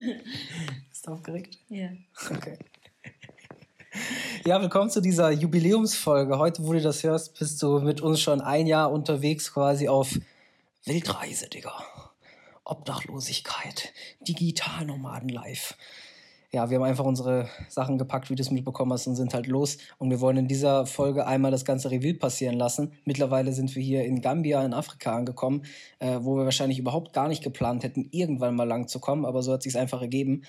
Bist du aufgeregt? Ja. Okay. Ja, willkommen zu dieser Jubiläumsfolge. Heute, wo du das hörst, bist du mit uns schon ein Jahr unterwegs, quasi auf Weltreise, Digga. Obdachlosigkeit, Digitalnomaden live. Ja, wir haben einfach unsere Sachen gepackt, wie du es mitbekommen hast, und sind halt los. Und wir wollen in dieser Folge einmal das ganze Revue passieren lassen. Mittlerweile sind wir hier in Gambia in Afrika angekommen, äh, wo wir wahrscheinlich überhaupt gar nicht geplant hätten, irgendwann mal lang zu kommen, aber so hat sich einfach ergeben.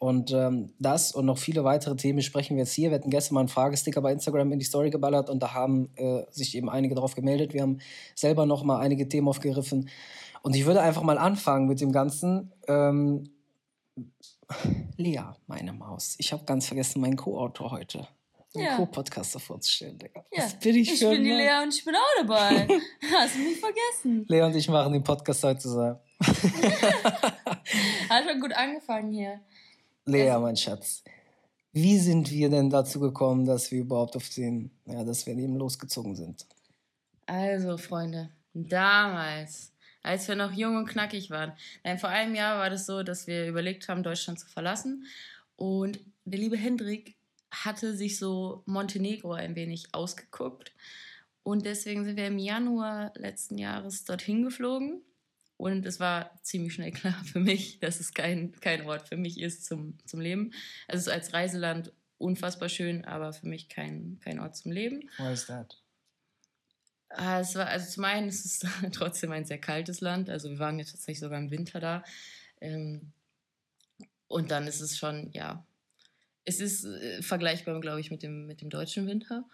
Und ähm, das und noch viele weitere Themen sprechen wir jetzt hier. Wir hatten gestern mal einen Fragesticker bei Instagram in die Story geballert und da haben äh, sich eben einige darauf gemeldet. Wir haben selber noch mal einige Themen aufgegriffen. Und ich würde einfach mal anfangen mit dem Ganzen. Ähm, Lea, meine Maus. Ich habe ganz vergessen, meinen Co-Autor heute, Ja. Co-Podcaster vorzustellen, Digga. Ja, Was bin ich, ich für bin die Mann? Lea und ich bin auch dabei. Hast du mich vergessen? Lea und ich machen den Podcast heute zusammen. Hat schon gut angefangen hier. Lea, mein Schatz. Wie sind wir denn dazu gekommen, dass wir überhaupt auf den, ja, dass wir eben losgezogen sind? Also, Freunde, damals, als wir noch jung und knackig waren, nein, vor einem Jahr war das so, dass wir überlegt haben, Deutschland zu verlassen. Und der liebe Hendrik hatte sich so Montenegro ein wenig ausgeguckt. Und deswegen sind wir im Januar letzten Jahres dorthin geflogen. Und es war ziemlich schnell klar für mich, dass es kein, kein Ort für mich ist zum, zum Leben. Also als Reiseland unfassbar schön, aber für mich kein, kein Ort zum Leben. Why is that? Ah, es war, also zum einen ist es trotzdem ein sehr kaltes Land. Also wir waren ja tatsächlich sogar im Winter da. Ähm, und dann ist es schon, ja, es ist äh, vergleichbar, glaube ich, mit dem, mit dem deutschen Winter.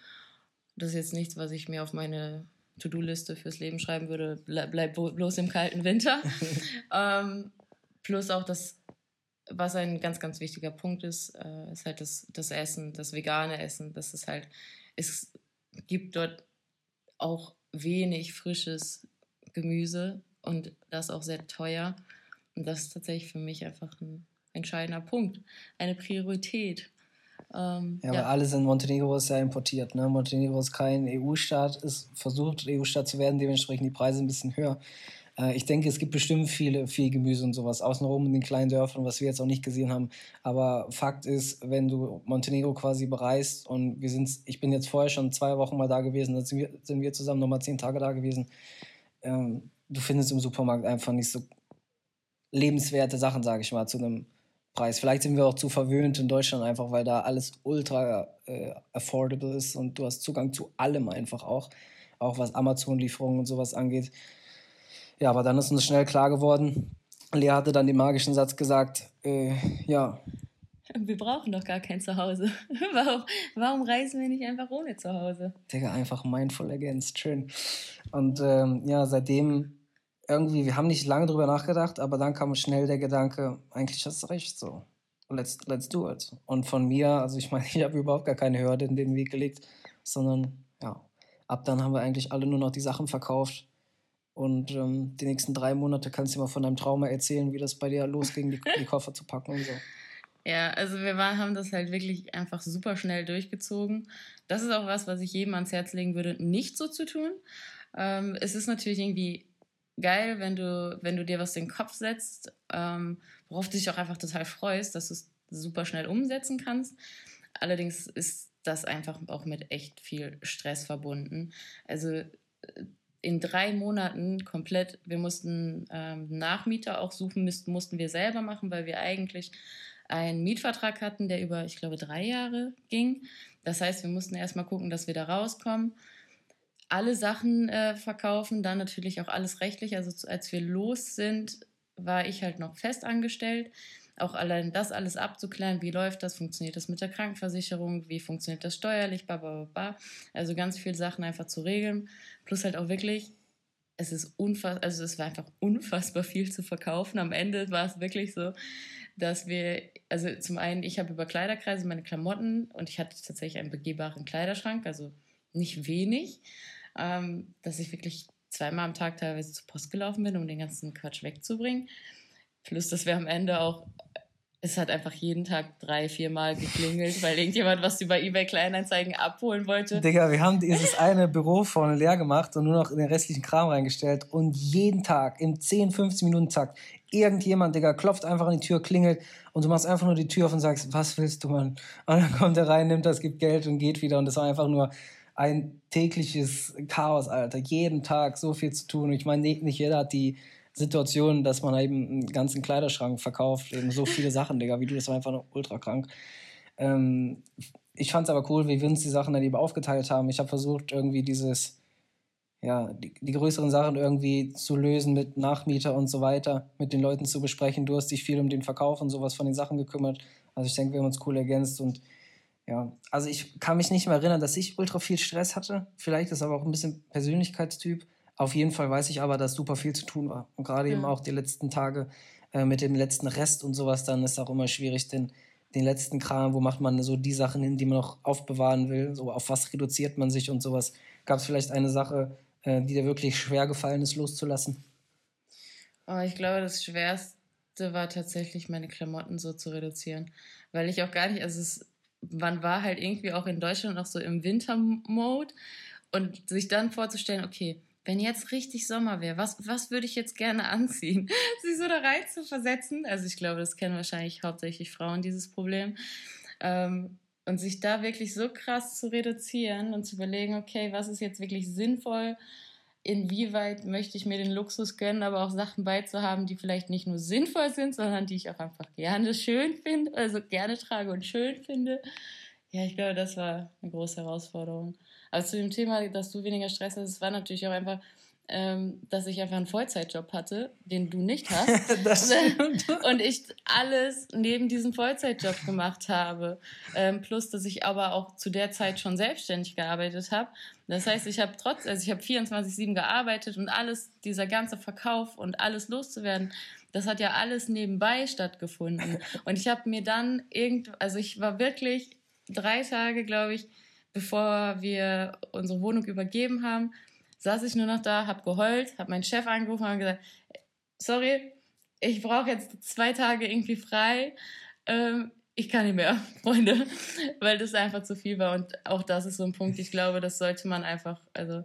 Das ist jetzt nichts, was ich mir auf meine To-Do-Liste fürs Leben schreiben würde. Ble bleib bloß im kalten Winter. ähm, plus auch das, was ein ganz, ganz wichtiger Punkt ist, äh, ist halt das, das Essen, das vegane Essen. Das ist halt, es gibt dort auch wenig frisches Gemüse und das auch sehr teuer. Und das ist tatsächlich für mich einfach ein entscheidender Punkt, eine Priorität. Ähm, Ja, weil alles in Montenegro ist ja importiert. Ne? Montenegro ist kein EU-Staat, ist versucht, EU-Staat zu werden, dementsprechend die Preise ein bisschen höher. Äh, ich denke, es gibt bestimmt viele, viel Gemüse und sowas außenrum in den kleinen Dörfern, was wir jetzt auch nicht gesehen haben. Aber Fakt ist, wenn du Montenegro quasi bereist und wir sind, ich bin jetzt vorher schon zwei Wochen mal da gewesen, dann sind wir, sind wir zusammen nochmal zehn Tage da gewesen. Ähm, du findest im Supermarkt einfach nicht so lebenswerte Sachen, sage ich mal, zu einem Preis. Vielleicht sind wir auch zu verwöhnt in Deutschland einfach, weil da alles ultra äh, affordable ist und du hast Zugang zu allem einfach auch, auch was Amazon-Lieferungen und sowas angeht. Ja, aber dann ist uns schnell klar geworden. Lea hatte dann den magischen Satz gesagt, äh, ja, Wir brauchen doch gar kein Zuhause. warum, warum reisen wir nicht einfach ohne Zuhause? Digga, einfach mindful against, schön. Und ähm, ja, seitdem irgendwie, wir haben nicht lange drüber nachgedacht, aber dann kam schnell der Gedanke, eigentlich hast du recht, so. Let's, let's do it. Und von mir, also ich meine, ich habe überhaupt gar keine Hürde in den Weg gelegt, sondern ja, ab dann haben wir eigentlich alle nur noch die Sachen verkauft. Und ähm, die nächsten drei Monate kannst du mal von deinem Trauma erzählen, wie das bei dir losging, die, die Koffer zu packen und so. Ja, also wir war, haben das halt wirklich einfach super schnell durchgezogen. Das ist auch was, was ich jedem ans Herz legen würde, nicht so zu tun. Ähm, es ist natürlich irgendwie geil, wenn du, wenn du dir was in den Kopf setzt, ähm, worauf du dich auch einfach total freust, dass du es super schnell umsetzen kannst. Allerdings ist das einfach auch mit echt viel Stress verbunden. Also äh, in drei Monaten komplett, wir mussten ähm, Nachmieter auch suchen, müssten, mussten wir selber machen, weil wir eigentlich einen Mietvertrag hatten, der über, ich glaube, drei Jahre ging. Das heißt, wir mussten erstmal gucken, dass wir da rauskommen. Alle Sachen äh, verkaufen, dann natürlich auch alles rechtlich. Also als wir los sind, war ich halt noch fest angestellt. Auch allein das alles abzuklären, wie läuft das, funktioniert das mit der Krankenversicherung, wie funktioniert das steuerlich, bla bla bla. Also ganz viele Sachen einfach zu regeln. Plus halt auch wirklich, es ist unfassbar, also es war einfach unfassbar viel zu verkaufen. Am Ende war es wirklich so, dass wir, also zum einen, ich habe über Kleiderkreise meine Klamotten und ich hatte tatsächlich einen begehbaren Kleiderschrank, also nicht wenig, ähm, dass ich wirklich zweimal am Tag teilweise zur Post gelaufen bin, um den ganzen Quatsch wegzubringen. Plus, dass wir am Ende auch es hat einfach jeden Tag drei, vier Mal geklingelt, weil irgendjemand was über eBay Kleinanzeigen abholen wollte. Digga, wir haben dieses eine Büro vorne leer gemacht und nur noch den restlichen Kram reingestellt und jeden Tag im 10, 15 Minuten Takt irgendjemand, Digga, klopft einfach an die Tür, klingelt und du machst einfach nur die Tür auf und sagst, was willst du, Mann? Und dann kommt er rein, nimmt das, gibt Geld und geht wieder und das war einfach nur ein tägliches Chaos, Alter. Jeden Tag so viel zu tun. Ich meine, nicht jeder hat die Situation, dass man eben einen ganzen Kleiderschrank verkauft, eben so viele Sachen, Digga, wie du, das war einfach nur ultra krank. Ähm, ich fand es aber cool, wie wir uns die Sachen dann eben aufgeteilt haben. Ich habe versucht, irgendwie dieses, ja, die, die, größeren Sachen irgendwie zu lösen mit Nachmieter und so weiter, mit den Leuten zu besprechen. Du hast dich viel um den Verkauf und sowas von den Sachen gekümmert. Also ich denke, wir haben uns cool ergänzt und ja, also ich kann mich nicht mehr erinnern, dass ich ultra viel Stress hatte. Vielleicht ist aber auch ein bisschen Persönlichkeitstyp. Auf jeden Fall weiß ich aber, dass super viel zu tun war. Und gerade ja. eben auch die letzten Tage äh, mit dem letzten Rest und sowas, dann ist auch immer schwierig, den, den letzten Kram, wo macht man so die Sachen hin, die man noch aufbewahren will, so auf was reduziert man sich und sowas. Gab es vielleicht eine Sache, äh, die dir wirklich schwer gefallen ist, loszulassen? Oh, ich glaube, das Schwerste war tatsächlich, meine Klamotten so zu reduzieren. Weil ich auch gar nicht, also es, man war halt irgendwie auch in Deutschland noch so im Wintermode und sich dann vorzustellen, okay, wenn jetzt richtig Sommer wäre, was, was würde ich jetzt gerne anziehen? Sich so da rein zu versetzen. Also ich glaube, das kennen wahrscheinlich hauptsächlich Frauen, dieses Problem. Ähm, und sich da wirklich so krass zu reduzieren und zu überlegen, okay, was ist jetzt wirklich sinnvoll? Inwieweit möchte ich mir den Luxus gönnen, aber auch Sachen beizuhaben, die vielleicht nicht nur sinnvoll sind, sondern die ich auch einfach gerne schön finde, also gerne trage und schön finde. Ja, ich glaube, das war eine große Herausforderung. Aber zu dem Thema, dass du weniger Stress hast, es war natürlich auch einfach, ähm, dass ich einfach einen Vollzeitjob hatte, den du nicht hast. das und ich alles neben diesem Vollzeitjob gemacht habe. Ähm, plus, dass ich aber auch zu der Zeit schon selbstständig gearbeitet habe. Das heißt, ich habe trotz, also ich habe 24-7 gearbeitet und alles, dieser ganze Verkauf und alles loszuwerden, das hat ja alles nebenbei stattgefunden. Und ich habe mir dann irgend, also ich war wirklich drei Tage, glaube ich, bevor wir unsere Wohnung übergeben haben, saß ich nur noch da, habe geheult, habe meinen Chef angerufen und gesagt, sorry, ich brauche jetzt zwei Tage irgendwie frei. Ähm, ich kann nicht mehr, Freunde, weil das einfach zu viel war. Und auch das ist so ein Punkt, ich glaube, das sollte man einfach, also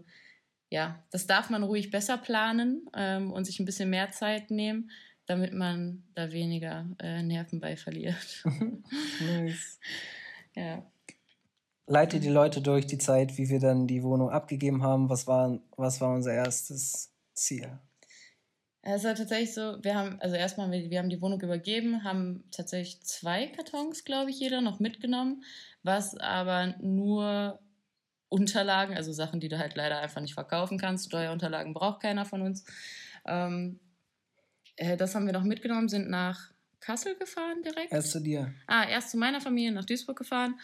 ja, das darf man ruhig besser planen ähm, und sich ein bisschen mehr Zeit nehmen, damit man da weniger äh, Nerven bei verliert. nice. Ja leite die Leute durch die Zeit, wie wir dann die Wohnung abgegeben haben. Was war, was war unser erstes Ziel? Es war tatsächlich so, wir haben, also erstmal, wir, wir haben die Wohnung übergeben, haben tatsächlich zwei Kartons, glaube ich, jeder noch mitgenommen, was aber nur Unterlagen, also Sachen, die du halt leider einfach nicht verkaufen kannst. Steuerunterlagen braucht keiner von uns. Ähm, äh, das haben wir noch mitgenommen, sind nach Kassel gefahren direkt. Erst zu dir. Ah, erst zu meiner Familie nach Duisburg gefahren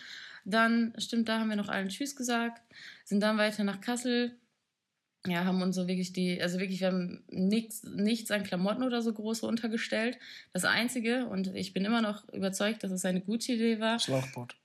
dann, stimmt, da haben wir noch allen Tschüss gesagt, sind dann weiter nach Kassel. Ja, haben uns so wirklich die, also wirklich, wir haben nichts, nichts an Klamotten oder so groß runtergestellt. Das Einzige, und ich bin immer noch überzeugt, dass es eine gute Idee war. Schlauchboot.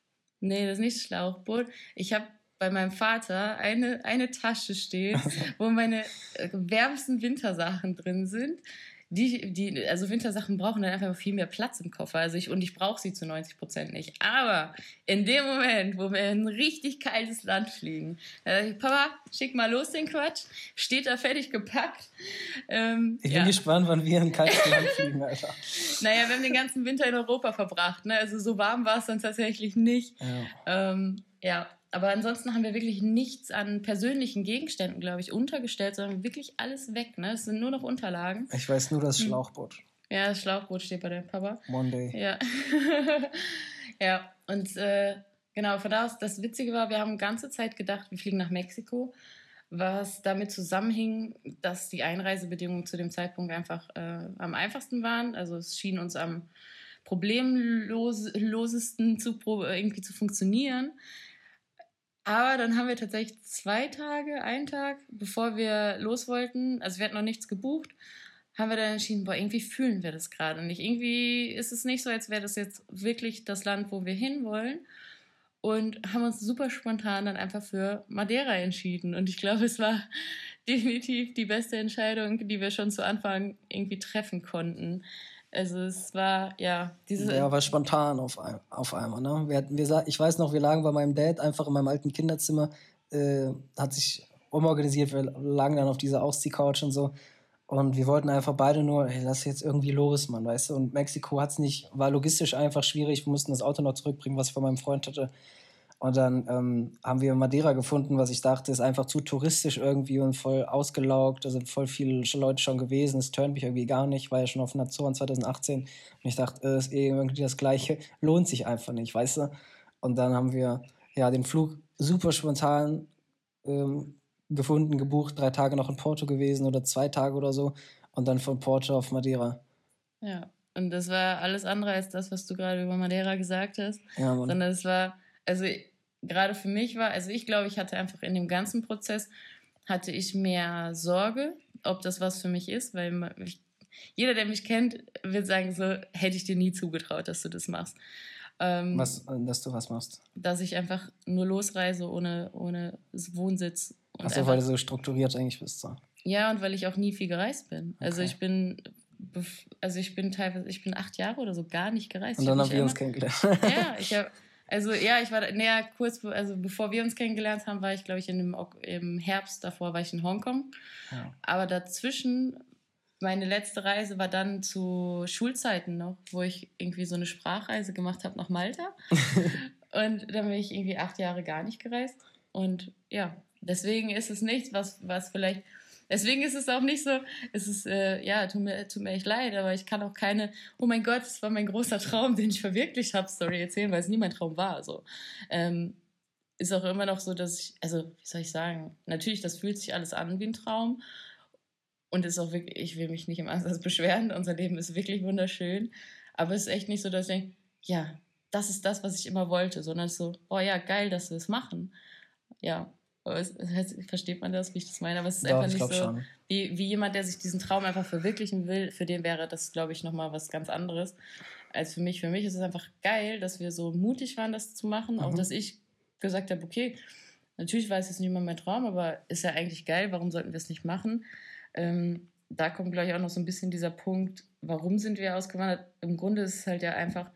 Nee, das ist nicht Schlauchboot. Ich habe bei meinem Vater eine, eine Tasche stehen, wo meine äh, wärmsten Wintersachen drin sind die, die, also Wintersachen brauchen dann einfach viel mehr Platz im Koffer. Also ich, und ich brauche sie zu 90 Prozent nicht. Aber in dem Moment, wo wir in ein richtig kaltes Land fliegen, äh, Papa, schick mal los den Quatsch, steht da fertig gepackt. Ähm, ich bin ja. gespannt, wann wir in ein kaltes Land fliegen, Alter. Naja, wir haben den ganzen Winter in Europa verbracht. Ne? Also so warm war es dann tatsächlich nicht. Ja. Ähm, ja, aber ansonsten haben wir wirklich nichts an persönlichen Gegenständen, glaube ich, untergestellt, sondern wirklich alles weg. Ne? Es sind nur noch Unterlagen. Ich weiß nur das hm. Schlauchboot. Ja, das Schlauchboot steht bei deinem Papa. Monday. Ja. ja, und äh, genau, von da aus, das Witzige war, wir haben ganze Zeit gedacht, wir fliegen nach Mexiko, was damit zusammenhing, dass die Einreisebedingungen zu dem Zeitpunkt einfach äh, am einfachsten waren. Also es schien uns am problemlosesten zu, irgendwie zu funktionieren. Aber dann haben wir tatsächlich zwei Tage, einen Tag, bevor wir los wollten, also wir hatten noch nichts gebucht, haben wir dann entschieden, boah, irgendwie fühlen wir das gerade nicht. Irgendwie ist es nicht so, als wäre das jetzt wirklich das Land, wo wir hinwollen. Und haben uns super spontan dann einfach für Madeira entschieden. Und ich glaube, es war definitiv die beste Entscheidung, die wir schon zu Anfang irgendwie treffen konnten. Also es war, ja, diese... Ja, war spontan auf, ein, auf einmal, ne? Wir hatten, wir, ich weiß noch, wir lagen bei meinem Dad einfach in meinem alten Kinderzimmer, äh, hat sich umorganisiert, wir lagen dann auf dieser Ausziehcouch und so. Und wir wollten einfach beide nur, hey, lass jetzt irgendwie los, Mann, weißt du? Und Mexiko hat's nicht, war logistisch einfach schwierig. Wir mussten das Auto noch zurückbringen, was ich von meinem Freund hatte. Und dann ähm, haben wir Madeira gefunden, was ich dachte, ist einfach zu touristisch irgendwie und voll ausgelaugt. Da sind voll viele Leute schon gewesen. Es turnt mich irgendwie gar nicht. War ja schon auf den Azoren 2018. Und ich dachte, äh, ist eh irgendwie das Gleiche. Lohnt sich einfach nicht, weißt du? Und dann haben wir ja den Flug super spontan ähm, gefunden, gebucht, drei Tage noch in Porto gewesen oder zwei Tage oder so. Und dann von Porto auf Madeira. Ja, und das war alles andere als das, was du gerade über Madeira gesagt hast. Ja, Mann. Sondern es war also gerade für mich war, also ich glaube, ich hatte einfach in dem ganzen Prozess, hatte ich mehr Sorge, ob das was für mich ist, weil ich, jeder, der mich kennt, wird sagen, so hätte ich dir nie zugetraut, dass du das machst. Ähm, was, dass du was machst? Dass ich einfach nur losreise ohne, ohne Wohnsitz. Achso, weil du so strukturiert eigentlich bist. So. Ja, und weil ich auch nie viel gereist bin. Also okay. Also ich bin also ich bin teilweise, ich bin acht Jahre oder so gar nicht gereist. Und dann haben wir uns kennengelernt. Ja, ich habe also ja, ich war näher kurz, also bevor wir uns kennengelernt haben, war ich, glaube ich, in dem, im Herbst davor war ich in Hongkong. Ja. Aber dazwischen, meine letzte Reise war dann zu Schulzeiten noch, wo ich irgendwie so eine Sprachreise gemacht habe nach Malta. und dann bin ich irgendwie acht Jahre gar nicht gereist. Und ja, deswegen ist es nichts, was, was vielleicht Deswegen ist es auch nicht so, es ist, äh, ja, tut mir, tut mir echt leid, aber ich kann auch keine, oh mein Gott, das war mein großer Traum, den ich verwirklicht habe, Story erzählen, weil es nie mein Traum war. So. Ähm, ist auch immer noch so, dass ich, also, wie soll ich sagen, natürlich, das fühlt sich alles an wie ein Traum. Und ist auch wirklich, ich will mich nicht im Ansatz beschweren, unser Leben ist wirklich wunderschön. Aber es ist echt nicht so, dass ich denke, ja, das ist das, was ich immer wollte, sondern so, oh ja, geil, dass wir es machen. Ja, versteht man das, wie ich das meine? Aber es ist Doch, einfach nicht so, wie, wie jemand, der sich diesen Traum einfach verwirklichen will, für den wäre das, glaube ich, nochmal was ganz anderes als für mich. Für mich ist es einfach geil, dass wir so mutig waren, das zu machen. Mhm. Auch, dass ich gesagt habe, okay, natürlich weiß es nicht mehr mein Traum, aber ist ja eigentlich geil, warum sollten wir es nicht machen? Ähm, da kommt, glaube ich, auch noch so ein bisschen dieser Punkt, warum sind wir ausgewandert? Im Grunde ist es halt ja einfach,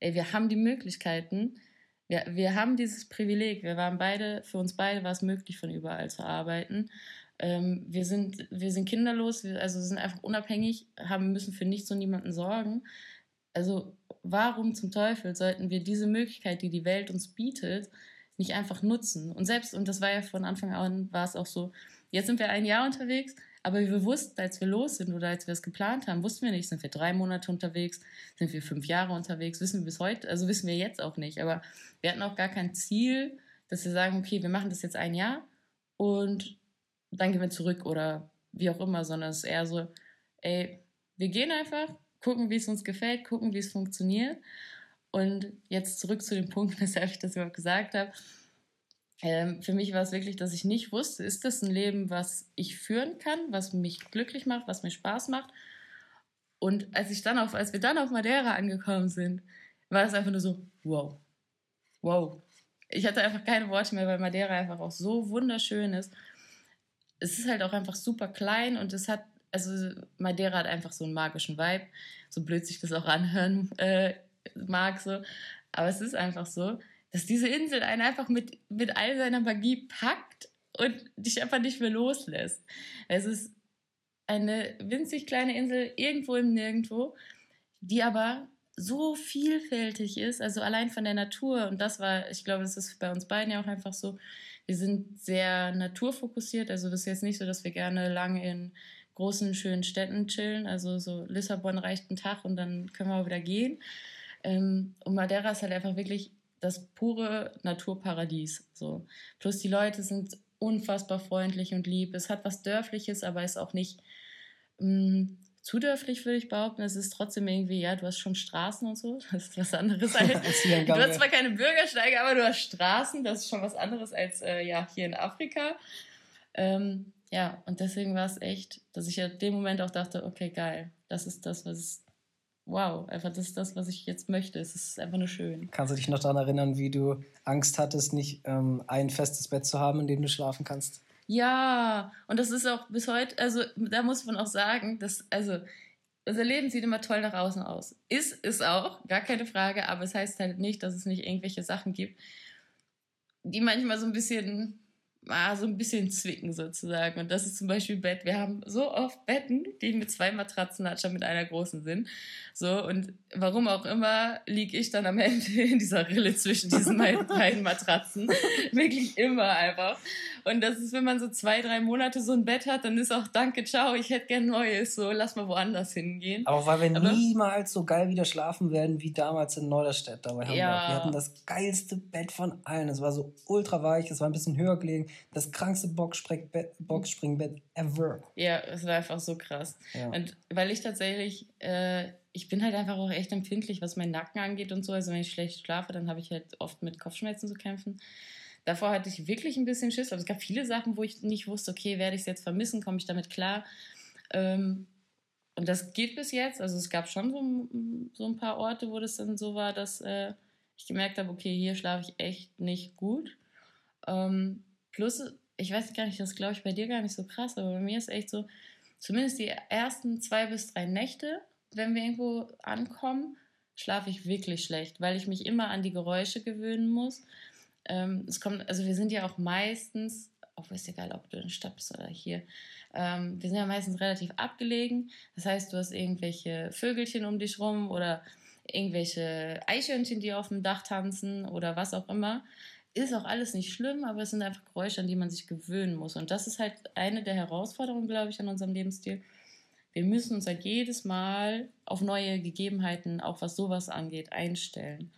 ey, wir haben die Möglichkeiten, wir, wir haben dieses Privileg. Wir waren beide, für uns beide war es möglich, von überall zu arbeiten. Ähm, wir, sind, wir sind kinderlos, wir, also sind einfach unabhängig, haben, müssen für nichts und niemanden sorgen. Also warum zum Teufel sollten wir diese Möglichkeit, die die Welt uns bietet, nicht einfach nutzen? Und selbst, und das war ja von Anfang an, war es auch so, jetzt sind wir ein Jahr unterwegs, aber wir wussten, als wir los sind oder als wir es geplant haben, wussten wir nicht, sind wir drei Monate unterwegs, sind wir fünf Jahre unterwegs, wissen wir bis heute, also wissen wir jetzt auch nicht. Aber wir hatten auch gar kein Ziel, dass wir sagen, okay, wir machen das jetzt ein Jahr und dann gehen wir zurück oder wie auch immer, sondern es ist eher so, ey, wir gehen einfach, gucken, wie es uns gefällt, gucken, wie es funktioniert. Und jetzt zurück zu dem Punkt, weshalb ich das überhaupt gesagt habe ähm, für mich war es wirklich, dass ich nicht wusste, ist das ein Leben, was ich führen kann, was mich glücklich macht, was mir Spaß macht. Und als ich dann auf, als wir dann auf Madeira angekommen sind, war es einfach nur so, wow, wow. Ich hatte einfach keine Worte mehr, weil Madeira einfach auch so wunderschön ist. Es ist halt auch einfach super klein und es hat, also Madeira hat einfach so einen magischen Vibe, so blöd sich das auch anhören äh, mag so. Aber es ist einfach so dass diese Insel einen einfach mit, mit all seiner Magie packt und dich einfach nicht mehr loslässt. Es ist eine winzig kleine Insel irgendwo im Nirgendwo, die aber so vielfältig ist, also allein von der Natur. Und das war, ich glaube, das ist bei uns beiden ja auch einfach so. Wir sind sehr naturfokussiert. Also das ist jetzt nicht so, dass wir gerne lange in großen, schönen Städten chillen. Also so Lissabon reicht einen Tag und dann können wir auch wieder gehen. Ähm, und Madeira ist halt einfach wirklich das pure Naturparadies. So. Plus die Leute sind unfassbar freundlich und lieb. Es hat was Dörfliches, aber ist auch nicht mh, mm, zu dörflich, würde ich behaupten. Es ist trotzdem irgendwie, ja, du hast schon Straßen und so. Das ist was anderes als. du hast zwar keine Bürgersteige, aber du hast Straßen. Das ist schon was anderes als äh, ja, hier in Afrika. Ähm, ja, und deswegen war es echt, dass ich in dem Moment auch dachte, okay, geil, das ist das, was wow, einfach das ist das, was ich jetzt möchte. Es ist einfach nur schön. Kannst du dich noch daran erinnern, wie du Angst hattest, nicht ähm, ein festes Bett zu haben, in dem du schlafen kannst? Ja, und das ist auch bis heute, also da muss man auch sagen, dass, also unser Leben sieht immer toll nach außen aus. Ist es auch, gar keine Frage, aber es heißt halt nicht, dass es nicht irgendwelche Sachen gibt, die manchmal so ein bisschen ah, so ein bisschen zwicken sozusagen. Und das ist zum Beispiel Bett. Wir haben so oft Betten, die mit zwei Matratzen anstatt mit einer großen sind. So, und warum auch immer liege ich dann am Ende in dieser Rille zwischen diesen beiden Matratzen. Wirklich immer einfach. Und das ist, wenn man so zwei, drei Monate so ein Bett hat, dann ist auch danke, ciao, ich hätte gern neues. So, lass mal woanders hingehen. Aber weil wir Aber, niemals so geil wieder schlafen werden wie damals in Norderstedt da bei Hamburg. Ja. Wir hatten das geilste Bett von allen. Es war so ultra weich, es war ein bisschen höher gelegen das krankste Boxspringbett ever. Ja, es war einfach so krass. Ja. Und weil ich tatsächlich, äh, ich bin halt einfach auch echt empfindlich, was meinen Nacken angeht und so. Also wenn ich schlecht schlafe, dann habe ich halt oft mit Kopfschmerzen zu kämpfen. Davor hatte ich wirklich ein bisschen Schiss, aber es gab viele Sachen, wo ich nicht wusste, okay, werde ich es jetzt vermissen, komme ich damit klar. Ähm, und das geht bis jetzt. Also es gab schon so, so ein paar Orte, wo das dann so war, dass äh, ich gemerkt habe, okay, hier schlafe ich echt nicht gut. Ähm, Plus, ich weiß gar nicht, das glaube ich bei dir gar nicht so krass, aber bei mir ist echt so, zumindest die ersten zwei bis drei Nächte, wenn wir irgendwo ankommen, schlafe ich wirklich schlecht, weil ich mich immer an die Geräusche gewöhnen muss. Ähm, es kommt, also wir sind ja auch meistens, auch ist egal, ob du in der Stadt bist oder hier, ähm, wir sind ja meistens relativ abgelegen. Das heißt, du hast irgendwelche Vögelchen um dich rum oder irgendwelche Eichhörnchen, die auf dem Dach tanzen oder was auch immer ist auch alles nicht schlimm, aber es sind einfach Geräusche, an die man sich gewöhnen muss. Und das ist halt eine der Herausforderungen, glaube ich, an unserem Lebensstil. Wir müssen uns halt jedes Mal auf neue Gegebenheiten, auch was sowas angeht, einstellen.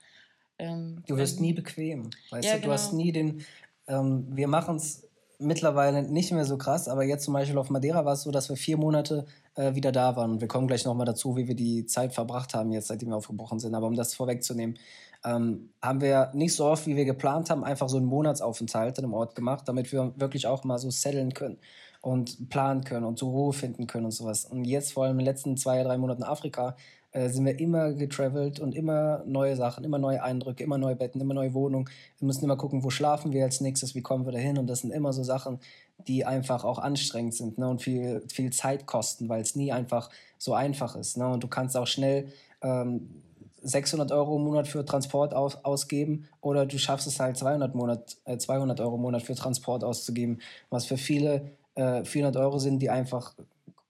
Ähm, du wirst nie bequem. Weißt ja, du, du hast genau. nie den. Ähm, wir machen es mittlerweile nicht mehr so krass, aber jetzt zum Beispiel auf Madeira war es so, dass wir vier Monate äh, wieder da waren. Und wir kommen gleich nochmal dazu, wie wir die Zeit verbracht haben, jetzt seitdem wir aufgebrochen sind. Aber um das vorwegzunehmen, ähm, haben wir nicht so oft, wie wir geplant haben, einfach so einen Monatsaufenthalt in einem Ort gemacht, damit wir wirklich auch mal so setteln können und planen können und zur Ruhe finden können und sowas. Und jetzt, vor allem in den letzten zwei, drei Monaten Afrika, äh, sind wir immer getravelt und immer neue Sachen, immer neue Eindrücke, immer neue Betten, immer neue Wohnungen. Wir müssen immer gucken, wo schlafen wir als nächstes, wie kommen wir dahin. Und das sind immer so Sachen, die einfach auch anstrengend sind ne? und viel, viel Zeit kosten, weil es nie einfach so einfach ist. Ne? Und du kannst auch schnell ähm, 600 Euro im Monat für Transport aus, ausgeben oder du schaffst es halt 200, Monat, äh, 200 Euro im Monat für Transport auszugeben, was für viele äh, 400 Euro sind, die einfach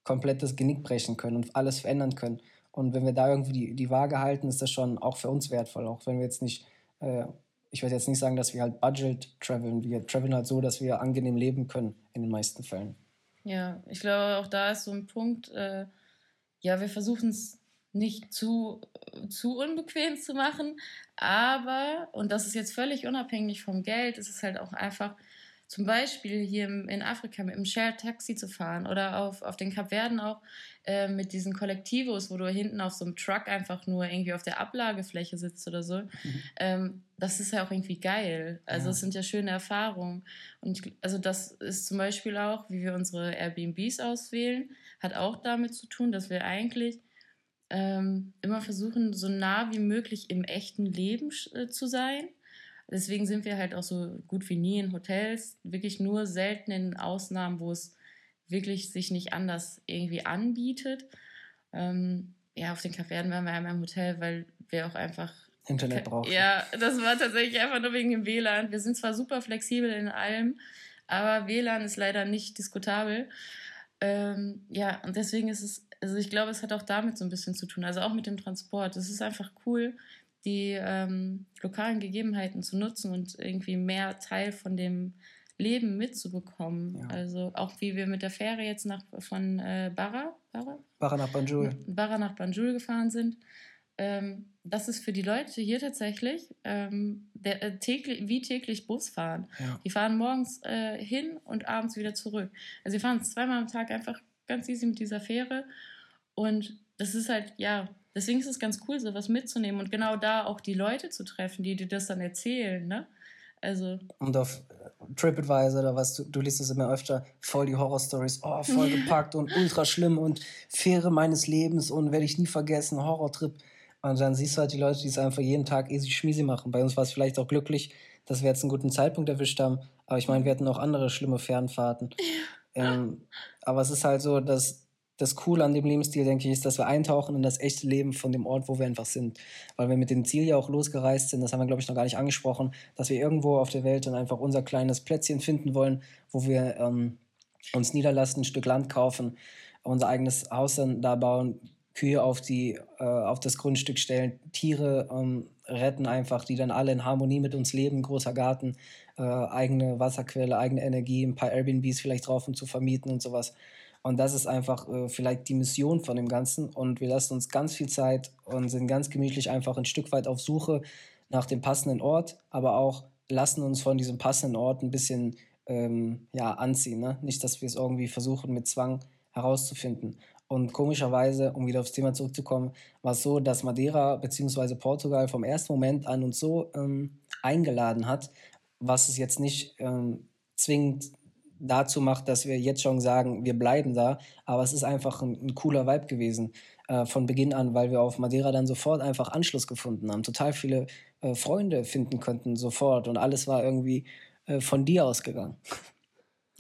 komplett das Genick brechen können und alles verändern können. Und wenn wir da irgendwie die, die Waage halten, ist das schon auch für uns wertvoll, auch wenn wir jetzt nicht, äh, ich würde jetzt nicht sagen, dass wir halt Budget traveln, wir traveln halt so, dass wir angenehm leben können in den meisten Fällen. Ja, ich glaube, auch da ist so ein Punkt, äh, ja, wir versuchen es nicht zu, zu unbequem zu machen. Aber, und das ist jetzt völlig unabhängig vom Geld, ist es halt auch einfach, zum Beispiel hier in Afrika mit dem Shared Taxi zu fahren oder auf, auf den Kapverden auch äh, mit diesen Kollektivos, wo du hinten auf so einem Truck einfach nur irgendwie auf der Ablagefläche sitzt oder so. Mhm. Ähm, das ist ja auch irgendwie geil. Also es sind ja schöne Erfahrungen. Und ich, also das ist zum Beispiel auch, wie wir unsere Airbnbs auswählen, hat auch damit zu tun, dass wir eigentlich ähm, immer versuchen, so nah wie möglich im echten Leben äh, zu sein. Deswegen sind wir halt auch so gut wie nie in Hotels, wirklich nur selten in Ausnahmen, wo es wirklich sich nicht anders irgendwie anbietet. Ähm, ja, auf den Cafés waren wir einmal im Hotel, weil wir auch einfach Internet brauchen. Ja, das war tatsächlich einfach nur wegen dem WLAN. Wir sind zwar super flexibel in allem, aber WLAN ist leider nicht diskutabel. Ähm, ja, und deswegen ist es also ich glaube, es hat auch damit so ein bisschen zu tun, also auch mit dem Transport. Es ist einfach cool, die ähm, lokalen Gegebenheiten zu nutzen und irgendwie mehr Teil von dem Leben mitzubekommen. Ja. Also auch wie wir mit der Fähre jetzt nach, von äh, Barra, Barra? Barra nach Banjul. Barra nach Banjul gefahren sind. Ähm, das ist für die Leute hier tatsächlich ähm, der, äh, täglich, wie täglich Busfahren. Ja. Die fahren morgens äh, hin und abends wieder zurück. Also sie fahren zweimal am Tag einfach ganz easy mit dieser Fähre und das ist halt, ja, deswegen ist es ganz cool, sowas mitzunehmen und genau da auch die Leute zu treffen, die dir das dann erzählen, ne? Also. Und auf TripAdvisor oder was, du, du liest es immer öfter, voll die Horror-Stories, oh, voll gepackt und ultra schlimm und Fähre meines Lebens und werde ich nie vergessen, Horrortrip. Und dann siehst du halt die Leute, die es einfach jeden Tag easy schmiesi machen. Bei uns war es vielleicht auch glücklich, dass wir jetzt einen guten Zeitpunkt erwischt haben. Aber ich meine, wir hatten auch andere schlimme Fernfahrten. Ähm, aber es ist halt so, dass das Coole an dem Lebensstil, denke ich, ist, dass wir eintauchen in das echte Leben von dem Ort, wo wir einfach sind. Weil wir mit dem Ziel ja auch losgereist sind, das haben wir, glaube ich, noch gar nicht angesprochen, dass wir irgendwo auf der Welt dann einfach unser kleines Plätzchen finden wollen, wo wir ähm, uns niederlassen, ein Stück Land kaufen, unser eigenes Haus dann da bauen, Kühe auf, die, äh, auf das Grundstück stellen, Tiere ähm, retten einfach, die dann alle in Harmonie mit uns leben, großer Garten, äh, eigene Wasserquelle, eigene Energie, ein paar Airbnbs vielleicht drauf, um zu vermieten und sowas. Und das ist einfach äh, vielleicht die Mission von dem Ganzen. Und wir lassen uns ganz viel Zeit und sind ganz gemütlich einfach ein Stück weit auf Suche nach dem passenden Ort, aber auch lassen uns von diesem passenden Ort ein bisschen ähm, ja, anziehen. Ne? Nicht, dass wir es irgendwie versuchen, mit Zwang herauszufinden. Und komischerweise, um wieder aufs Thema zurückzukommen, war es so, dass Madeira bzw. Portugal vom ersten Moment an uns so ähm, eingeladen hat, was es jetzt nicht ähm, zwingend dazu macht, dass wir jetzt schon sagen, wir bleiben da. Aber es ist einfach ein, ein cooler Vibe gewesen äh, von Beginn an, weil wir auf Madeira dann sofort einfach Anschluss gefunden haben, total viele äh, Freunde finden konnten sofort und alles war irgendwie äh, von dir ausgegangen.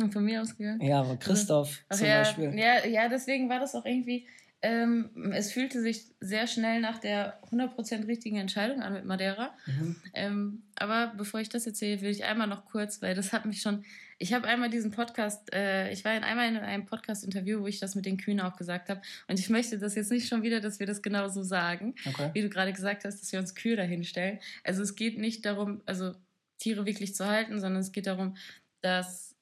Und von mir ausgegangen? Ja, aber Christoph Ach, zum ja, Beispiel. Ja, ja, deswegen war das auch irgendwie, ähm, es fühlte sich sehr schnell nach der 100% richtigen Entscheidung an mit Madeira. Mhm. Ähm, aber bevor ich das erzähle, will ich einmal noch kurz, weil das hat mich schon, ich habe einmal diesen Podcast, äh, ich war in einmal in einem Podcast-Interview, wo ich das mit den Kühen auch gesagt habe. Und ich möchte das jetzt nicht schon wieder, dass wir das genau so sagen, okay. wie du gerade gesagt hast, dass wir uns Kühe dahinstellen. Also es geht nicht darum, also Tiere wirklich zu halten, sondern es geht darum, dass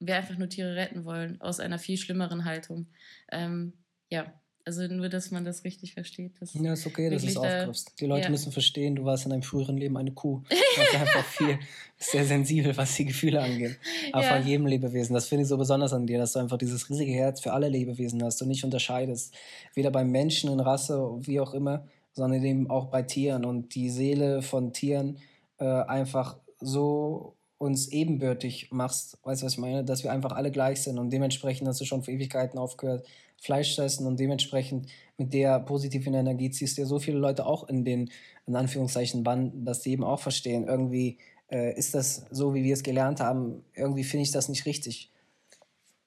wir einfach nur Tiere retten wollen, aus einer viel schlimmeren Haltung. Ähm, ja, also nur, dass man das richtig versteht. ja, ist okay, dass du es aufgriffst. Die Leute ja. müssen verstehen, du warst in deinem früheren Leben eine Kuh. Du bist einfach viel, sehr sensibel, was die Gefühle angeht. Aber ja. von jedem Lebewesen. Das finde ich so besonders an dir, dass du einfach dieses riesige Herz für alle Lebewesen hast und nicht unterscheidest. Weder beim Menschen in Rasse, wie auch immer, sondern eben auch bei Tieren. Und die Seele von Tieren äh, einfach so uns ebenbürtig machst, weißt du, was ich meine? Dass wir einfach alle gleich sind und dementsprechend hast du schon für Ewigkeiten aufgehört, Fleisch essen und dementsprechend mit der positiven Energie ziehst du ja so viele Leute auch in den, in Anführungszeichen, Bann, dass sie eben auch verstehen, irgendwie äh, ist das so, wie wir es gelernt haben, irgendwie finde ich das nicht richtig.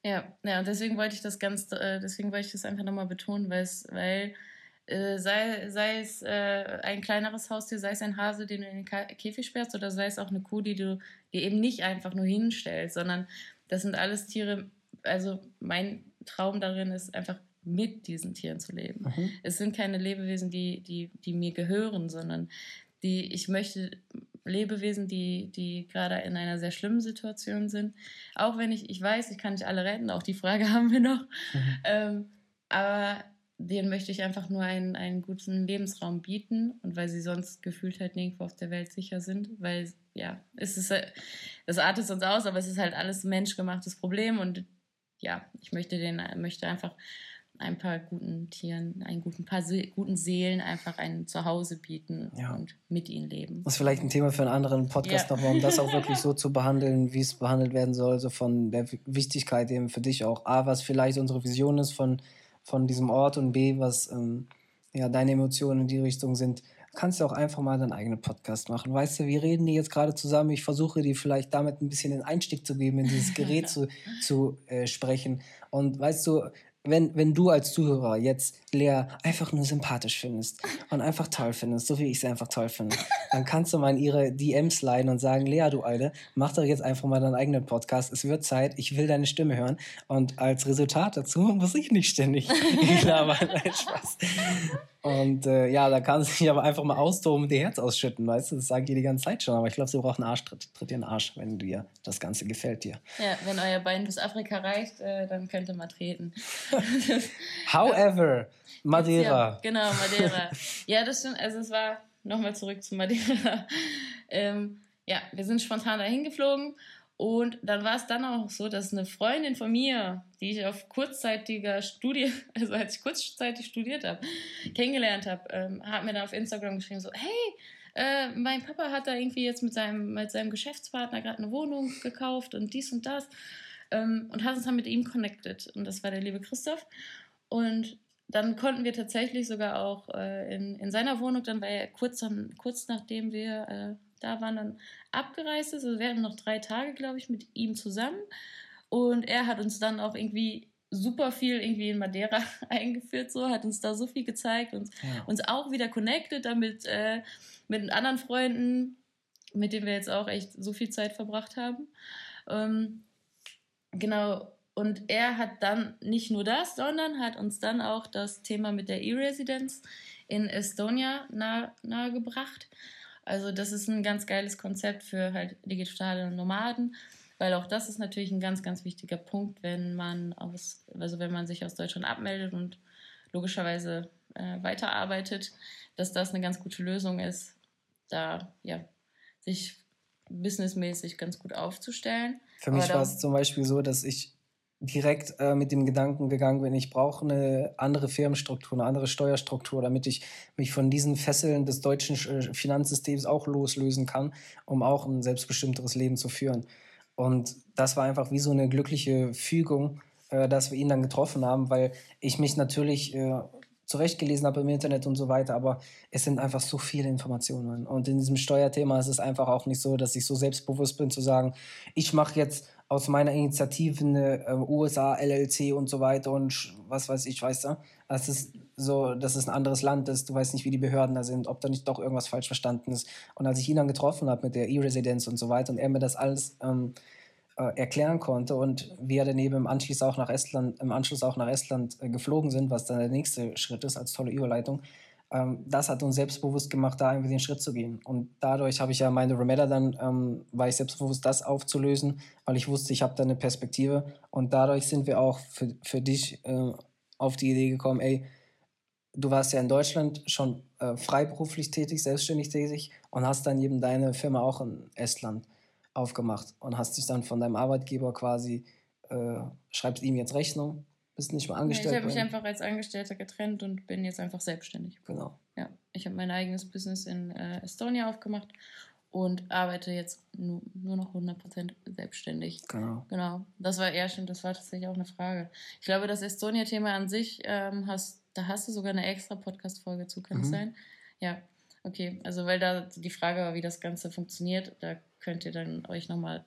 Ja, ja, und deswegen wollte ich das ganz, äh, deswegen wollte ich das einfach nochmal betonen, weil äh, sei, sei es äh, ein kleineres Haustier, sei es ein Hase, den du in den Käfig sperrst, oder sei es auch eine Kuh, die du dir eben nicht einfach nur hinstellst, sondern das sind alles Tiere. Also mein Traum darin ist einfach mit diesen Tieren zu leben. Mhm. Es sind keine Lebewesen, die, die, die mir gehören, sondern die, ich möchte Lebewesen, die, die gerade in einer sehr schlimmen Situation sind. Auch wenn ich, ich weiß, ich kann nicht alle retten, auch die Frage haben wir noch. Mhm. Ähm, aber denen möchte ich einfach nur einen, einen guten Lebensraum bieten und weil sie sonst gefühlt halt nirgendwo auf der Welt sicher sind, weil ja, es ist, das artet uns aus, aber es ist halt alles menschgemachtes Problem und ja, ich möchte den, möchte einfach ein paar guten Tieren, einen guten paar See guten Seelen einfach ein Zuhause bieten ja. und mit ihnen leben. Das ist vielleicht ein Thema für einen anderen Podcast ja. nochmal, um das auch wirklich so zu behandeln, wie es behandelt werden soll, so von der Wichtigkeit eben für dich auch. A, was vielleicht unsere Vision ist von von diesem Ort und B, was ähm, ja, deine Emotionen in die Richtung sind, kannst du auch einfach mal deinen eigenen Podcast machen. Weißt du, wir reden hier jetzt gerade zusammen. Ich versuche dir vielleicht damit ein bisschen den Einstieg zu geben, in dieses Gerät zu, zu äh, sprechen. Und weißt du, wenn, wenn du als Zuhörer jetzt Lea einfach nur sympathisch findest und einfach toll findest, so wie ich sie einfach toll finde, dann kannst du mal in ihre DMs leiden und sagen, Lea, du Alte, mach doch jetzt einfach mal deinen eigenen Podcast. Es wird Zeit, ich will deine Stimme hören. Und als Resultat dazu muss ich nicht ständig labern. Spaß. Und äh, ja, da kann sich aber einfach mal austoben und ihr Herz ausschütten, weißt du? Das sage ich dir die ganze Zeit schon. Aber ich glaube, sie braucht einen Arschtritt. Tritt dir einen Arsch, wenn dir das Ganze gefällt dir. Ja, wenn euer Bein bis Afrika reicht, äh, dann könnt ihr mal treten. However, Madeira. Ja, genau, Madeira. ja, das stimmt. Also es war nochmal zurück zu Madeira. ähm, ja, wir sind spontan dahin geflogen und dann war es dann auch so, dass eine Freundin von mir, die ich auf kurzzeitiger Studie, also als ich kurzzeitig studiert habe, kennengelernt habe, ähm, hat mir dann auf Instagram geschrieben so, hey, äh, mein Papa hat da irgendwie jetzt mit seinem, mit seinem Geschäftspartner gerade eine Wohnung gekauft und dies und das ähm, und hat uns dann mit ihm connected. Und das war der liebe Christoph. Und dann konnten wir tatsächlich sogar auch äh, in, in seiner Wohnung, dann war er kurz, kurz nachdem wir äh, da waren, dann abgereist ist. Also wir hatten noch drei Tage, glaube ich, mit ihm zusammen. Und er hat uns dann auch irgendwie super viel irgendwie in Madeira eingeführt, so, hat uns da so viel gezeigt und ja. uns auch wieder connected damit äh, mit anderen Freunden, mit denen wir jetzt auch echt so viel Zeit verbracht haben. Ähm, genau, und er hat dann nicht nur das, sondern hat uns dann auch das Thema mit der E-Residenz in Estonia nahe, nahegebracht. Also das ist ein ganz geiles Konzept für halt digitale Nomaden weil auch das ist natürlich ein ganz, ganz wichtiger Punkt, wenn man aus, also wenn man sich aus Deutschland abmeldet und logischerweise äh, weiterarbeitet, dass das eine ganz gute Lösung ist, da ja, sich businessmäßig ganz gut aufzustellen. Für mich war es zum Beispiel so, dass ich direkt äh, mit dem Gedanken gegangen bin, ich brauche eine andere Firmenstruktur, eine andere Steuerstruktur, damit ich mich von diesen Fesseln des deutschen äh, Finanzsystems auch loslösen kann, um auch ein selbstbestimmteres Leben zu führen. Und das war einfach wie so eine glückliche Fügung, äh, dass wir ihn dann getroffen haben, weil ich mich natürlich äh, zurechtgelesen habe im Internet und so weiter, aber es sind einfach so viele Informationen. Und in diesem Steuerthema ist es einfach auch nicht so, dass ich so selbstbewusst bin zu sagen, ich mache jetzt aus meiner Initiative eine äh, USA, LLC und so weiter und was weiß ich, weißt du. Das ist so, dass es ein anderes Land ist, du weißt nicht, wie die Behörden da sind, ob da nicht doch irgendwas falsch verstanden ist. Und als ich ihn dann getroffen habe mit der E-Residenz und so weiter und er mir das alles ähm, äh, erklären konnte und wir daneben im Anschluss auch nach Estland, im Anschluss auch nach Estland äh, geflogen sind, was dann der nächste Schritt ist als tolle Überleitung, ähm, das hat uns selbstbewusst gemacht, da irgendwie den Schritt zu gehen. Und dadurch habe ich ja meine Remeda dann, ähm, war ich selbstbewusst, das aufzulösen, weil ich wusste, ich habe da eine Perspektive. Und dadurch sind wir auch für, für dich äh, auf die Idee gekommen, ey, du warst ja in Deutschland schon äh, freiberuflich tätig, selbstständig tätig und hast dann eben deine Firma auch in Estland aufgemacht und hast dich dann von deinem Arbeitgeber quasi, äh, schreibst ihm jetzt Rechnung bist nicht mehr angestellt. Nee, ich habe mich einfach als Angestellter getrennt und bin jetzt einfach selbstständig. Genau. Ja, ich habe mein eigenes Business in äh, Estonia aufgemacht und arbeite jetzt nur, nur noch 100% selbstständig. Genau. Genau. Das war eher schon, das war tatsächlich auch eine Frage. Ich glaube, das Estonia-Thema an sich, ähm, hast, da hast du sogar eine extra Podcast-Folge zu, kann es mhm. sein? Ja. Okay, also weil da die Frage war, wie das Ganze funktioniert, da könnt ihr dann euch nochmal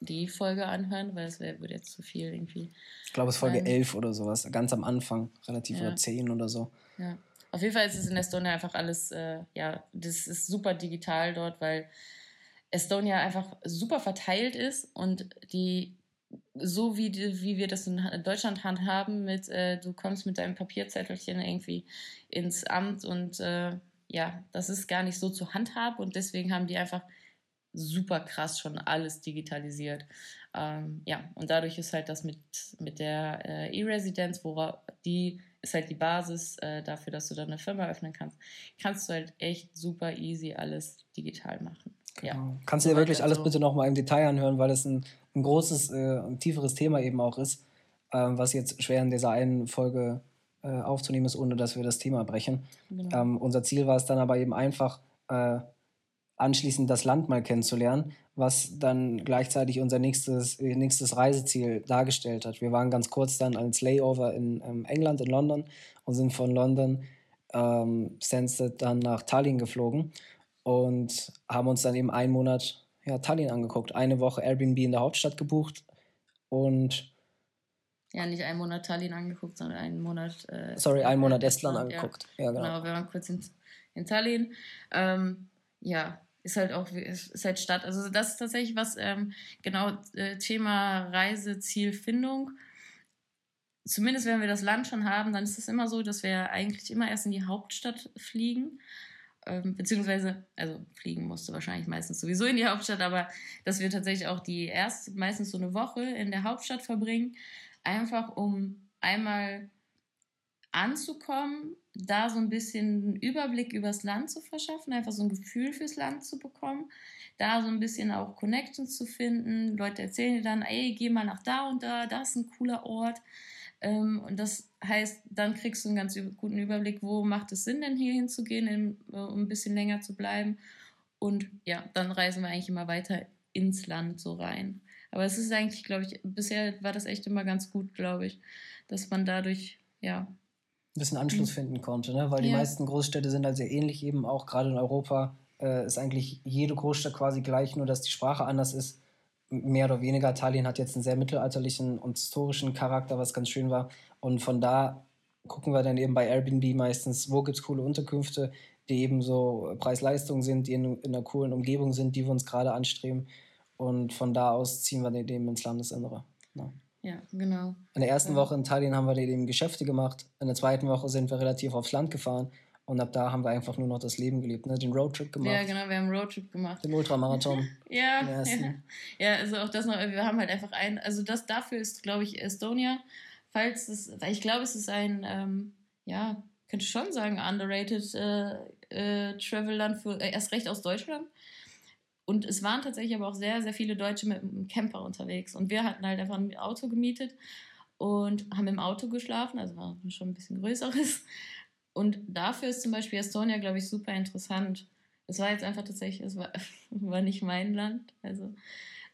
die Folge anhören, weil es würde jetzt zu viel irgendwie. Ich glaube, es ist Folge 11 oder sowas, ganz am Anfang, relativ ja. oder 10 oder so. Ja. Auf jeden Fall ist es in Estonia einfach alles, äh, ja, das ist super digital dort, weil Estonia einfach super verteilt ist und die, so wie, die, wie wir das in Deutschland handhaben, mit äh, du kommst mit deinem Papierzettelchen irgendwie ins Amt und äh, ja, das ist gar nicht so zu handhaben und deswegen haben die einfach super krass schon alles digitalisiert. Ähm, ja, und dadurch ist halt das mit, mit der äh, E-Residenz, worauf die ist halt die Basis äh, dafür, dass du dann eine Firma öffnen kannst. Kannst du halt echt super easy alles digital machen. Genau. Ja. Kannst du dir wirklich alles so. bitte nochmal im Detail anhören, weil es ein, ein großes, äh, ein tieferes Thema eben auch ist, ähm, was jetzt schwer in dieser einen Folge äh, aufzunehmen ist, ohne dass wir das Thema brechen. Genau. Ähm, unser Ziel war es dann aber eben einfach, äh, anschließend das Land mal kennenzulernen, was dann gleichzeitig unser nächstes, nächstes Reiseziel dargestellt hat. Wir waren ganz kurz dann als Layover in ähm, England, in London und sind von London ähm, Stansted dann nach Tallinn geflogen und haben uns dann eben einen Monat ja, Tallinn angeguckt. Eine Woche Airbnb in der Hauptstadt gebucht und ja, nicht einen Monat Tallinn angeguckt, sondern einen Monat. Äh, Sorry, einen Monat Estland, Estland angeguckt. Ja. ja, genau. genau. Wir waren kurz in, in Tallinn. Ähm, ja, ist halt auch ist halt Stadt. Also das ist tatsächlich was, ähm, genau, äh, Thema Reisezielfindung. Zumindest wenn wir das Land schon haben, dann ist es immer so, dass wir eigentlich immer erst in die Hauptstadt fliegen. Ähm, beziehungsweise, also fliegen musste wahrscheinlich meistens sowieso in die Hauptstadt, aber dass wir tatsächlich auch die erste, meistens so eine Woche in der Hauptstadt verbringen, einfach um einmal anzukommen, da so ein bisschen einen Überblick übers Land zu verschaffen, einfach so ein Gefühl fürs Land zu bekommen, da so ein bisschen auch Connections zu finden. Leute erzählen dir dann, ey, geh mal nach da und da, da ist ein cooler Ort. Ähm, und das heißt, dann kriegst du einen ganz guten Überblick, wo macht es Sinn, denn hier hinzugehen, äh, um ein bisschen länger zu bleiben. Und ja, dann reisen wir eigentlich immer weiter ins Land so rein. Aber es ist eigentlich, glaube ich, bisher war das echt immer ganz gut, glaube ich, dass man dadurch, ja, ein bisschen Anschluss mhm. finden konnte, ne? weil die ja. meisten Großstädte sind halt sehr ähnlich, eben auch gerade in Europa äh, ist eigentlich jede Großstadt quasi gleich, nur dass die Sprache anders ist. mehr oder weniger. Tallinn hat jetzt einen sehr mittelalterlichen und historischen Charakter, was ganz schön war. Und von da gucken wir dann eben bei Airbnb meistens, wo gibt es coole Unterkünfte, die eben so Preis-Leistung sind, die in, in einer coolen Umgebung sind, die wir uns gerade anstreben. Und von da aus ziehen wir den eben ins Landesinnere. Ja. Ja, genau. In der ersten ja. Woche in Tallinn haben wir eben Geschäfte gemacht. In der zweiten Woche sind wir relativ aufs Land gefahren. Und ab da haben wir einfach nur noch das Leben gelebt, ne? den Roadtrip gemacht. Ja, genau, wir haben einen Roadtrip gemacht. Den Ultramarathon. ja, ja, ja, also auch das noch, wir haben halt einfach ein, also das dafür ist, glaube ich, Estonia, falls es, weil ich glaube, es ist ein, ähm, ja, könnte schon sagen, underrated äh, äh, Travel-Land für, äh, erst recht aus Deutschland. Und es waren tatsächlich aber auch sehr, sehr viele Deutsche mit einem Camper unterwegs. Und wir hatten halt einfach ein Auto gemietet und haben im Auto geschlafen, also war schon ein bisschen größeres. Und dafür ist zum Beispiel Estonia, glaube ich, super interessant. Es war jetzt einfach tatsächlich, es war, war nicht mein Land. Also,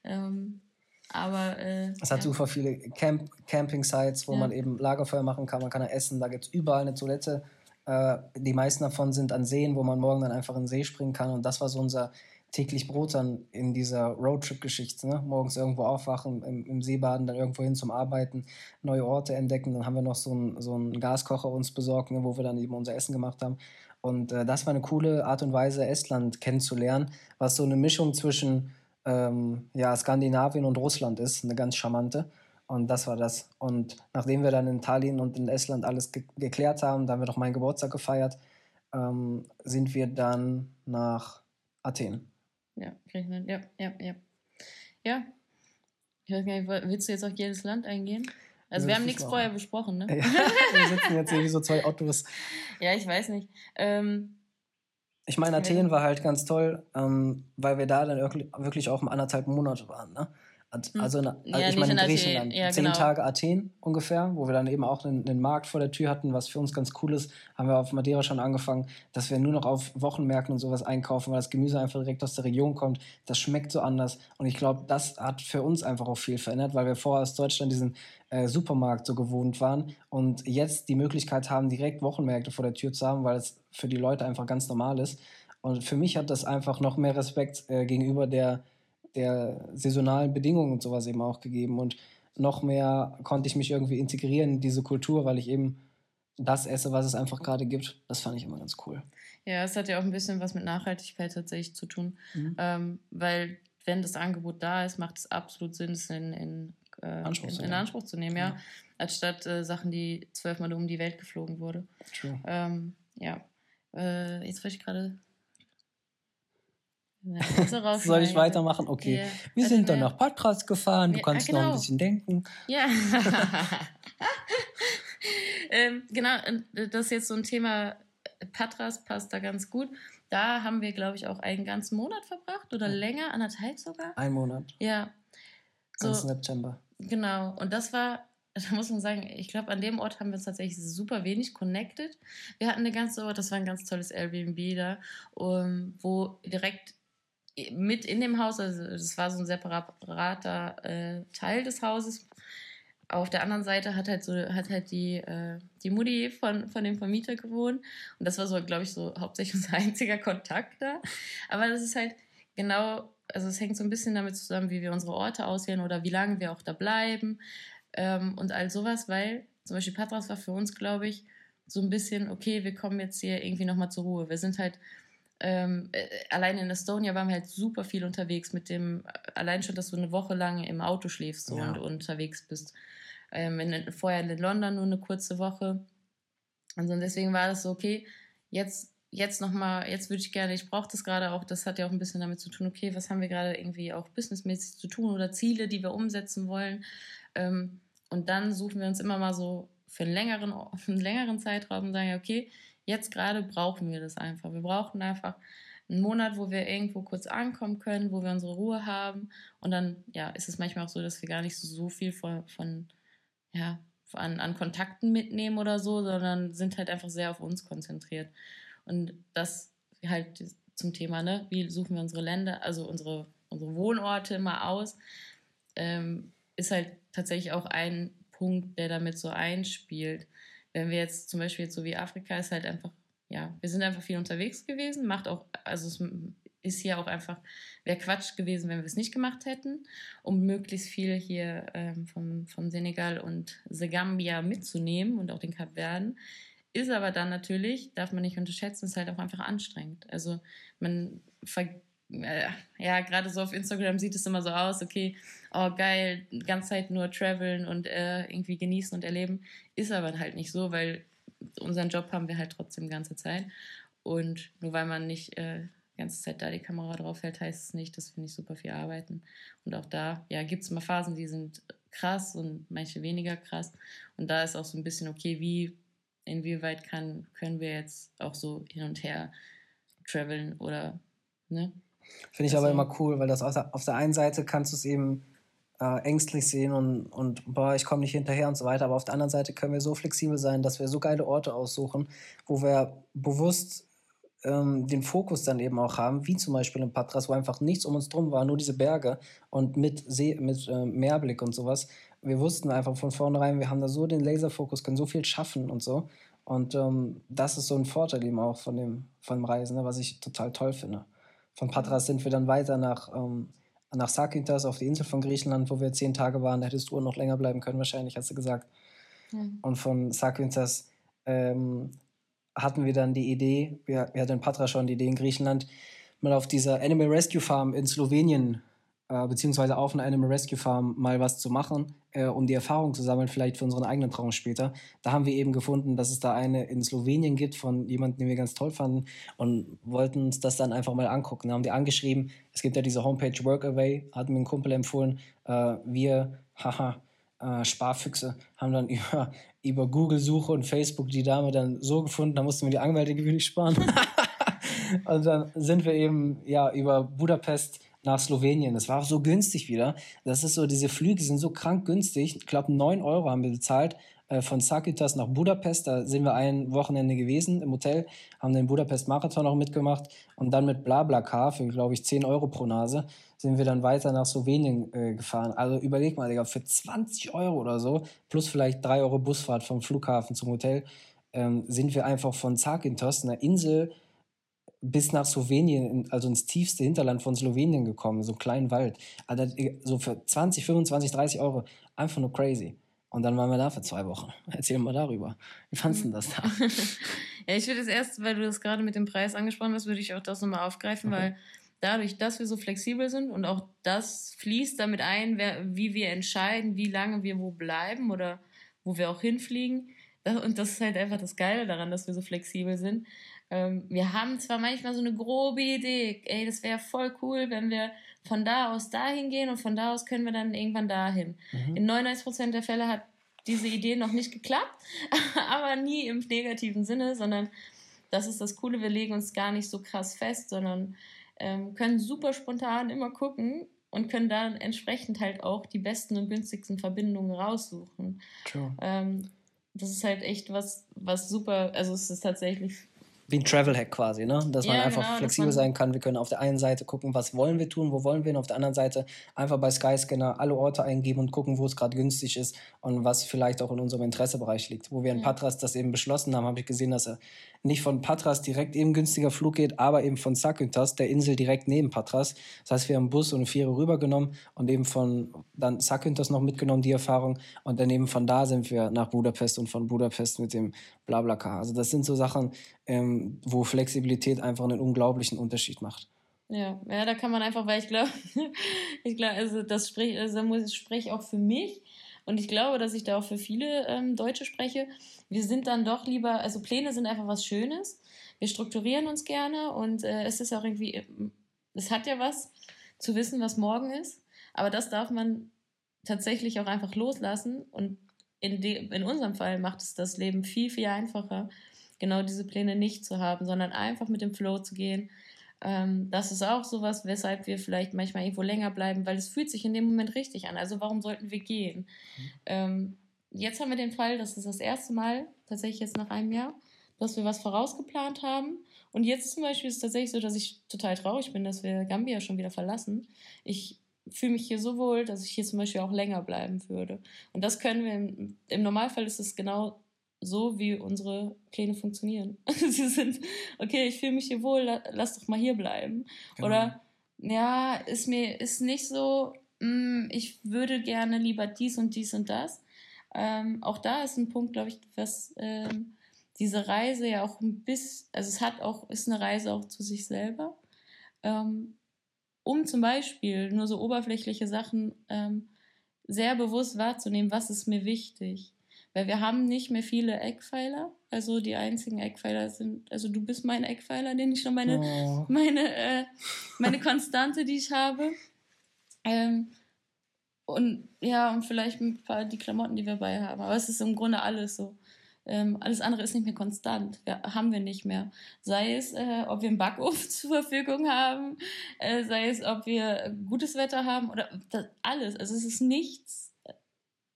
ähm, aber. Äh, es hat ja. super viele Camp Camping-Sites, wo ja. man eben Lagerfeuer machen kann, man kann da essen, da gibt es überall eine Toilette. Äh, die meisten davon sind an Seen, wo man morgen dann einfach in den See springen kann. Und das war so unser täglich Brot dann in dieser Roadtrip-Geschichte. Ne? Morgens irgendwo aufwachen, im, im See baden, dann irgendwo hin zum Arbeiten, neue Orte entdecken. Dann haben wir noch so einen so Gaskocher uns besorgt, ne, wo wir dann eben unser Essen gemacht haben. Und äh, das war eine coole Art und Weise, Estland kennenzulernen, was so eine Mischung zwischen ähm, ja, Skandinavien und Russland ist, eine ganz charmante. Und das war das. Und nachdem wir dann in Tallinn und in Estland alles ge geklärt haben, da haben wir doch meinen Geburtstag gefeiert, ähm, sind wir dann nach Athen. Ja, Griechenland, ja, ja, ja. Ja. Ich weiß gar nicht, willst du jetzt auf jedes Land eingehen? Also, wir haben nichts vorher besprochen, ne? Ja, wir sitzen jetzt hier wie so zwei Ottos. Ja, ich weiß nicht. Ähm, ich meine, Athen war halt ganz toll, ähm, weil wir da dann wirklich auch um anderthalb Monate waren. Ne? Hm. Also, also ja, ich meine in Griechenland. Ja, Zehn genau. Tage Athen ungefähr, wo wir dann eben auch einen, einen, Markt vor der Tür hatten, was für uns ganz cool ist. Haben wir auf Madeira schon angefangen, dass wir nur noch auf Wochenmärkten und sowas einkaufen, weil das Gemüse einfach direkt aus der Region kommt. Das schmeckt so anders. Und ich glaube, das hat für uns einfach auch viel verändert, weil wir vorher aus Deutschland diesen äh, Supermarkt so gewohnt waren und jetzt die Möglichkeit haben, direkt Wochenmärkte vor der Tür zu haben, weil es für die Leute einfach ganz normal ist. Und für mich hat das einfach noch mehr Respekt äh, gegenüber der der saisonalen Bedingungen und sowas eben auch gegeben. Und noch mehr konnte ich mich irgendwie integrieren in diese Kultur, weil ich eben das esse, was es einfach gerade gibt. Das fand ich immer ganz cool. Ja, es hat ja auch ein bisschen was mit Nachhaltigkeit tatsächlich zu tun. Mhm. Ähm, weil wenn das Angebot da ist, macht es absolut Sinn, es in, in, äh, Anspruch, in, in Anspruch zu nehmen, ja. ja. Anstatt äh, Sachen, die zwölfmal um die Welt geflogen wurde. True. Ähm, ja. Äh, jetzt wollte ich gerade Soll ich weitermachen? Okay. Yeah. Wir sind dann nach Patras gefahren, du ja, kannst genau. noch ein genau. bisschen denken. Ja. ähm, genau, das ist jetzt so ein Thema, Patras passt da ganz gut. Da haben wir, glaube ich, auch einen ganzen Monat verbracht oder länger, anderthalb sogar. Ein Monat. Ja. So, Ganz September. Genau, und das war da muss man sagen, ich glaube, an dem Ort haben wir uns tatsächlich super wenig connected. Wir hatten eine ganze Ort, das war ein ganz tolles Airbnb da, um, wo direkt mit in dem Haus, also das war so ein separater äh, Teil des Hauses. Auf der anderen Seite hat halt so hat halt die, äh, die Mutti von, von dem Vermieter gewohnt. Und das war so, glaube ich, so hauptsächlich unser einziger Kontakt da. Aber das ist halt genau, also es hängt so ein bisschen damit zusammen, wie wir unsere Orte aussehen oder wie lange wir auch da bleiben. Ähm, und all sowas, weil zum Beispiel Patras war für uns, glaube ich, so ein bisschen, okay, wir kommen jetzt hier irgendwie nochmal zur Ruhe. Wir sind halt ähm, äh, allein in Estonia waren wir halt super viel unterwegs mit dem, allein schon, dass du eine Woche lang im Auto schläfst so, ja. und unterwegs bist. Ähm, in, vorher in London nur eine kurze Woche. Also deswegen war das so, okay, jetzt, jetzt nochmal, jetzt würde ich gerne, ich brauche das gerade auch, das hat ja auch ein bisschen damit zu tun, okay, was haben wir gerade irgendwie auch businessmäßig zu tun oder Ziele, die wir umsetzen wollen. Ähm, und dann suchen wir uns immer mal so für einen längeren, für einen längeren Zeitraum und sagen, okay, Jetzt gerade brauchen wir das einfach. Wir brauchen einfach einen Monat, wo wir irgendwo kurz ankommen können, wo wir unsere Ruhe haben. Und dann ja, ist es manchmal auch so, dass wir gar nicht so, viel von, von ja, an, an Kontakten mitnehmen oder so, sondern sind halt einfach sehr auf uns konzentriert. Und das halt zum Thema, ne? wie suchen wir unsere Länder, also unsere, unsere Wohnorte immer aus, ähm, ist halt tatsächlich auch ein Punkt, der damit so einspielt wenn wir jetzt zum Beispiel jetzt so wie Afrika ist halt einfach, ja, wir sind einfach viel unterwegs gewesen, macht auch, also es ist hier auch einfach, wäre Quatsch gewesen, wenn wir es nicht gemacht hätten, um möglichst viel hier ähm, vom, vom Senegal und The Gambia mitzunehmen und auch den Kapverden. Ist aber dann natürlich, darf man nicht unterschätzen, ist halt auch einfach anstrengend. Also man ver ja, gerade so auf Instagram sieht es immer so aus, okay, oh geil, die ganze Zeit nur traveln und äh, irgendwie genießen und erleben. Ist aber halt nicht so, weil unseren Job haben wir halt trotzdem ganze Zeit. Und nur weil man nicht äh, die ganze Zeit da die Kamera drauf hält, heißt es nicht, dass wir nicht super viel arbeiten. Und auch da, ja, gibt es mal Phasen, die sind krass und manche weniger krass. Und da ist auch so ein bisschen, okay, wie, inwieweit kann, können wir jetzt auch so hin und her traveln oder, ne? Finde ich also, aber immer cool, weil das auf der, auf der einen Seite kannst du es eben äh, ängstlich sehen und, und boah, ich komme nicht hinterher und so weiter, aber auf der anderen Seite können wir so flexibel sein, dass wir so geile Orte aussuchen, wo wir bewusst ähm, den Fokus dann eben auch haben, wie zum Beispiel in Patras, wo einfach nichts um uns drum war, nur diese Berge und mit, See, mit äh, Meerblick und sowas. Wir wussten einfach von vornherein, wir haben da so den Laserfokus, können so viel schaffen und so. Und ähm, das ist so ein Vorteil eben auch von dem, von dem Reisen, ne, was ich total toll finde. Von Patras sind wir dann weiter nach, ähm, nach Sakintas auf die Insel von Griechenland, wo wir zehn Tage waren. Da hättest du noch länger bleiben können, wahrscheinlich, hast du gesagt. Mhm. Und von Sakintas ähm, hatten wir dann die Idee, wir, wir hatten in Patra schon die Idee in Griechenland, mal auf dieser Animal Rescue Farm in Slowenien, äh, beziehungsweise auf Animal Rescue Farm mal was zu machen, äh, um die Erfahrung zu sammeln, vielleicht für unseren eigenen Traum später. Da haben wir eben gefunden, dass es da eine in Slowenien gibt von jemandem, den wir ganz toll fanden und wollten uns das dann einfach mal angucken. Da haben die angeschrieben, es gibt ja diese Homepage Workaway, hat mir ein Kumpel empfohlen, äh, wir, haha, äh, Sparfüchse haben dann über, über Google-Suche und Facebook die Dame dann so gefunden, da mussten wir die Anwältegebühr nicht sparen. und dann sind wir eben ja über Budapest nach Slowenien. Das war auch so günstig wieder. Das ist so, diese Flüge sind so krank günstig. Ich glaube, 9 Euro haben wir bezahlt äh, von Sakitas nach Budapest. Da sind wir ein Wochenende gewesen im Hotel, haben den Budapest-Marathon auch mitgemacht und dann mit BlaBlaCar für, glaube ich, 10 Euro pro Nase sind wir dann weiter nach Slowenien äh, gefahren. Also überleg mal, Digga, für 20 Euro oder so, plus vielleicht 3 Euro Busfahrt vom Flughafen zum Hotel, ähm, sind wir einfach von Zakynthos, einer Insel, bis nach Slowenien, also ins tiefste Hinterland von Slowenien gekommen, so einen kleinen Wald. Also so für 20, 25, 30 Euro, einfach nur crazy. Und dann waren wir da für zwei Wochen. Erzähl mal darüber. Wie fandest du das da? ja, ich würde es erst, weil du das gerade mit dem Preis angesprochen hast, würde ich auch das nochmal aufgreifen, okay. weil dadurch, dass wir so flexibel sind und auch das fließt damit ein, wer, wie wir entscheiden, wie lange wir wo bleiben oder wo wir auch hinfliegen. Und das ist halt einfach das Geile daran, dass wir so flexibel sind. Ähm, wir haben zwar manchmal so eine grobe Idee, ey, das wäre voll cool, wenn wir von da aus dahin gehen und von da aus können wir dann irgendwann dahin. Mhm. In 99% der Fälle hat diese Idee noch nicht geklappt, aber nie im negativen Sinne, sondern das ist das Coole, wir legen uns gar nicht so krass fest, sondern ähm, können super spontan immer gucken und können dann entsprechend halt auch die besten und günstigsten Verbindungen raussuchen. Ähm, das ist halt echt was, was super, also es ist tatsächlich wie ein Travel-Hack quasi, ne? Dass man ja, einfach genau, flexibel sein kann. Wir können auf der einen Seite gucken, was wollen wir tun, wo wollen wir hin, auf der anderen Seite einfach bei Skyscanner alle Orte eingeben und gucken, wo es gerade günstig ist und was vielleicht auch in unserem Interessebereich liegt. Wo wir in Patras das eben beschlossen haben, habe ich gesehen, dass er nicht von Patras direkt eben günstiger Flug geht, aber eben von Zakynthos, der Insel direkt neben Patras. Das heißt, wir haben Bus und eine Fähre rübergenommen und eben von dann Zakynthos noch mitgenommen, die Erfahrung. Und dann eben von da sind wir nach Budapest und von Budapest mit dem Blablacar. Also das sind so Sachen, ähm, wo Flexibilität einfach einen unglaublichen Unterschied macht. Ja, ja, da kann man einfach, weil ich glaube, ich glaube, also das spricht, also muss ich auch für mich und ich glaube, dass ich da auch für viele ähm, Deutsche spreche. Wir sind dann doch lieber, also Pläne sind einfach was Schönes. Wir strukturieren uns gerne und äh, es ist auch irgendwie, es hat ja was zu wissen, was morgen ist. Aber das darf man tatsächlich auch einfach loslassen und in, de, in unserem Fall macht es das Leben viel, viel einfacher, genau diese Pläne nicht zu haben, sondern einfach mit dem Flow zu gehen. Ähm, das ist auch sowas, weshalb wir vielleicht manchmal irgendwo länger bleiben, weil es fühlt sich in dem Moment richtig an. Also warum sollten wir gehen? Mhm. Ähm, jetzt haben wir den Fall, das ist das erste Mal, tatsächlich jetzt nach einem Jahr, dass wir was vorausgeplant haben. Und jetzt zum Beispiel ist es tatsächlich so, dass ich total traurig bin, dass wir Gambia schon wieder verlassen. Ich fühle mich hier so wohl, dass ich hier zum Beispiel auch länger bleiben würde. Und das können wir, im, im Normalfall ist es genau so, wie unsere Pläne funktionieren. Sie sind, okay, ich fühle mich hier wohl, lass doch mal hier bleiben. Genau. Oder, ja, ist mir, ist nicht so, mh, mm, ich würde gerne lieber dies und dies und das. Ähm, auch da ist ein Punkt, glaube ich, was ähm, diese Reise ja auch ein bisschen, also es hat auch, ist eine Reise auch zu sich selber. Ähm, um zum Beispiel nur so oberflächliche Sachen ähm, sehr bewusst wahrzunehmen, was ist mir wichtig. Weil wir haben nicht mehr viele Eckpfeiler. Also die einzigen Eckpfeiler sind, also du bist mein Eckpfeiler, den ich schon meine, oh. meine, äh, meine Konstante, die ich habe. Ähm, und ja, und vielleicht ein paar die Klamotten, die wir bei haben. Aber es ist im Grunde alles so. Ähm, alles andere ist nicht mehr konstant. Wir, haben wir nicht mehr. Sei es, äh, ob wir einen Backofen zur Verfügung haben, äh, sei es, ob wir gutes Wetter haben oder das, alles. Also es ist nichts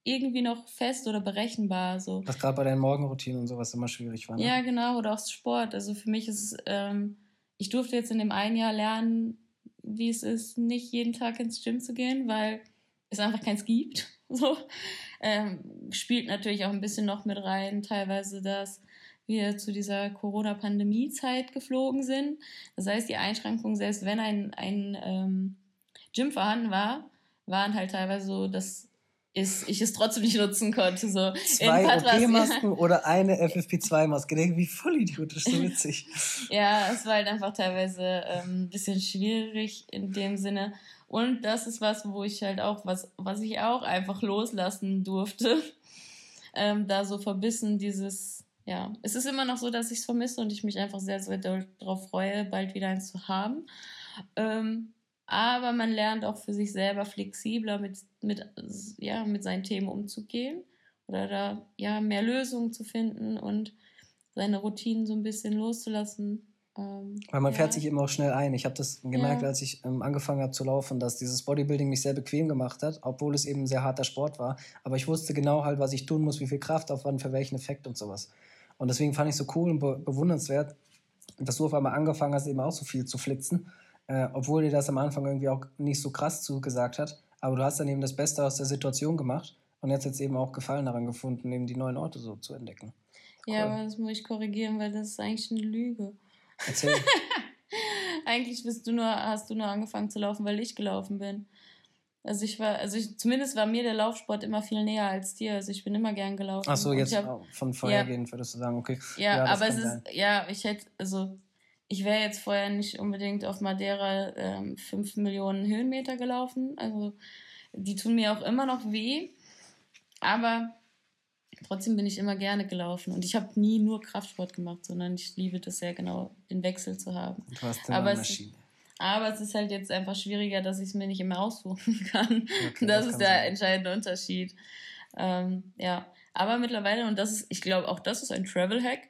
irgendwie noch fest oder berechenbar. So. Was gerade bei deinen Morgenroutinen und sowas immer schwierig war. Ne? Ja, genau. Oder auch Sport. Also für mich ist es, ähm, ich durfte jetzt in dem einen Jahr lernen, wie es ist, nicht jeden Tag ins Gym zu gehen, weil es einfach keins gibt. So. Ähm, spielt natürlich auch ein bisschen noch mit rein, teilweise, dass wir zu dieser Corona-Pandemie-Zeit geflogen sind. Das heißt, die Einschränkungen, selbst wenn ein, ein ähm, Gym vorhanden war, waren halt teilweise so, dass ist, ich es trotzdem nicht nutzen konnte. So. Zwei OP-Masken oder eine FFP2-Maske. Wie voll idiotisch, so witzig. ja, es war halt einfach teilweise ähm, ein bisschen schwierig in dem Sinne. Und das ist was, wo ich halt auch, was, was ich auch einfach loslassen durfte. Ähm, da so verbissen dieses, ja, es ist immer noch so, dass ich es vermisse und ich mich einfach sehr, sehr darauf freue, bald wieder eins zu haben. Ähm, aber man lernt auch für sich selber flexibler mit, mit, ja, mit seinen Themen umzugehen oder da ja mehr Lösungen zu finden und seine Routinen so ein bisschen loszulassen. Ähm, Weil man ja. fährt sich immer auch schnell ein. Ich habe das gemerkt, ja. als ich ähm, angefangen habe zu laufen, dass dieses Bodybuilding mich sehr bequem gemacht hat, obwohl es eben ein sehr harter Sport war. Aber ich wusste genau halt, was ich tun muss, wie viel Kraftaufwand, für welchen Effekt und sowas. Und deswegen fand ich so cool und be bewundernswert, dass du auf einmal angefangen hast, eben auch so viel zu flitzen äh, obwohl dir das am Anfang irgendwie auch nicht so krass zugesagt hat. Aber du hast dann eben das Beste aus der Situation gemacht und jetzt jetzt eben auch Gefallen daran gefunden, eben die neuen Orte so zu entdecken. Cool. Ja, aber das muss ich korrigieren, weil das ist eigentlich eine Lüge. Erzähl. eigentlich bist du nur, hast du nur angefangen zu laufen, weil ich gelaufen bin. Also ich war, also ich, zumindest war mir der Laufsport immer viel näher als dir. Also ich bin immer gern gelaufen. Ach so, jetzt hab, von vorhergehend ja, würdest du sagen, okay. Ja, ja aber es ist, ja, ich hätte, also ich wäre jetzt vorher nicht unbedingt auf Madeira ähm, 5 Millionen Höhenmeter gelaufen. Also die tun mir auch immer noch weh. Aber trotzdem bin ich immer gerne gelaufen. Und ich habe nie nur Kraftsport gemacht, sondern ich liebe das sehr genau, den Wechsel zu haben. Du hast aber es, aber es ist halt jetzt einfach schwieriger, dass ich es mir nicht immer aussuchen kann. Okay, das, das ist der sein. entscheidende Unterschied. Ähm, ja, aber mittlerweile, und das ist, ich glaube, auch das ist ein Travel-Hack,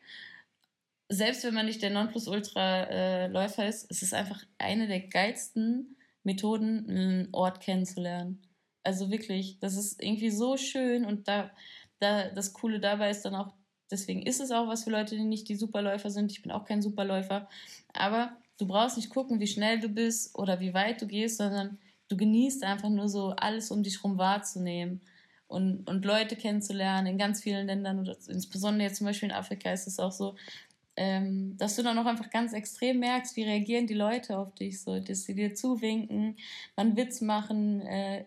selbst wenn man nicht der Nonplusultra-Läufer äh, ist, ist es einfach eine der geilsten Methoden, einen Ort kennenzulernen. Also wirklich, das ist irgendwie so schön und da, da das Coole dabei ist dann auch, deswegen ist es auch was für Leute, die nicht die Superläufer sind. Ich bin auch kein Superläufer. Aber du brauchst nicht gucken, wie schnell du bist oder wie weit du gehst, sondern du genießt einfach nur so alles um dich herum wahrzunehmen und, und Leute kennenzulernen in ganz vielen Ländern insbesondere jetzt zum Beispiel in Afrika ist es auch so, ähm, dass du dann auch einfach ganz extrem merkst, wie reagieren die Leute auf dich, so, dass sie dir zuwinken, dann Witz machen. Äh,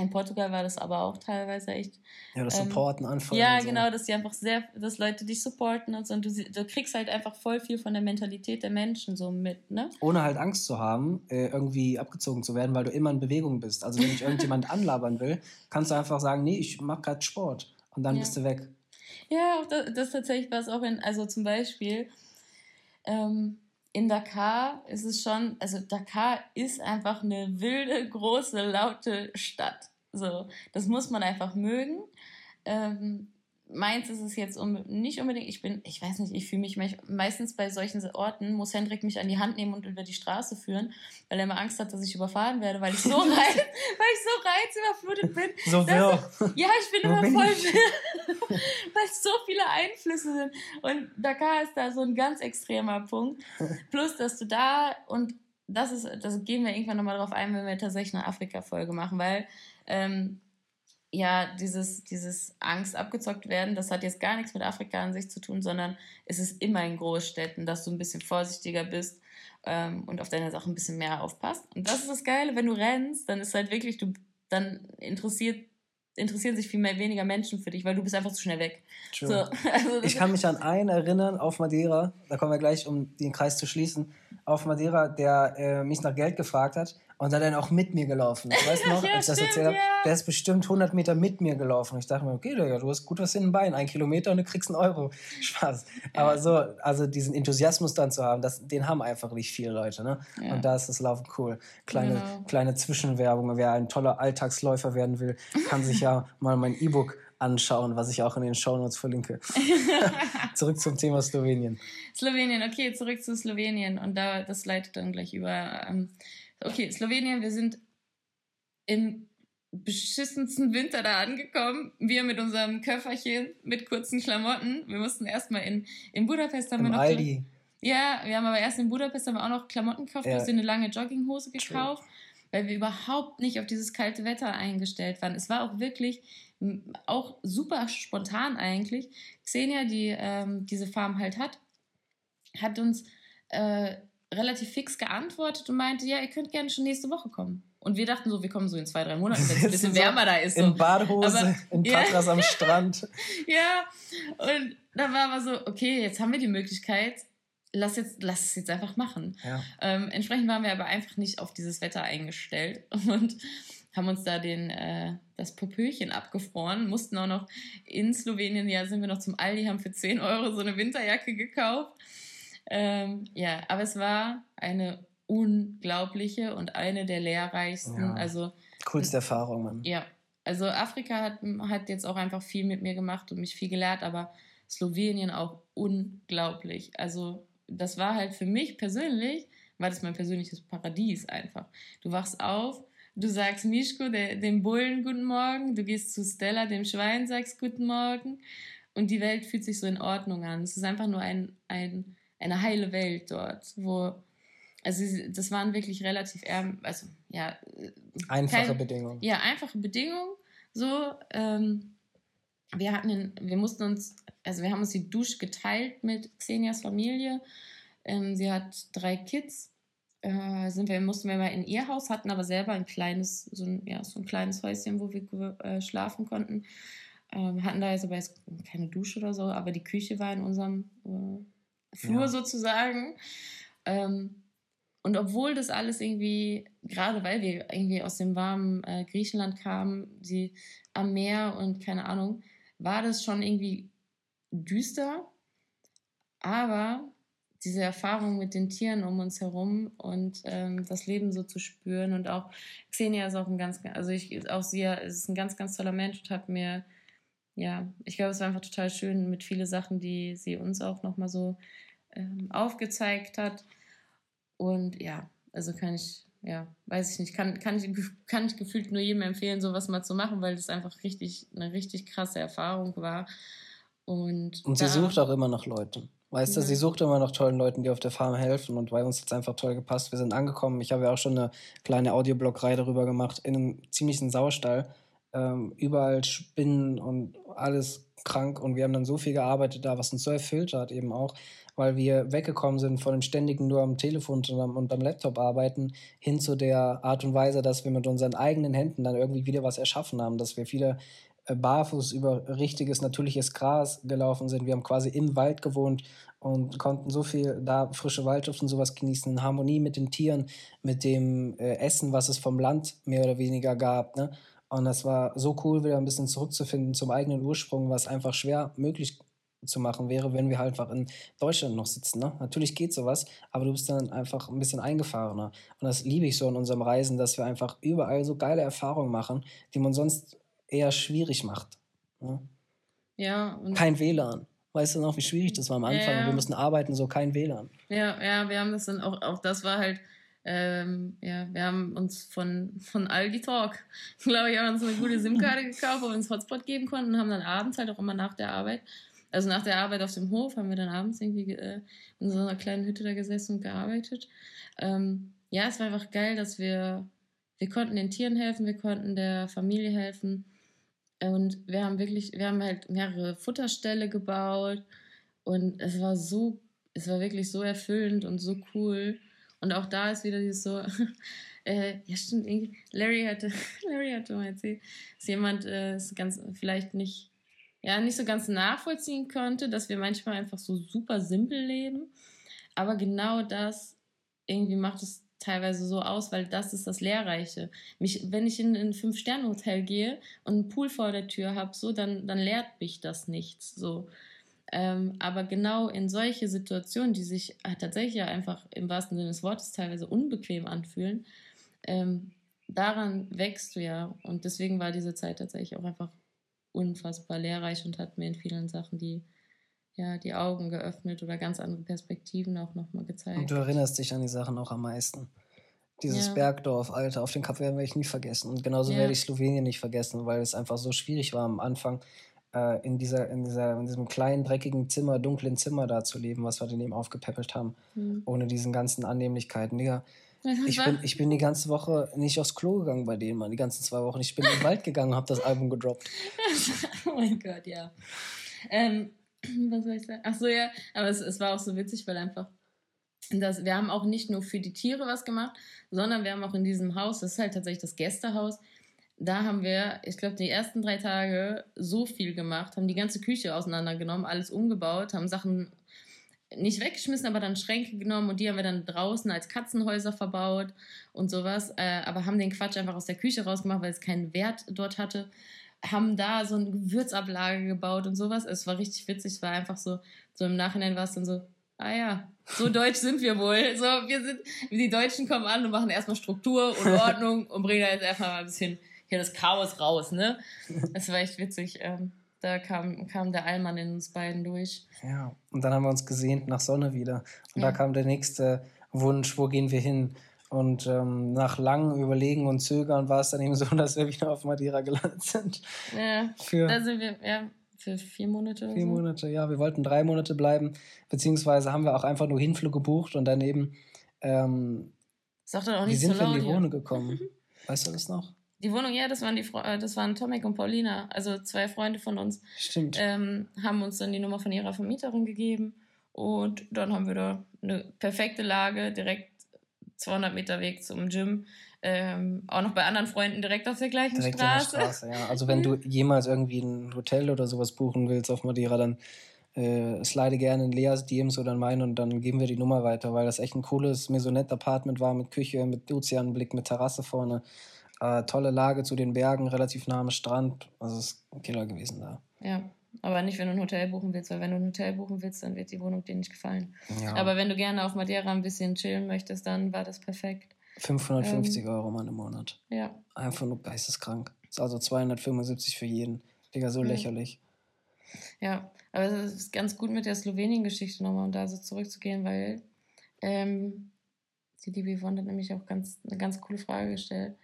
in Portugal war das aber auch teilweise echt. Ja, das ähm, Supporten anfangen. Ja, so. genau, dass die einfach sehr, dass Leute dich supporten und so. Und du, du kriegst halt einfach voll viel von der Mentalität der Menschen so mit, ne? Ohne halt Angst zu haben, äh, irgendwie abgezogen zu werden, weil du immer in Bewegung bist. Also wenn ich irgendjemand anlabern will, kannst du einfach sagen, nee, ich mache gerade Sport. Und dann ja. bist du weg. Ja, auch das, das tatsächlich war es auch in, also zum Beispiel ähm, in Dakar ist es schon, also Dakar ist einfach eine wilde, große, laute Stadt. So, das muss man einfach mögen. Ähm, meins ist es jetzt um, nicht unbedingt, ich bin, ich weiß nicht, ich fühle mich meistens bei solchen Orten, muss Hendrik mich an die Hand nehmen und über die Straße führen, weil er immer Angst hat, dass ich überfahren werde, weil ich so reiz, weil ich so reizüberflutet bin. So wirr. Ja, ich bin immer voll wirr, weil so viele Einflüsse sind. Und Dakar ist da so ein ganz extremer Punkt. Plus, dass du da und das ist, das gehen wir irgendwann nochmal drauf ein, wenn wir tatsächlich eine Afrika-Folge machen, weil ähm, ja, dieses, dieses Angst abgezockt werden, das hat jetzt gar nichts mit Afrika an sich zu tun, sondern es ist immer in Großstädten, dass du ein bisschen vorsichtiger bist ähm, und auf deine Sachen ein bisschen mehr aufpasst. Und das ist das Geile, wenn du rennst, dann ist halt wirklich, du, dann interessiert interessieren sich viel mehr weniger Menschen für dich, weil du bist einfach zu schnell weg. So, also ich kann mich an einen erinnern auf Madeira, da kommen wir gleich, um den Kreis zu schließen, auf Madeira, der äh, mich nach Geld gefragt hat und dann auch mit mir gelaufen. Weißt du noch, ja, als ich das erzählt habe? Der ist bestimmt 100 Meter mit mir gelaufen. Ich dachte mir, okay, Digga, du hast gut was in den Beinen. Ein Kilometer und du kriegst einen Euro. Spaß. Aber so, also diesen Enthusiasmus dann zu haben, das, den haben einfach nicht viele Leute. Ne? Ja. Und da ist das Laufen cool. Kleine, genau. kleine Zwischenwerbung. Wer ein toller Alltagsläufer werden will, kann sich ja mal mein E-Book anschauen, was ich auch in den Shownotes verlinke. zurück zum Thema Slowenien. Slowenien, okay, zurück zu Slowenien. Und da, das leitet dann gleich über. Ähm, okay, Slowenien, wir sind im beschissensten Winter da angekommen. Wir mit unserem Köfferchen mit kurzen Klamotten. Wir mussten erstmal in, in Budapest haben Im wir noch. Aldi. Ja, wir haben aber erst in Budapest haben wir auch noch Klamotten gekauft, ja. eine lange Jogginghose gekauft, True. weil wir überhaupt nicht auf dieses kalte Wetter eingestellt waren. Es war auch wirklich auch super spontan eigentlich. Xenia, die ähm, diese Farm halt hat, hat uns äh, relativ fix geantwortet und meinte, ja, ihr könnt gerne schon nächste Woche kommen. Und wir dachten so, wir kommen so in zwei, drei Monaten, wenn es ein bisschen wärmer da ist. So. In Badehose, aber, in Patras ja. am Strand. ja, und da war aber so, okay, jetzt haben wir die Möglichkeit, lass, jetzt, lass es jetzt einfach machen. Ja. Ähm, entsprechend waren wir aber einfach nicht auf dieses Wetter eingestellt und haben uns da den, äh, das Popöchen abgefroren, mussten auch noch in Slowenien, ja, sind wir noch zum Aldi, haben für 10 Euro so eine Winterjacke gekauft ähm, ja, aber es war eine unglaubliche und eine der lehrreichsten. Ja. Also, Coolste Erfahrung, Mann. Ja, also Afrika hat, hat jetzt auch einfach viel mit mir gemacht und mich viel gelehrt, aber Slowenien auch unglaublich. Also das war halt für mich persönlich, war das mein persönliches Paradies einfach. Du wachst auf, du sagst Mischko, der, dem Bullen guten Morgen, du gehst zu Stella, dem Schwein, sagst guten Morgen und die Welt fühlt sich so in Ordnung an. Es ist einfach nur ein, ein eine heile Welt dort, wo also das waren wirklich relativ ärm, also ja einfache keine, Bedingungen. Ja, einfache Bedingungen. So, ähm, wir hatten, in, wir mussten uns, also wir haben uns die Dusche geteilt mit Xenias Familie. Ähm, sie hat drei Kids. Äh, sind wir, mussten wir mal in ihr Haus, hatten aber selber ein kleines, so ein, ja, so ein kleines Häuschen, wo wir äh, schlafen konnten. Ähm, hatten da jetzt aber jetzt keine Dusche oder so, aber die Küche war in unserem äh, Flur ja. sozusagen. Ähm, und obwohl das alles irgendwie, gerade weil wir irgendwie aus dem warmen äh, Griechenland kamen, die am Meer und keine Ahnung, war das schon irgendwie düster. Aber diese Erfahrung mit den Tieren um uns herum und ähm, das Leben so zu spüren und auch Xenia ist auch ein ganz, also ich, auch sie ist ein ganz, ganz toller Mensch und hat mir, ja, ich glaube, es war einfach total schön mit viele Sachen, die sie uns auch nochmal so ähm, aufgezeigt hat. Und ja, also kann ich, ja, weiß ich nicht, kann, kann, ich, kann ich gefühlt nur jedem empfehlen, sowas mal zu machen, weil das einfach richtig, eine richtig krasse Erfahrung war. Und, und sie sucht auch immer noch Leute. Weißt ja. du, sie sucht immer noch tollen Leuten, die auf der Farm helfen und bei uns hat es einfach toll gepasst. Wir sind angekommen. Ich habe ja auch schon eine kleine Audioblog-Reihe darüber gemacht, in einem ziemlichen Saustall. Ähm, überall Spinnen und alles krank und wir haben dann so viel gearbeitet da, was uns so erfüllt hat eben auch weil wir weggekommen sind von dem ständigen nur am Telefon und am, Laptop arbeiten, hin zu der Art und Weise, dass wir mit unseren eigenen Händen dann irgendwie wieder was erschaffen haben, dass wir viele äh, barfuß über richtiges, natürliches Gras gelaufen sind. Wir haben quasi im Wald gewohnt und konnten so viel da frische Waldluft und sowas genießen, in Harmonie mit den Tieren, mit dem äh, Essen, was es vom Land mehr oder weniger gab. Ne? Und das war so cool, wieder ein bisschen zurückzufinden zum eigenen Ursprung, was einfach schwer möglich zu machen wäre, wenn wir halt einfach in Deutschland noch sitzen. Ne? Natürlich geht sowas, aber du bist dann einfach ein bisschen eingefahrener. Und das liebe ich so in unserem Reisen, dass wir einfach überall so geile Erfahrungen machen, die man sonst eher schwierig macht. Ne? Ja. kein WLAN. Weißt du noch, wie schwierig das war am Anfang? Ja, Wir mussten arbeiten, so kein WLAN. Ja, ja, wir haben das dann auch, auch das war halt, ähm, ja, wir haben uns von, von Aldi Talk, glaube ich, haben uns eine gute SIM-Karte gekauft, wo wir uns Hotspot geben konnten und haben dann abends halt auch immer nach der Arbeit also nach der Arbeit auf dem Hof haben wir dann abends irgendwie äh, in so einer kleinen Hütte da gesessen und gearbeitet. Ähm, ja, es war einfach geil, dass wir, wir konnten den Tieren helfen, wir konnten der Familie helfen Und wir haben wirklich, wir haben halt mehrere Futterställe gebaut und es war so, es war wirklich so erfüllend und so cool. Und auch da ist wieder dieses so, äh, ja stimmt, Larry hatte, Larry hatte mal erzählt, dass jemand äh, es ganz vielleicht nicht, ja, nicht so ganz nachvollziehen konnte, dass wir manchmal einfach so super simpel leben. Aber genau das irgendwie macht es teilweise so aus, weil das ist das Lehrreiche. Mich, wenn ich in ein Fünf-Sterne-Hotel gehe und einen Pool vor der Tür habe, so, dann, dann lehrt mich das nichts. So. Ähm, aber genau in solche Situationen, die sich äh, tatsächlich ja einfach im wahrsten Sinne des Wortes teilweise unbequem anfühlen, ähm, daran wächst du ja. Und deswegen war diese Zeit tatsächlich auch einfach unfassbar lehrreich und hat mir in vielen Sachen die, ja, die Augen geöffnet oder ganz andere Perspektiven auch nochmal gezeigt. Und du erinnerst dich an die Sachen auch am meisten. Dieses ja. Bergdorf, Alter, auf den Kap werden werde ich nie vergessen. Und genauso ja. werde ich Slowenien nicht vergessen, weil es einfach so schwierig war am Anfang, äh, in, dieser, in, dieser, in diesem kleinen, dreckigen Zimmer, dunklen Zimmer da zu leben, was wir dann eben aufgepäppelt haben. Mhm. Ohne diesen ganzen Annehmlichkeiten. Digga, ich bin, ich bin die ganze Woche nicht aufs Klo gegangen bei denen, Mann, die ganzen zwei Wochen. Ich bin in den Wald gegangen und habe das Album gedroppt. oh mein Gott, ja. Ähm, was soll ich sagen? Ach so, ja, aber es, es war auch so witzig, weil einfach das, wir haben auch nicht nur für die Tiere was gemacht, sondern wir haben auch in diesem Haus, das ist halt tatsächlich das Gästehaus, da haben wir, ich glaube, die ersten drei Tage so viel gemacht, haben die ganze Küche auseinandergenommen, alles umgebaut, haben Sachen nicht weggeschmissen, aber dann Schränke genommen und die haben wir dann draußen als Katzenhäuser verbaut und sowas, äh, aber haben den Quatsch einfach aus der Küche rausgemacht, weil es keinen Wert dort hatte haben da so eine Gewürzablage gebaut und sowas. Es war richtig witzig, es war einfach so, so im Nachhinein war es dann so, ah ja, so deutsch sind wir wohl. So, wir sind, die Deutschen kommen an und machen erstmal Struktur und Ordnung und bringen da jetzt erstmal mal ein bisschen hier das Chaos raus, ne? Das war echt witzig. Ähm, da kam, kam der Allmann in uns beiden durch. Ja, und dann haben wir uns gesehnt nach Sonne wieder. Und ja. da kam der nächste Wunsch, wo gehen wir hin? Und ähm, nach langem Überlegen und Zögern war es dann eben so, dass wir wieder auf Madeira gelandet sind. Ja, für, da sind wir, ja, für vier Monate. Vier so. Monate, ja. Wir wollten drei Monate bleiben, beziehungsweise haben wir auch einfach nur Hinflug gebucht und daneben. Ähm, Sag doch auch nicht wie sind so wir in die Wohnung gekommen? weißt du das noch? Die Wohnung, ja, das waren die äh, das waren Tomek und Paulina, also zwei Freunde von uns. Stimmt. Ähm, haben uns dann die Nummer von ihrer Vermieterin gegeben und dann haben wir da eine perfekte Lage direkt 200 Meter Weg zum Gym. Ähm, auch noch bei anderen Freunden direkt auf der gleichen direkt Straße. Straße ja. Also wenn du jemals irgendwie ein Hotel oder sowas buchen willst auf Madeira, dann äh, slide gerne in Leas DMs oder in meinen und dann geben wir die Nummer weiter, weil das echt ein cooles Maisonette-Apartment war mit Küche, mit Ozeanblick, mit Terrasse vorne. Äh, tolle Lage zu den Bergen, relativ nah am Strand. Also es ist ein Killer gewesen da. Ja, aber nicht, wenn du ein Hotel buchen willst, weil wenn du ein Hotel buchen willst, dann wird die Wohnung dir nicht gefallen. Ja. Aber wenn du gerne auf Madeira ein bisschen chillen möchtest, dann war das perfekt. 550 ähm, Euro mal im Monat. Ja. Einfach nur geisteskrank. Ist also 275 für jeden. Digga, so mhm. lächerlich. Ja, aber es ist ganz gut mit der Slowenien-Geschichte nochmal, um da so zurückzugehen, weil ähm, die liebe Yvonne hat nämlich auch ganz, eine ganz coole Frage gestellt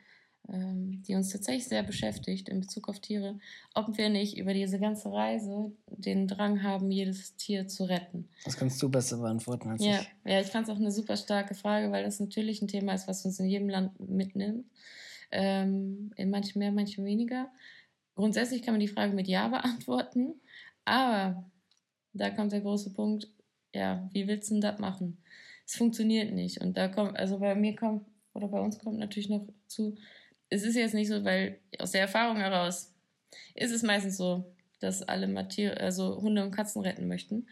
ähm, die uns tatsächlich sehr beschäftigt in Bezug auf Tiere, ob wir nicht über diese ganze Reise den Drang haben, jedes Tier zu retten. Das kannst du besser beantworten als ja, ich. Ja, ich fand es auch eine super starke Frage, weil das natürlich ein Thema ist, was uns in jedem Land mitnimmt. Ähm, in manchen mehr, manchen weniger. Grundsätzlich kann man die Frage mit Ja beantworten, aber da kommt der große Punkt, ja, wie willst du denn das machen? Es funktioniert nicht. Und da kommt, also bei mir kommt, oder bei uns kommt natürlich noch zu, es ist jetzt nicht so, weil aus der Erfahrung heraus ist es meistens so, dass alle Matier also Hunde und Katzen retten möchten.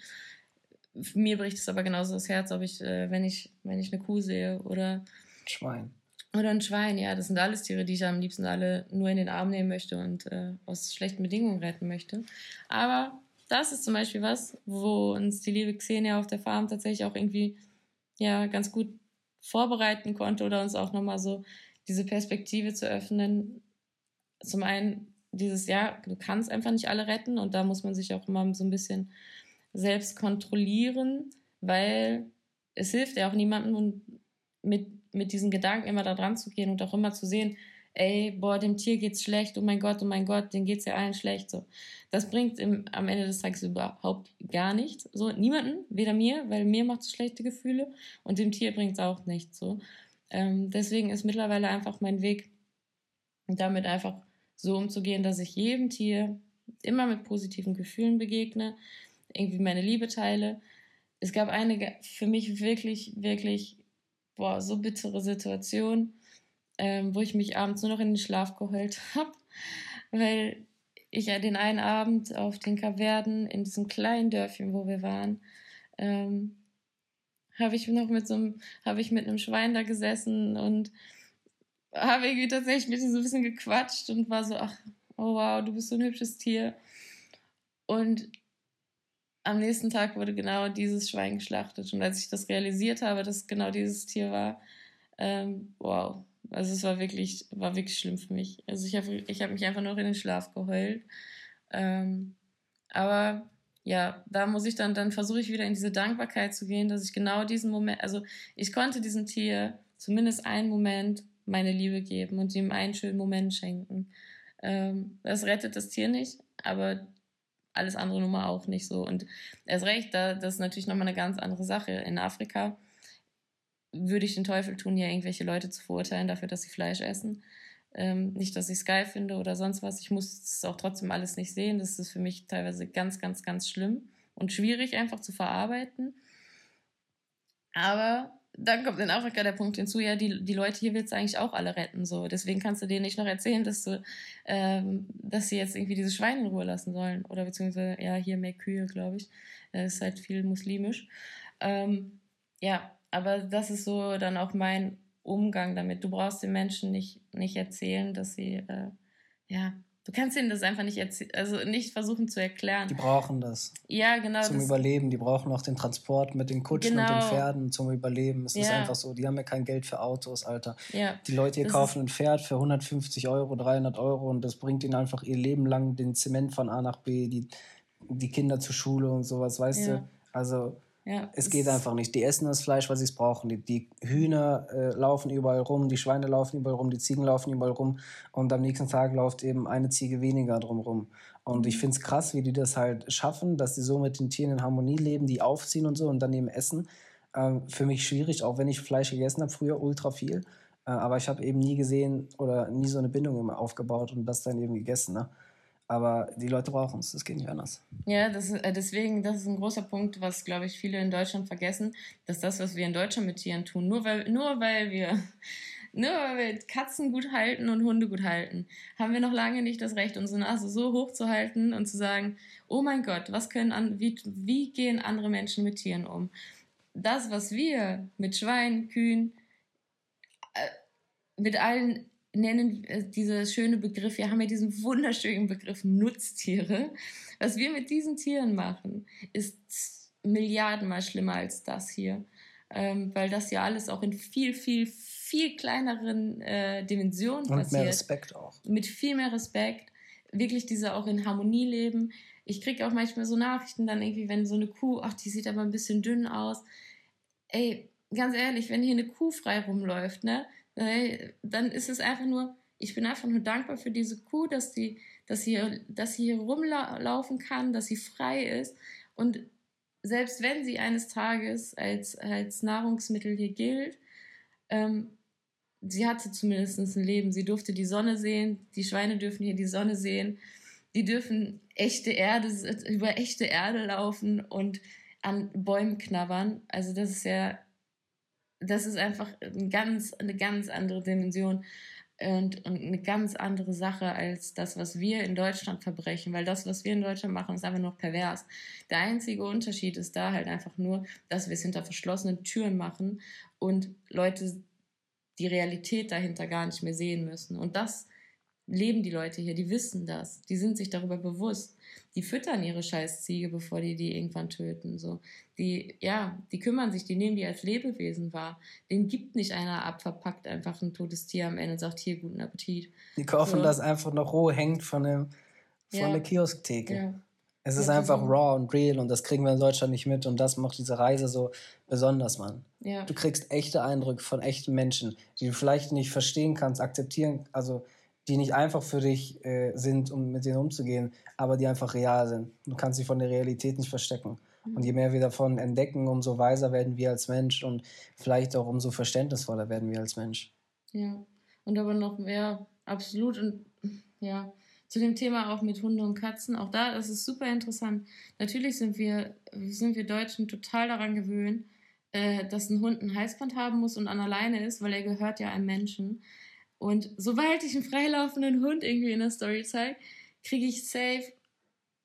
Mir bricht es aber genauso das Herz, ob ich, äh, wenn ich, wenn ich eine Kuh sehe oder Schwein. Oder ein Schwein, ja, das sind alles Tiere, die ich am liebsten alle nur in den Arm nehmen möchte und äh, aus schlechten Bedingungen retten möchte. Aber das ist zum Beispiel was, wo uns die liebe Xenia auf der Farm tatsächlich auch irgendwie ja ganz gut vorbereiten konnte oder uns auch nochmal so diese Perspektive zu öffnen. Zum einen dieses, ja, du kannst einfach nicht alle retten und da muss man sich auch immer so ein bisschen selbst kontrollieren, weil es hilft ja auch niemandem mit, mit diesen Gedanken immer da dran zu gehen und auch immer zu sehen, ey, boah, dem Tier geht's schlecht, oh mein Gott, oh mein Gott, denen geht's ja allen schlecht. So. Das bringt im, am Ende des Tages überhaupt gar nichts. So, niemanden, weder mir, weil mir macht es schlechte Gefühle und dem Tier bringt es auch nichts. So. Ähm, deswegen ist mittlerweile einfach mein Weg, damit einfach so umzugehen, dass ich jedem Tier immer mit positiven Gefühlen begegne, irgendwie meine Liebe teile. Es gab eine für mich wirklich, wirklich, boah, so bittere Situation, ähm, wo ich mich abends nur noch in den Schlaf geheult habe, weil ich ja den einen Abend auf den Kapverden in diesem kleinen Dörfchen, wo wir waren, ähm, habe ich noch mit so einem, habe ich mit einem Schwein da gesessen und habe irgendwie tatsächlich mit ihm so ein bisschen gequatscht und war so, ach, oh wow, du bist so ein hübsches Tier. Und am nächsten Tag wurde genau dieses Schwein geschlachtet. Und als ich das realisiert habe, dass genau dieses Tier war, ähm, wow. Also es war wirklich, war wirklich schlimm für mich. Also ich habe ich hab mich einfach nur in den Schlaf geheult. Ähm, aber ja, da muss ich dann, dann versuche ich wieder in diese Dankbarkeit zu gehen, dass ich genau diesen Moment, also ich konnte diesem Tier zumindest einen Moment meine Liebe geben und ihm einen schönen Moment schenken. Ähm, das rettet das Tier nicht, aber alles andere nun mal auch nicht so. Und erst recht, da, das ist natürlich nochmal eine ganz andere Sache. In Afrika würde ich den Teufel tun, hier irgendwelche Leute zu verurteilen dafür, dass sie Fleisch essen. Ähm, nicht, dass ich es geil finde oder sonst was. Ich muss es auch trotzdem alles nicht sehen. Das ist für mich teilweise ganz, ganz, ganz schlimm und schwierig einfach zu verarbeiten. Aber dann kommt in Afrika der Punkt hinzu, ja, die, die Leute hier willst du eigentlich auch alle retten. So. Deswegen kannst du denen nicht noch erzählen, dass du, ähm, dass sie jetzt irgendwie diese Schweine in Ruhe lassen sollen. Oder beziehungsweise, ja, hier mehr Kühe, glaube ich. Das ist halt viel muslimisch. Ähm, ja, aber das ist so dann auch mein Umgang damit. Du brauchst den Menschen nicht, nicht erzählen, dass sie, äh, ja, du kannst ihnen das einfach nicht erzählen, also nicht versuchen zu erklären. Die brauchen das. Ja, genau. Zum Überleben. Die brauchen auch den Transport mit den Kutschen genau. und den genau. Pferden zum Überleben. Es ja. ist einfach so, die haben ja kein Geld für Autos, Alter. Ja. Die Leute hier das kaufen ein Pferd für 150 Euro, 300 Euro und das bringt ihnen einfach ihr Leben lang den Zement von A nach B, die, die Kinder zur Schule und sowas, weißt ja. du? Also ja, es geht einfach nicht. Die essen das Fleisch, weil sie es brauchen. Die, die Hühner äh, laufen überall rum, die Schweine laufen überall rum, die Ziegen laufen überall rum und am nächsten Tag läuft eben eine Ziege weniger drumrum. Und ich finde es krass, wie die das halt schaffen, dass sie so mit den Tieren in Harmonie leben, die aufziehen und so und dann eben essen. Ähm, für mich schwierig, auch wenn ich Fleisch gegessen habe, früher ultra viel. Äh, aber ich habe eben nie gesehen oder nie so eine Bindung aufgebaut und das dann eben gegessen. Ne? Aber die Leute brauchen es, das geht nicht anders. Ja, das äh, deswegen, das ist ein großer Punkt, was, glaube ich, viele in Deutschland vergessen, dass das, was wir in Deutschland mit Tieren tun, nur weil, nur weil wir nur weil wir Katzen gut halten und Hunde gut halten, haben wir noch lange nicht das Recht, unsere Nase so hoch zu halten und zu sagen, oh mein Gott, was können an, wie, wie gehen andere Menschen mit Tieren um? Das, was wir mit Schweinen, Kühen, äh, mit allen nennen äh, dieser schöne Begriff, wir haben ja diesen wunderschönen Begriff Nutztiere. Was wir mit diesen Tieren machen, ist Milliardenmal schlimmer als das hier. Ähm, weil das ja alles auch in viel, viel, viel kleineren äh, Dimensionen Und passiert. Und mehr Respekt auch. Mit viel mehr Respekt. Wirklich diese auch in Harmonie leben. Ich kriege auch manchmal so Nachrichten dann irgendwie, wenn so eine Kuh, ach, die sieht aber ein bisschen dünn aus. Ey, ganz ehrlich, wenn hier eine Kuh frei rumläuft, ne, dann ist es einfach nur, ich bin einfach nur dankbar für diese Kuh, dass sie, dass sie, dass sie hier rumlaufen kann, dass sie frei ist. Und selbst wenn sie eines Tages als, als Nahrungsmittel hier gilt, ähm, sie hatte zumindest ein Leben. Sie durfte die Sonne sehen, die Schweine dürfen hier die Sonne sehen, die dürfen echte Erde, über echte Erde laufen und an Bäumen knabbern. Also das ist ja das ist einfach ein ganz, eine ganz andere Dimension und, und eine ganz andere Sache als das, was wir in Deutschland verbrechen, weil das, was wir in Deutschland machen, ist einfach nur pervers. Der einzige Unterschied ist da halt einfach nur, dass wir es hinter verschlossenen Türen machen und Leute die Realität dahinter gar nicht mehr sehen müssen. Und das leben die Leute hier, die wissen das, die sind sich darüber bewusst. Die füttern ihre Scheißziege, bevor die die irgendwann töten. So, die, ja, die kümmern sich, die nehmen die als Lebewesen wahr. Den gibt nicht einer ab, verpackt einfach ein totes Tier am Ende und sagt, hier, guten Appetit. Die kaufen so. das einfach noch roh, hängt von, dem, von ja. der Kiosktheke. Ja. Es ist ja, einfach so. raw und real und das kriegen wir in Deutschland nicht mit und das macht diese Reise so besonders, Mann. Ja. Du kriegst echte Eindrücke von echten Menschen, die du vielleicht nicht verstehen kannst, akzeptieren, also die nicht einfach für dich äh, sind, um mit denen umzugehen, aber die einfach real sind. Du kannst sie von der Realität nicht verstecken. Und je mehr wir davon entdecken, umso weiser werden wir als Mensch und vielleicht auch umso verständnisvoller werden wir als Mensch. Ja, und aber noch mehr, absolut. Und ja. Zu dem Thema auch mit Hunde und Katzen, auch da, das ist super interessant. Natürlich sind wir, sind wir Deutschen total daran gewöhnt, äh, dass ein Hund ein Heißband haben muss und an alleine ist, weil er gehört ja einem Menschen. Und sobald ich einen freilaufenden Hund irgendwie in der Story zeige, kriege ich safe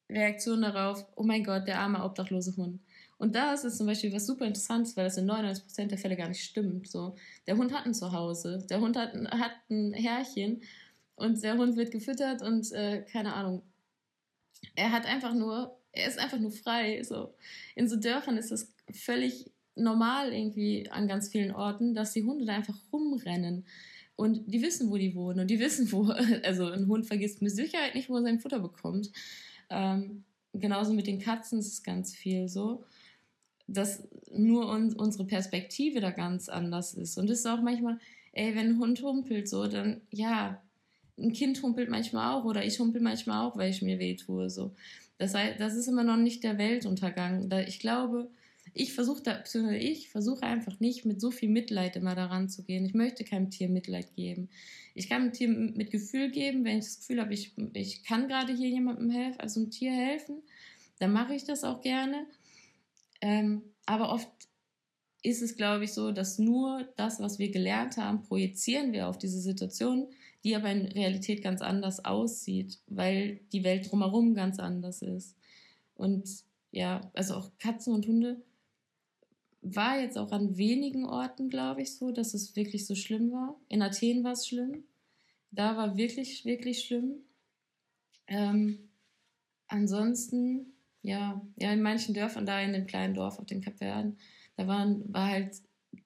Reaktion darauf, oh mein Gott, der arme obdachlose Hund. Und das ist zum Beispiel was super Interessantes, weil das in 99% der Fälle gar nicht stimmt. So, der Hund hat ein Zuhause, der Hund hat, hat ein Herrchen und der Hund wird gefüttert und äh, keine Ahnung. Er hat einfach nur, er ist einfach nur frei. So. In so Dörfern ist das völlig normal irgendwie an ganz vielen Orten, dass die Hunde da einfach rumrennen. Und die wissen, wo die wohnen und die wissen, wo, also ein Hund vergisst mit Sicherheit nicht, wo er sein Futter bekommt. Ähm, genauso mit den Katzen ist es ganz viel so, dass nur uns, unsere Perspektive da ganz anders ist. Und es ist auch manchmal, ey, wenn ein Hund humpelt, so, dann, ja, ein Kind humpelt manchmal auch oder ich humpel manchmal auch, weil ich mir weh tue, so. Das, das ist immer noch nicht der Weltuntergang. Ich glaube, ich versuche da, ich versuche einfach nicht mit so viel Mitleid immer daran zu gehen. Ich möchte keinem Tier Mitleid geben. Ich kann einem Tier mit Gefühl geben, wenn ich das Gefühl habe, ich, ich kann gerade hier jemandem helfen, also einem Tier helfen, dann mache ich das auch gerne. Ähm, aber oft ist es, glaube ich, so, dass nur das, was wir gelernt haben, projizieren wir auf diese Situation, die aber in Realität ganz anders aussieht, weil die Welt drumherum ganz anders ist. Und ja, also auch Katzen und Hunde war jetzt auch an wenigen Orten, glaube ich, so, dass es wirklich so schlimm war. In Athen war es schlimm. Da war wirklich, wirklich schlimm. Ähm, ansonsten, ja, ja, in manchen Dörfern, da in dem kleinen Dorf auf den Kapverden, da waren, war halt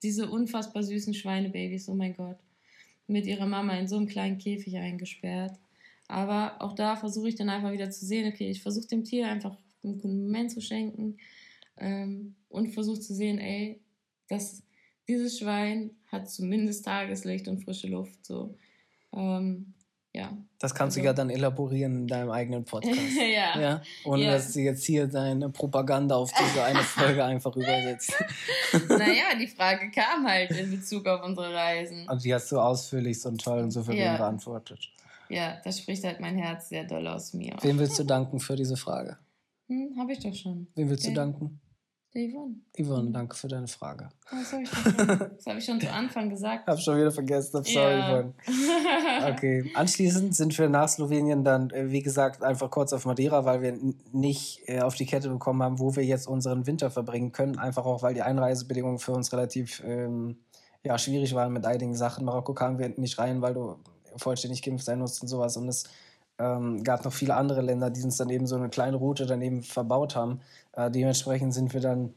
diese unfassbar süßen Schweinebabys, oh mein Gott, mit ihrer Mama in so einem kleinen Käfig eingesperrt. Aber auch da versuche ich dann einfach wieder zu sehen, okay, ich versuche dem Tier einfach einen guten Moment zu schenken ähm, und versucht zu sehen, ey, dass dieses Schwein hat zumindest Tageslicht und frische Luft. So. Ähm, ja. Das kannst also. du ja dann elaborieren in deinem eigenen Podcast. ja. ja. Ohne ja. dass du jetzt hier deine Propaganda auf diese eine Folge einfach übersetzt. naja, die Frage kam halt in Bezug auf unsere Reisen. Und die hast du ausführlich und toll und souverän ja. beantwortet. Ja, das spricht halt mein Herz sehr doll aus mir. Wem willst du danken für diese Frage? Hm, Habe ich doch schon. Wem willst okay. du danken? Der Yvonne. Yvonne, danke für deine Frage. Das habe ich, schon, hab ich schon zu Anfang gesagt. Hab schon wieder vergessen. Sorry, ja. Yvonne. Okay. Anschließend sind wir nach Slowenien dann, äh, wie gesagt, einfach kurz auf Madeira, weil wir nicht äh, auf die Kette bekommen haben, wo wir jetzt unseren Winter verbringen können. Einfach auch, weil die Einreisebedingungen für uns relativ ähm, ja, schwierig waren mit einigen Sachen. Marokko kamen wir nicht rein, weil du vollständig geimpft sein musst und sowas. Und es ähm, gab noch viele andere Länder, die uns dann eben so eine kleine Route daneben verbaut haben. Äh, dementsprechend sind wir dann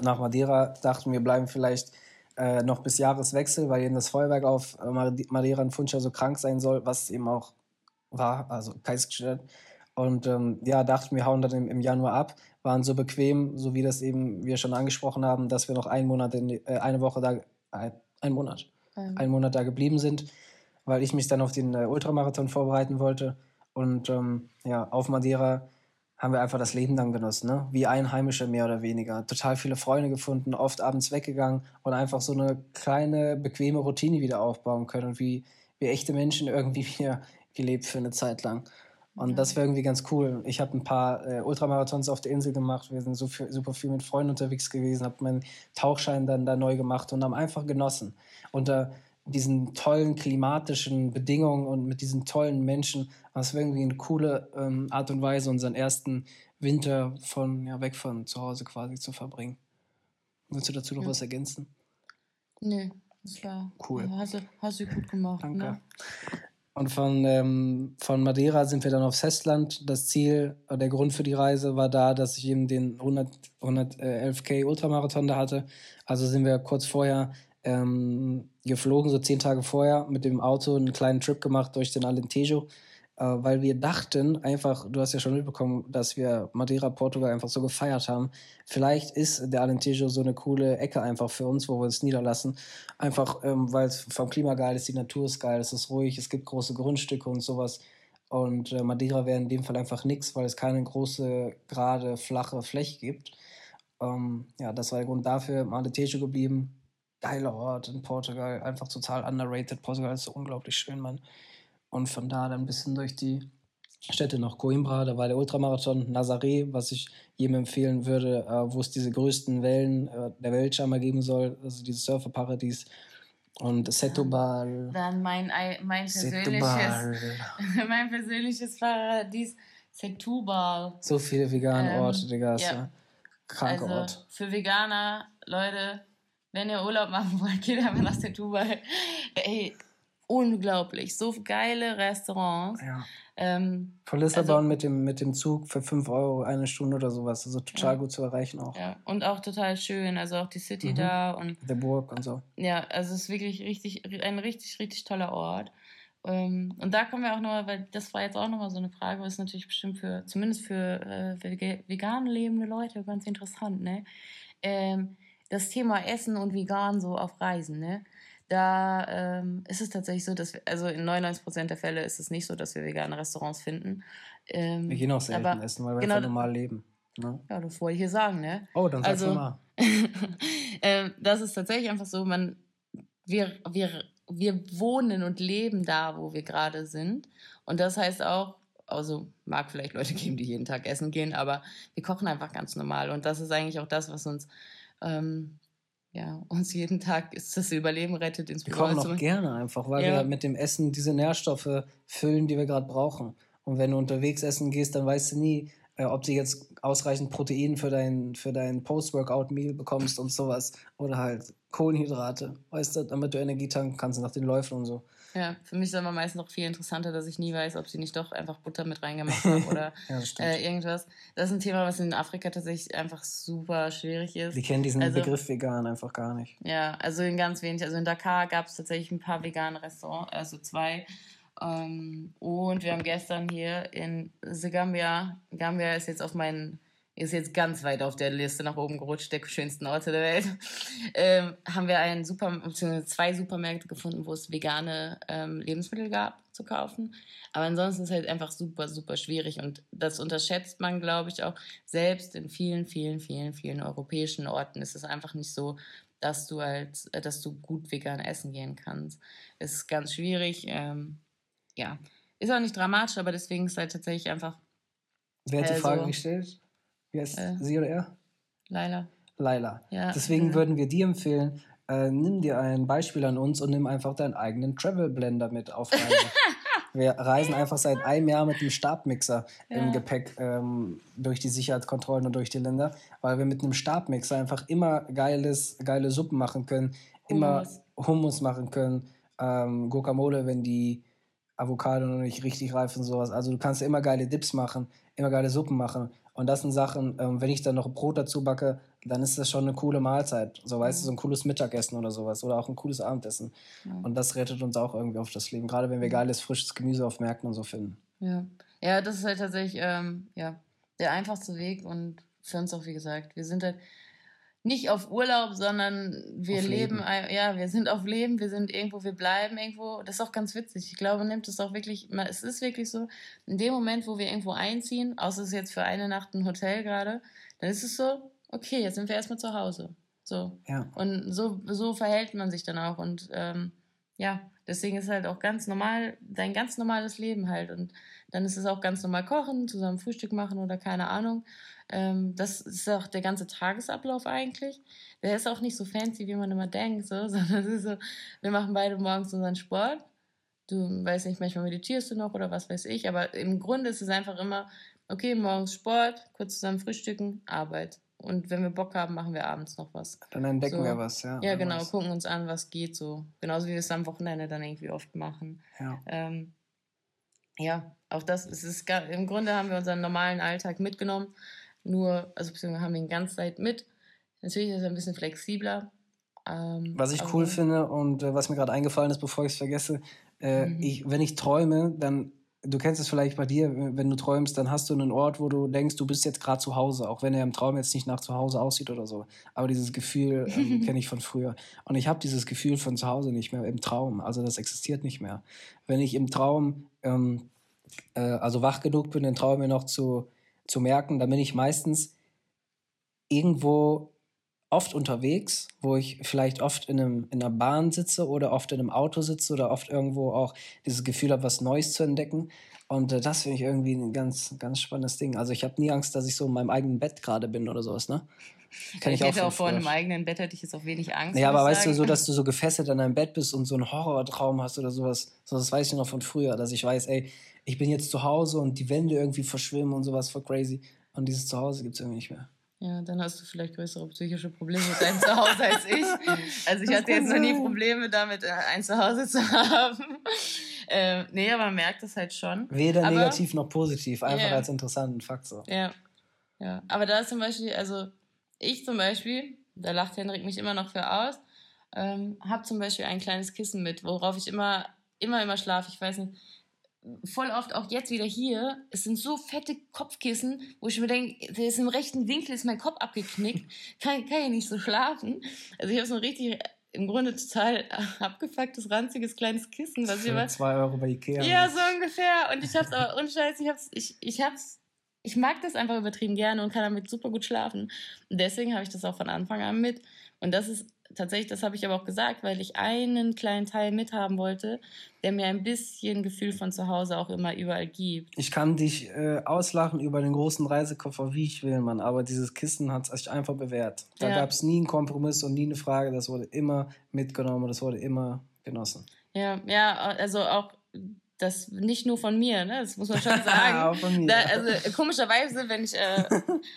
nach Madeira, dachten wir bleiben vielleicht äh, noch bis Jahreswechsel, weil eben das Feuerwerk auf äh, Madeira und Funcha so krank sein soll, was eben auch war, also geistgestört. Und ähm, ja, dachten wir hauen dann im, im, Januar ab, waren so bequem, so wie das eben wir schon angesprochen haben, dass wir noch einen Monat, in, äh, eine Woche da, ein, ein Monat, mhm. einen Monat da geblieben sind weil ich mich dann auf den äh, Ultramarathon vorbereiten wollte. Und ähm, ja, auf Madeira haben wir einfach das Leben dann genossen, ne? wie Einheimische mehr oder weniger. Total viele Freunde gefunden, oft abends weggegangen und einfach so eine kleine, bequeme Routine wieder aufbauen können und wie, wie echte Menschen irgendwie wieder gelebt für eine Zeit lang. Und ja. das wäre irgendwie ganz cool. Ich habe ein paar äh, Ultramarathons auf der Insel gemacht. Wir sind so viel, super viel mit Freunden unterwegs gewesen, habe meinen Tauchschein dann da neu gemacht und haben einfach genossen. Unter diesen tollen klimatischen Bedingungen und mit diesen tollen Menschen. Das war irgendwie eine coole ähm, Art und Weise, unseren ersten Winter von, ja, weg von zu Hause quasi zu verbringen. Willst du dazu noch ja. was ergänzen? Nee, das war cool. Hast du, hast du gut gemacht. Danke. Ne? Und von, ähm, von Madeira sind wir dann aufs Festland. Das Ziel, der Grund für die Reise war da, dass ich eben den 100, 111k Ultramarathon da hatte. Also sind wir kurz vorher ähm, geflogen, so zehn Tage vorher, mit dem Auto einen kleinen Trip gemacht durch den Alentejo, äh, weil wir dachten, einfach, du hast ja schon mitbekommen, dass wir Madeira, Portugal einfach so gefeiert haben. Vielleicht ist der Alentejo so eine coole Ecke einfach für uns, wo wir es niederlassen. Einfach, ähm, weil es vom Klima geil ist, die Natur ist geil, es ist ruhig, es gibt große Grundstücke und sowas. Und äh, Madeira wäre in dem Fall einfach nichts, weil es keine große, gerade, flache Fläche gibt. Ähm, ja, das war der Grund dafür, im Alentejo geblieben geiler Ort in Portugal, einfach total underrated. Portugal ist so unglaublich schön, Mann. Und von da dann ein bisschen durch die Städte noch Coimbra, da war der Ultramarathon, Nazaré, was ich jedem empfehlen würde, äh, wo es diese größten Wellen äh, der Welt scheinbar geben soll, also dieses Surferparadies. Und Setubal. Dann mein, mein persönliches, mein persönliches Paradies, Setubal. So viele vegane ähm, Orte, Digga. Ja. Kranker also, Ort. Für Veganer, Leute, wenn ihr Urlaub machen wollt, geht einfach nach Setubal. Ey, unglaublich. So geile Restaurants. Ja. Ähm, Von Lissabon also, mit, dem, mit dem Zug für 5 Euro eine Stunde oder sowas. Also total ja. gut zu erreichen auch. Ja, und auch total schön. Also auch die City mhm. da und. Der Burg und so. Ja, also es ist wirklich richtig, ein richtig, richtig toller Ort. Ähm, und da kommen wir auch nochmal, weil das war jetzt auch nochmal so eine Frage, was natürlich bestimmt für, zumindest für äh, vegan lebende Leute ganz interessant, ne? Ähm, das Thema Essen und vegan so auf Reisen, ne? Da ähm, ist es tatsächlich so, dass wir, also in 99% der Fälle ist es nicht so, dass wir vegane Restaurants finden. Ähm, wir gehen auch selten aber, essen, weil wir genau, einfach normal leben. Ne? Ja, das wollte ich hier sagen, ne? Oh, dann sag's also, mal. ähm, das ist tatsächlich einfach so, man, wir, wir, wir wohnen und leben da, wo wir gerade sind. Und das heißt auch, also mag vielleicht Leute geben, die jeden Tag essen gehen, aber wir kochen einfach ganz normal. Und das ist eigentlich auch das, was uns ähm, ja, uns jeden Tag ist das Überleben rettet ins Wir kochen auch gerne einfach, weil ja. wir mit dem Essen diese Nährstoffe füllen, die wir gerade brauchen. Und wenn du unterwegs essen gehst, dann weißt du nie, äh, ob du jetzt ausreichend Protein für dein, für dein Post-Workout-Meal bekommst und sowas. Oder halt Kohlenhydrate, weißt du, damit du Energie tanken kannst nach den Läufen und so. Ja, für mich ist aber meistens noch viel interessanter, dass ich nie weiß, ob sie nicht doch einfach Butter mit reingemacht haben oder ja, äh, irgendwas. Das ist ein Thema, was in Afrika tatsächlich einfach super schwierig ist. Die kennen diesen also, Begriff vegan einfach gar nicht. Ja, also in ganz wenig. Also in Dakar gab es tatsächlich ein paar vegane Restaurants, also zwei. Ähm, und wir haben gestern hier in Segambia, Gambia ist jetzt auf meinen ist jetzt ganz weit auf der Liste nach oben gerutscht, der schönsten Orte der Welt, ähm, haben wir einen Super, zwei Supermärkte gefunden, wo es vegane ähm, Lebensmittel gab zu kaufen. Aber ansonsten ist es halt einfach super, super schwierig und das unterschätzt man, glaube ich, auch. Selbst in vielen, vielen, vielen, vielen europäischen Orten ist es einfach nicht so, dass du halt, dass du gut vegan essen gehen kannst. Es ist ganz schwierig. Ähm, ja, ist auch nicht dramatisch, aber deswegen ist es halt tatsächlich einfach. Wer hat die Frage so, gestellt? Wie heißt äh, sie oder er? Laila. Laila. Ja, Deswegen ja. würden wir dir empfehlen, äh, nimm dir ein Beispiel an uns und nimm einfach deinen eigenen Travel Blender mit auf Reise. wir reisen einfach seit einem Jahr mit einem Stabmixer ja. im Gepäck ähm, durch die Sicherheitskontrollen und durch die Länder, weil wir mit einem Stabmixer einfach immer geiles, geile Suppen machen können, immer Hummus, Hummus machen können, ähm, Guacamole, wenn die Avocado noch nicht richtig reif und sowas. Also du kannst immer geile Dips machen, immer geile Suppen machen. Und das sind Sachen, ähm, wenn ich dann noch Brot dazu backe, dann ist das schon eine coole Mahlzeit. So, weißt mhm. du, so ein cooles Mittagessen oder sowas. Oder auch ein cooles Abendessen. Ja. Und das rettet uns auch irgendwie auf das Leben. Gerade wenn wir geiles, frisches Gemüse auf Märkten und so finden. Ja, ja das ist halt tatsächlich ähm, ja, der einfachste Weg. Und für uns auch, wie gesagt, wir sind halt nicht auf Urlaub, sondern wir auf leben, Leben. ja, wir sind auf Leben, wir sind irgendwo, wir bleiben irgendwo. Das ist auch ganz witzig. Ich glaube, nimmt es auch wirklich, es ist wirklich so, in dem Moment, wo wir irgendwo einziehen, außer es ist jetzt für eine Nacht ein Hotel gerade, dann ist es so, okay, jetzt sind wir erstmal zu Hause. So. Ja. Und so, so verhält man sich dann auch. Und ähm, ja, deswegen ist halt auch ganz normal, dein ganz normales Leben halt. Und dann ist es auch ganz normal kochen, zusammen Frühstück machen oder keine Ahnung. Ähm, das ist auch der ganze Tagesablauf eigentlich. Der ist auch nicht so fancy, wie man immer denkt, so, sondern es ist so, wir machen beide morgens unseren Sport. Du weißt nicht, manchmal meditierst du noch oder was weiß ich, aber im Grunde ist es einfach immer, okay, morgens Sport, kurz zusammen frühstücken, Arbeit. Und wenn wir Bock haben, machen wir abends noch was. Dann entdecken so. wir was, ja. Ja, genau, was. gucken uns an, was geht so. Genauso wie wir es am Wochenende dann irgendwie oft machen. Ja. Ähm, ja, auch das, es ist im Grunde haben wir unseren normalen Alltag mitgenommen nur, also beziehungsweise haben wir ihn ganz Zeit mit. Natürlich ist er ein bisschen flexibler. Ähm, was ich cool finde und äh, was mir gerade eingefallen ist, bevor ich es vergesse, äh, mhm. ich, wenn ich träume, dann, du kennst es vielleicht bei dir, wenn du träumst, dann hast du einen Ort, wo du denkst, du bist jetzt gerade zu Hause, auch wenn er im Traum jetzt nicht nach zu Hause aussieht oder so. Aber dieses Gefühl ähm, kenne ich von früher. Und ich habe dieses Gefühl von zu Hause nicht mehr im Traum. Also das existiert nicht mehr. Wenn ich im Traum, ähm, äh, also wach genug bin, den Traum mir noch zu zu merken, da bin ich meistens irgendwo oft unterwegs, wo ich vielleicht oft in, einem, in einer Bahn sitze oder oft in einem Auto sitze oder oft irgendwo auch dieses Gefühl habe, was Neues zu entdecken. Und äh, das finde ich irgendwie ein ganz, ganz spannendes Ding. Also ich habe nie Angst, dass ich so in meinem eigenen Bett gerade bin oder sowas, ne? Kann ich, ich hätte auch, auch vor einem eigenen Bett hätte ich jetzt auch wenig Angst. Ja, aber weißt du, so, dass du so gefesselt an deinem Bett bist und so einen Horrortraum hast oder sowas, so, das weiß ich noch von früher, dass ich weiß, ey, ich bin jetzt zu Hause und die Wände irgendwie verschwimmen und sowas voll crazy. Und dieses Zuhause gibt es irgendwie nicht mehr. Ja, dann hast du vielleicht größere psychische Probleme mit deinem Zuhause als ich. Also ich hatte jetzt noch nie Probleme damit, äh, ein Zuhause zu haben. Ähm, nee, aber man merkt es halt schon. Weder aber, negativ noch positiv, einfach yeah. als interessanten Fakt so. Ja. ja. Aber da ist zum Beispiel, also ich zum Beispiel, da lacht Hendrik mich immer noch für aus, ähm, habe zum Beispiel ein kleines Kissen mit, worauf ich immer, immer, immer schlafe. Ich weiß nicht, voll oft auch jetzt wieder hier, es sind so fette Kopfkissen, wo ich mir denke, der ist im rechten Winkel, ist mein Kopf abgeknickt, kann, kann ja nicht so schlafen. Also ich habe so ein richtig, im Grunde total abgefucktes, ranziges kleines Kissen. Was Für zwei Euro bei Ikea. Ja, so ungefähr. Und ich hab's aber, unscheiß, ich hab's, ich, ich hab's, ich mag das einfach übertrieben gerne und kann damit super gut schlafen. Und deswegen habe ich das auch von Anfang an mit. Und das ist tatsächlich, das habe ich aber auch gesagt, weil ich einen kleinen Teil mithaben wollte, der mir ein bisschen Gefühl von zu Hause auch immer überall gibt. Ich kann dich äh, auslachen über den großen Reisekoffer, wie ich will, Mann, aber dieses Kissen hat es einfach bewährt. Da ja. gab es nie einen Kompromiss und nie eine Frage, das wurde immer mitgenommen, das wurde immer genossen. Ja, ja, also auch das nicht nur von mir, ne? das muss man schon sagen. auch von mir. Da, also komischerweise, wenn ich, äh,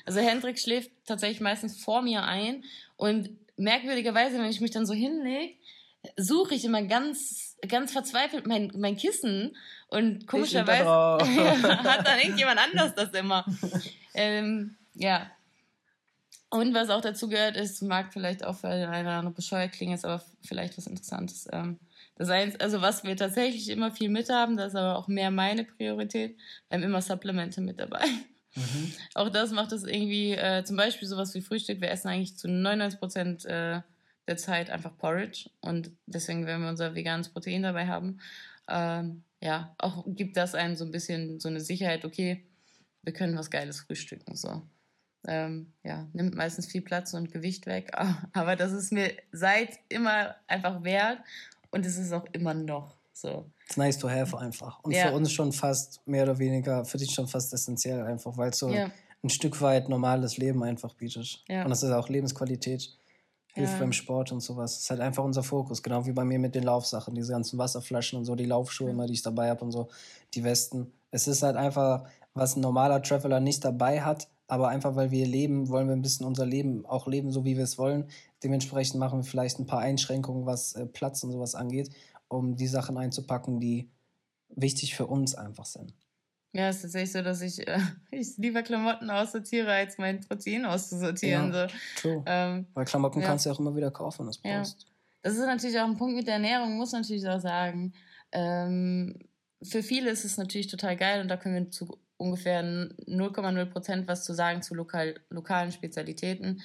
also Hendrik schläft tatsächlich meistens vor mir ein und merkwürdigerweise, wenn ich mich dann so hinlege, suche ich immer ganz, ganz verzweifelt mein, mein Kissen und komischerweise hat dann irgendjemand anders das immer. ähm, ja. Und was auch dazu gehört ist, mag vielleicht auch für einen oder anderen bescheuert klingen, ist aber vielleicht was Interessantes. Ähm, das heißt, also was wir tatsächlich immer viel mit haben, das ist aber auch mehr meine Priorität, wir haben immer Supplemente mit dabei. Mhm. Auch das macht es irgendwie, äh, zum Beispiel sowas wie Frühstück. Wir essen eigentlich zu 99 Prozent äh, der Zeit einfach Porridge und deswegen werden wir unser veganes Protein dabei haben. Ähm, ja, auch gibt das einem so ein bisschen so eine Sicherheit, okay, wir können was Geiles frühstücken. So. Ähm, ja, nimmt meistens viel Platz und Gewicht weg, aber das ist mir seit immer einfach wert und es ist auch immer noch so. It's nice to have einfach. Und ja. für uns schon fast mehr oder weniger, für dich schon fast essentiell einfach, weil es so ja. ein Stück weit normales Leben einfach bietet. Ja. Und das ist auch Lebensqualität, hilft beim Sport und sowas. Das ist halt einfach unser Fokus, genau wie bei mir mit den Laufsachen, diese ganzen Wasserflaschen und so, die Laufschuhe immer, die ich dabei habe und so, die Westen. Es ist halt einfach, was ein normaler Traveler nicht dabei hat, aber einfach weil wir leben, wollen wir ein bisschen unser Leben auch leben, so wie wir es wollen. Dementsprechend machen wir vielleicht ein paar Einschränkungen, was äh, Platz und sowas angeht um die Sachen einzupacken, die wichtig für uns einfach sind. Ja, es ist tatsächlich so, dass ich, äh, ich lieber Klamotten aussortiere, als mein Protein auszusortieren. Ja, so. True. Ähm, Weil Klamotten ja. kannst du ja auch immer wieder kaufen, du ja. Das ist natürlich auch ein Punkt mit der Ernährung, muss natürlich auch sagen. Ähm, für viele ist es natürlich total geil und da können wir zu ungefähr 0,0 Prozent was zu sagen zu lokal, lokalen Spezialitäten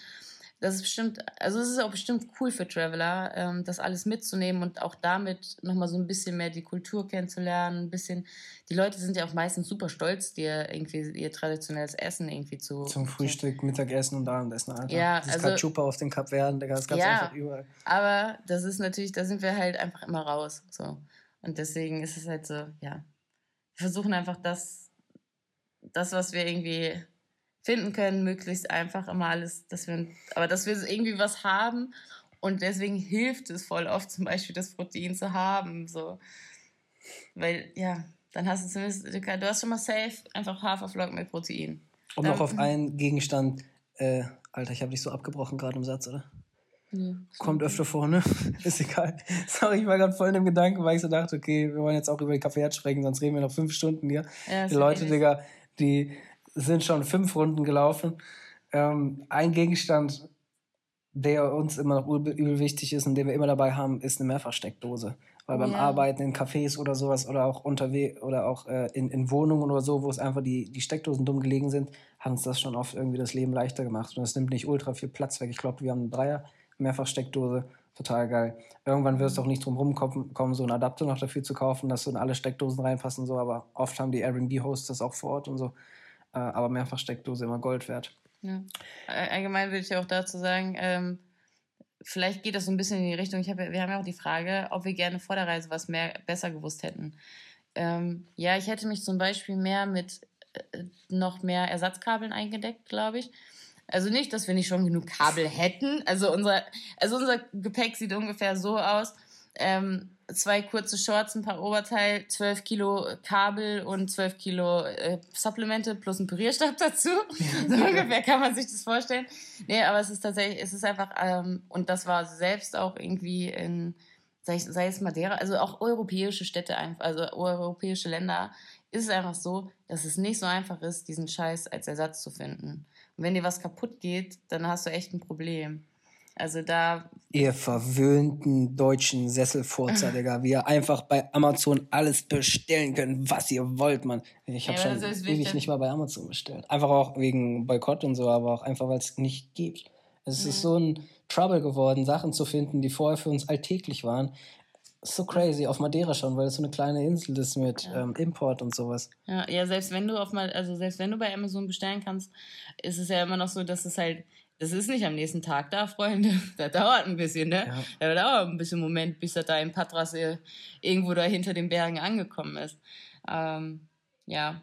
das ist bestimmt, also es ist auch bestimmt cool für Traveler, ähm, das alles mitzunehmen und auch damit nochmal so ein bisschen mehr die Kultur kennenzulernen, ein bisschen, die Leute sind ja auch meistens super stolz, dir irgendwie ihr traditionelles Essen irgendwie zu... Zum Frühstück, Mittagessen und Abendessen, Alter. Ja, das also... Kachupa auf den Kap Verden, das gab's ja, einfach überall. aber das ist natürlich, da sind wir halt einfach immer raus, so. Und deswegen ist es halt so, ja, wir versuchen einfach das, das, was wir irgendwie finden können, möglichst einfach immer alles, dass wir, aber dass wir irgendwie was haben und deswegen hilft es voll oft zum Beispiel das Protein zu haben, so, weil, ja, dann hast du zumindest, du hast schon mal safe einfach Haferflocken mit Protein. Um noch auf einen Gegenstand, äh, Alter, ich habe dich so abgebrochen gerade im Satz, oder? Ja, Kommt öfter vor, ne? Ist egal. Sorry, ich war gerade voll in dem Gedanken, weil ich so dachte, okay, wir wollen jetzt auch über die Kaffee sprechen, sonst reden wir noch fünf Stunden hier. Ja, die Leute, Digga, die sind schon fünf Runden gelaufen. Ähm, ein Gegenstand, der uns immer noch übel wichtig ist und den wir immer dabei haben, ist eine Mehrfachsteckdose. Weil beim ja. Arbeiten in Cafés oder sowas oder auch unterwegs oder auch äh, in, in Wohnungen oder so, wo es einfach die, die Steckdosen dumm gelegen sind, hat uns das schon oft irgendwie das Leben leichter gemacht. Und es nimmt nicht ultra viel Platz weg. Ich glaube, wir haben eine Dreier Mehrfachsteckdose. Total geil. Irgendwann wirst du auch nicht drum rumkommen, so einen Adapter noch dafür zu kaufen, dass so in alle Steckdosen reinpassen, so, aber oft haben die Airbnb-Hosts das auch vor Ort und so. Äh, aber Mehrfachsteckdose immer Gold wert. Ja. Allgemein würde ich auch dazu sagen, ähm, vielleicht geht das so ein bisschen in die Richtung, ich hab, wir haben ja auch die Frage, ob wir gerne vor der Reise was mehr besser gewusst hätten. Ähm, ja, ich hätte mich zum Beispiel mehr mit äh, noch mehr Ersatzkabeln eingedeckt, glaube ich. Also nicht, dass wir nicht schon genug Kabel hätten. Also unser, also unser Gepäck sieht ungefähr so aus. Ähm, zwei kurze Shorts, ein paar Oberteil, 12 Kilo Kabel und 12 Kilo äh, Supplemente plus ein Pürierstab dazu. so ungefähr kann man sich das vorstellen. Nee, aber es ist tatsächlich, es ist einfach, ähm, und das war selbst auch irgendwie in, sei, sei es Madeira, also auch europäische Städte, also europäische Länder, ist es einfach so, dass es nicht so einfach ist, diesen Scheiß als Ersatz zu finden. Und wenn dir was kaputt geht, dann hast du echt ein Problem. Also da. Ihr verwöhnten deutschen Sesselfurzer, Digga, wie ihr einfach bei Amazon alles bestellen könnt, was ihr wollt, Mann. Ich habe ja, schon ewig nicht mal bei Amazon bestellt. Einfach auch wegen Boykott und so, aber auch einfach, weil es nicht gibt. Es ja. ist so ein Trouble geworden, Sachen zu finden, die vorher für uns alltäglich waren so crazy auf Madeira schon, weil es so eine kleine Insel ist mit ja. ähm, Import und sowas. Ja, ja, selbst wenn du auf mal, also selbst wenn du bei Amazon bestellen kannst, ist es ja immer noch so, dass es halt, das ist nicht am nächsten Tag da, Freunde. Das dauert ein bisschen, ne? Ja. Das dauert ein bisschen Moment, bis er da in Patras irgendwo da hinter den Bergen angekommen ist. Ähm, ja.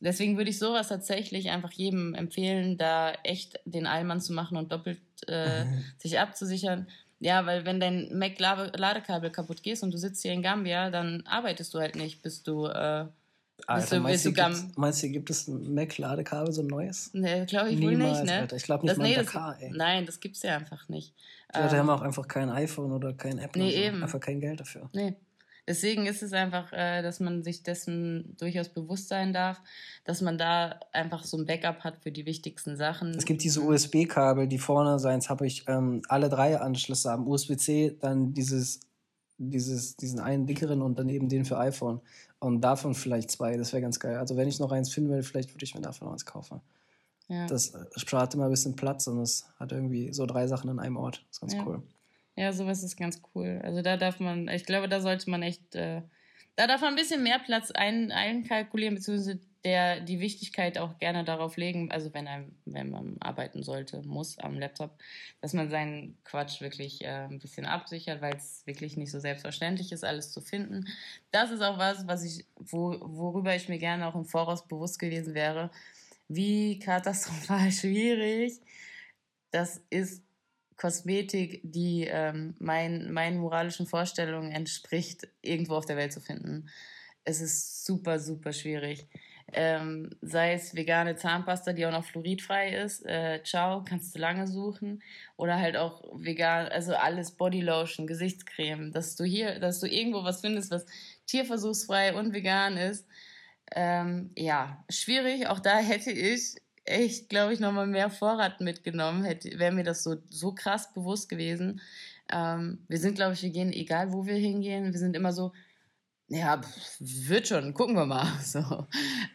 Deswegen würde ich sowas tatsächlich einfach jedem empfehlen, da echt den Allmann zu machen und doppelt äh, sich abzusichern ja, weil wenn dein Mac-Ladekabel kaputt geht und du sitzt hier in Gambia, dann arbeitest du halt nicht, bis du. Äh, Alter, du, meinst, du gibt, meinst du, gibt es ein Mac-Ladekabel, so ein neues? Nee, glaube ich Niemals, wohl nicht, ne? Alter. Ich glaube nicht das, mal nee, Dakar, ey. Nein, das gibt's ja einfach nicht. Ja, ähm, die haben auch einfach kein iPhone oder kein Apple. Nee, so. eben. Einfach kein Geld dafür. Nee. Deswegen ist es einfach, äh, dass man sich dessen durchaus bewusst sein darf, dass man da einfach so ein Backup hat für die wichtigsten Sachen. Es gibt diese USB-Kabel, die vorne, seins habe ich ähm, alle drei Anschlüsse haben. USB-C, dann dieses, dieses, diesen einen dickeren und daneben den für iPhone. Und davon vielleicht zwei, das wäre ganz geil. Also wenn ich noch eins finden will, vielleicht würde ich mir davon eins kaufen. Ja. Das spart immer ein bisschen Platz und es hat irgendwie so drei Sachen an einem Ort. Das ist ganz ja. cool. Ja, sowas ist ganz cool. Also da darf man, ich glaube, da sollte man echt, äh, da darf man ein bisschen mehr Platz ein, einkalkulieren, beziehungsweise der, die Wichtigkeit auch gerne darauf legen, also wenn, einem, wenn man arbeiten sollte, muss am Laptop, dass man seinen Quatsch wirklich äh, ein bisschen absichert, weil es wirklich nicht so selbstverständlich ist, alles zu finden. Das ist auch was, was ich, wo, worüber ich mir gerne auch im Voraus bewusst gewesen wäre, wie katastrophal schwierig das ist, Kosmetik, die ähm, mein, meinen moralischen Vorstellungen entspricht, irgendwo auf der Welt zu finden. Es ist super, super schwierig. Ähm, sei es vegane Zahnpasta, die auch noch fluoridfrei ist, äh, ciao, kannst du lange suchen. Oder halt auch vegan, also alles Bodylotion, Gesichtscreme, dass du hier, dass du irgendwo was findest, was tierversuchsfrei und vegan ist. Ähm, ja, schwierig. Auch da hätte ich echt, glaube ich, nochmal mehr Vorrat mitgenommen, wäre mir das so, so krass bewusst gewesen. Ähm, wir sind, glaube ich, wir gehen, egal wo wir hingehen, wir sind immer so, ja, wird schon, gucken wir mal. So.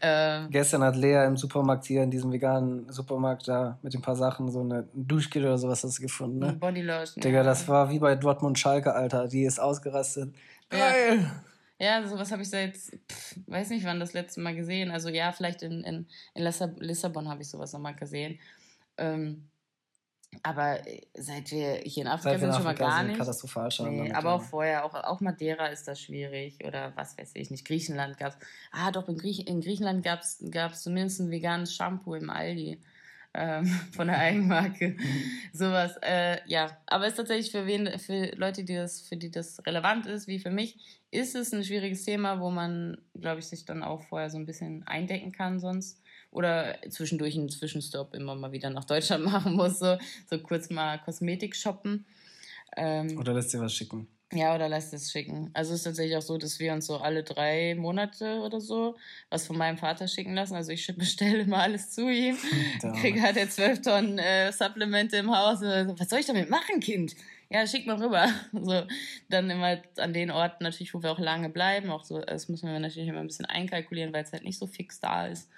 Ähm, Gestern hat Lea im Supermarkt hier, in diesem veganen Supermarkt da mit ein paar Sachen, so eine Duschgel oder sowas hast du gefunden, ne? Bodylotion. Digga, ja. das war wie bei Dortmund Schalke, Alter. Die ist ausgerastet. Geil! Ja. Ja, sowas habe ich seit, pff, weiß nicht wann das letzte Mal gesehen. Also ja, vielleicht in, in, in Lissabon habe ich sowas nochmal gesehen. Ähm, aber äh, seit wir hier in Afrika sind, schon mal gar nicht. Katastrophal schon. Nee, aber auch vorher, auch, auch Madeira ist das schwierig oder was weiß ich nicht. Griechenland gab es. Ah, doch, in, Griech, in Griechenland gab es zumindest ein veganes Shampoo im Aldi ähm, von der Eigenmarke. Sowas, äh, ja. Aber es ist tatsächlich für wen, für Leute, die das, für die das relevant ist, wie für mich, ist es ein schwieriges Thema, wo man, glaube ich, sich dann auch vorher so ein bisschen eindecken kann sonst. Oder zwischendurch einen Zwischenstopp immer mal wieder nach Deutschland machen muss, so, so kurz mal Kosmetik shoppen. Ähm, Oder lässt dir was schicken. Ja, oder lässt es schicken. Also es ist tatsächlich auch so, dass wir uns so alle drei Monate oder so was von meinem Vater schicken lassen. Also ich bestelle immer alles zu ihm. Kriege halt er zwölf Tonnen äh, Supplemente im Haus. Was soll ich damit machen, Kind? Ja, schick mal rüber. So, dann immer an den Orten natürlich, wo wir auch lange bleiben. Auch so, das müssen wir natürlich immer ein bisschen einkalkulieren, weil es halt nicht so fix da ist.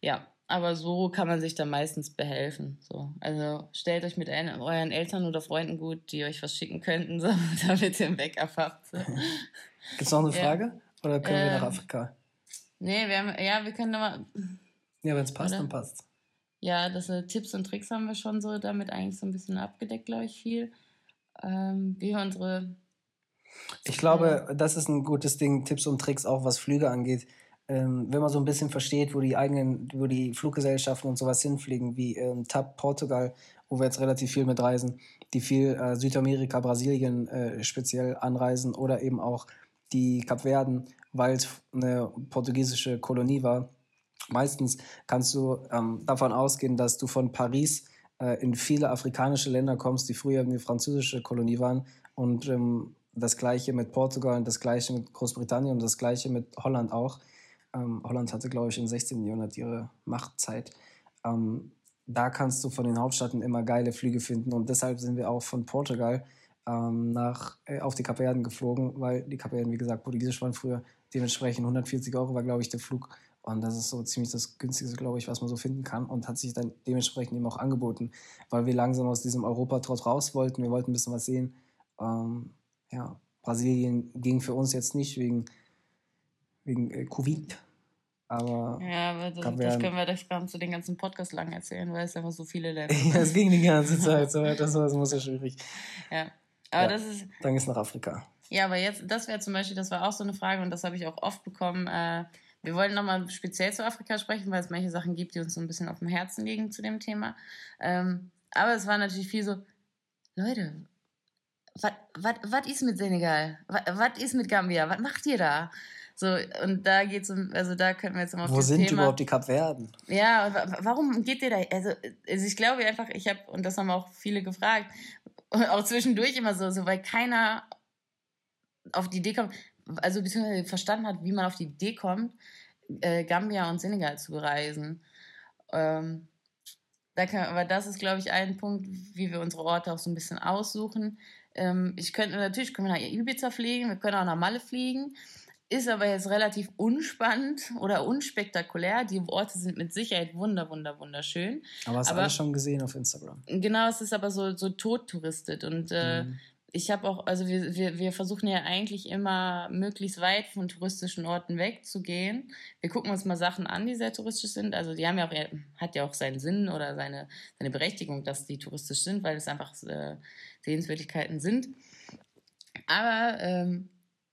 Ja, aber so kann man sich dann meistens behelfen. So. Also stellt euch mit ein, euren Eltern oder Freunden gut, die euch was schicken könnten, so, damit ihr ein Backup habt. So. Gibt es noch eine Frage? Ja. Oder können ähm, wir nach ähm, Afrika? Nee, wir haben, ja, wir können nochmal. Ja, wenn es passt, oder? dann passt ja, das äh, Tipps und Tricks haben wir schon so damit eigentlich so ein bisschen abgedeckt, glaube ich, viel. Ähm, wie unsere. Ich glaube, das ist ein gutes Ding, Tipps und Tricks, auch was Flüge angeht. Ähm, wenn man so ein bisschen versteht, wo die eigenen, wo die Fluggesellschaften und sowas hinfliegen, wie ähm, TAP Portugal, wo wir jetzt relativ viel mit reisen, die viel äh, Südamerika, Brasilien äh, speziell anreisen oder eben auch die Kapverden, weil es eine portugiesische Kolonie war. Meistens kannst du ähm, davon ausgehen, dass du von Paris äh, in viele afrikanische Länder kommst, die früher eine französische Kolonie waren. Und ähm, das gleiche mit Portugal und das gleiche mit Großbritannien und das gleiche mit Holland auch. Ähm, Holland hatte, glaube ich, im 16. Jahrhundert ihre Machtzeit. Ähm, da kannst du von den Hauptstädten immer geile Flüge finden und deshalb sind wir auch von Portugal ähm, nach, äh, auf die Kapverden geflogen, weil die Kapverden, wie gesagt, portugiesisch waren früher. Dementsprechend 140 Euro war, glaube ich, der Flug. Und das ist so ziemlich das günstigste, glaube ich, was man so finden kann. Und hat sich dann dementsprechend eben auch angeboten, weil wir langsam aus diesem Europatrott raus wollten. Wir wollten ein bisschen was sehen. Ähm, ja, Brasilien ging für uns jetzt nicht wegen, wegen äh, Covid. Aber ja, aber das, das können wir das Ganze den ganzen Podcast lang erzählen, weil es einfach so viele Länder sind. ja, es ging die ganze Zeit so. Das, das muss ja schwierig. Ja, aber ja, das ist. Dann ist nach Afrika. Ja, aber jetzt, das wäre zum Beispiel, das war auch so eine Frage und das habe ich auch oft bekommen. Äh, wir wollen nochmal speziell zu Afrika sprechen, weil es manche Sachen gibt, die uns so ein bisschen auf dem Herzen liegen zu dem Thema. Ähm, aber es war natürlich viel so, Leute, was ist mit Senegal? Was ist mit Gambia? Was macht ihr da? So, und da geht's um, also da könnten wir jetzt mal auf Wo sind Thema, überhaupt die Kapverden? Ja, warum geht ihr da? Also, also ich glaube einfach, ich habe, und das haben auch viele gefragt, auch zwischendurch immer so, so weil keiner auf die Idee kommt, also beziehungsweise verstanden hat, wie man auf die Idee kommt, äh, Gambia und Senegal zu bereisen. Ähm, da kann, aber das ist, glaube ich, ein Punkt, wie wir unsere Orte auch so ein bisschen aussuchen. Ähm, ich könnte natürlich können wir nach Ibiza fliegen, wir können auch nach Malle fliegen. Ist aber jetzt relativ unspannend oder unspektakulär. Die Orte sind mit Sicherheit wunder, wunder, wunderschön. Aber hast du alles schon gesehen auf Instagram? Genau, es ist aber so, so tot touristet. Und äh, mhm. ich habe auch, also wir, wir, wir versuchen ja eigentlich immer möglichst weit von touristischen Orten wegzugehen. Wir gucken uns mal Sachen an, die sehr touristisch sind. Also die haben ja auch, hat ja auch seinen Sinn oder seine, seine Berechtigung, dass die touristisch sind, weil es einfach äh, Sehenswürdigkeiten sind. Aber ähm,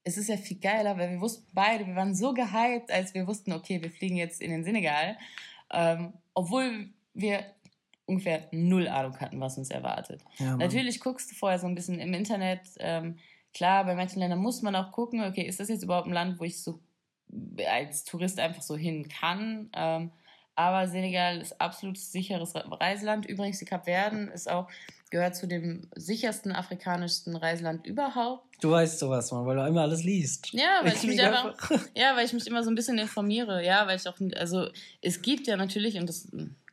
es ist ja viel geiler, weil wir wussten beide, wir waren so gehypt, als wir wussten, okay, wir fliegen jetzt in den Senegal, ähm, obwohl wir ungefähr null Ahnung hatten, was uns erwartet. Ja, Natürlich guckst du vorher so ein bisschen im Internet. Ähm, klar, bei manchen Ländern muss man auch gucken, okay, ist das jetzt überhaupt ein Land, wo ich so als Tourist einfach so hin kann? Ähm, aber Senegal ist absolut sicheres Reiseland. Übrigens, die Kapverden ist auch gehört zu dem sichersten afrikanischsten Reiseland überhaupt. Du weißt sowas, man, weil du immer alles liest. Ja, weil ich, ich mich einfach, ja, weil ich mich immer so ein bisschen informiere. Ja, weil ich auch, also es gibt ja natürlich, und das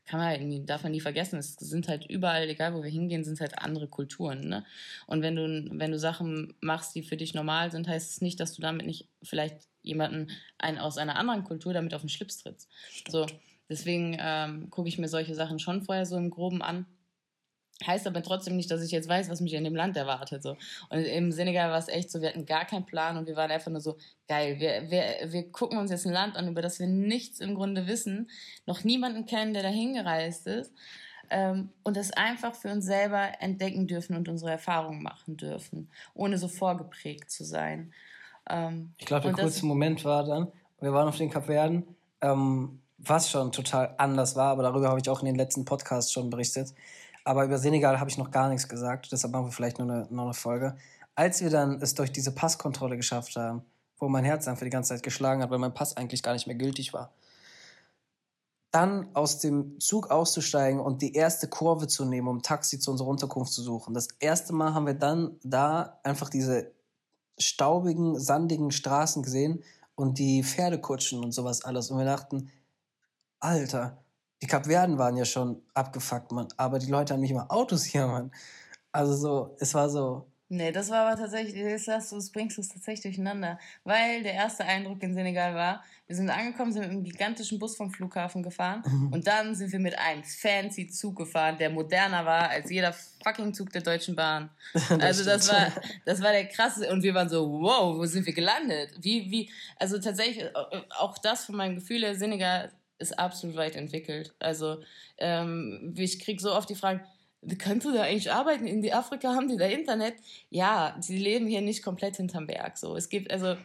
kann man irgendwie, darf man nie vergessen, es sind halt überall, egal wo wir hingehen, sind halt andere Kulturen. Ne? Und wenn du, wenn du Sachen machst, die für dich normal sind, heißt es nicht, dass du damit nicht vielleicht jemanden einen aus einer anderen Kultur damit auf den Schlips trittst. So, deswegen ähm, gucke ich mir solche Sachen schon vorher so im Groben an Heißt aber trotzdem nicht, dass ich jetzt weiß, was mich in dem Land erwartet. So. Und im Senegal war es echt so, wir hatten gar keinen Plan und wir waren einfach nur so, geil, wir, wir, wir gucken uns jetzt ein Land an, über das wir nichts im Grunde wissen, noch niemanden kennen, der da hingereist ist ähm, und das einfach für uns selber entdecken dürfen und unsere Erfahrungen machen dürfen, ohne so vorgeprägt zu sein. Ähm, ich glaube, der kurze Moment war dann, wir waren auf den Kapverden, ähm, was schon total anders war, aber darüber habe ich auch in den letzten Podcasts schon berichtet. Aber über Senegal habe ich noch gar nichts gesagt, deshalb machen wir vielleicht noch eine, noch eine Folge. Als wir dann es durch diese Passkontrolle geschafft haben, wo mein Herz einfach die ganze Zeit geschlagen hat, weil mein Pass eigentlich gar nicht mehr gültig war, dann aus dem Zug auszusteigen und die erste Kurve zu nehmen, um Taxi zu unserer Unterkunft zu suchen. Das erste Mal haben wir dann da einfach diese staubigen, sandigen Straßen gesehen und die Pferdekutschen und sowas alles. Und wir dachten, Alter, die Kapverden waren ja schon abgefuckt, Mann. Aber die Leute haben nicht mal Autos hier, Mann. Also so, es war so. Nee, das war aber tatsächlich, das, hast du, das bringst du es tatsächlich durcheinander. Weil der erste Eindruck in Senegal war, wir sind angekommen, sind mit einem gigantischen Bus vom Flughafen gefahren mhm. und dann sind wir mit einem fancy Zug gefahren, der moderner war als jeder fucking Zug der Deutschen Bahn. das also das war, das war der krasse und wir waren so, wow, wo sind wir gelandet? Wie, wie, also tatsächlich, äh, auch das von meinem Gefühl Senegal ist absolut weit entwickelt. Also ähm, ich kriege so oft die Frage, kannst du da eigentlich arbeiten? In die Afrika haben die da Internet? Ja, sie leben hier nicht komplett hinterm Berg. So, es gibt also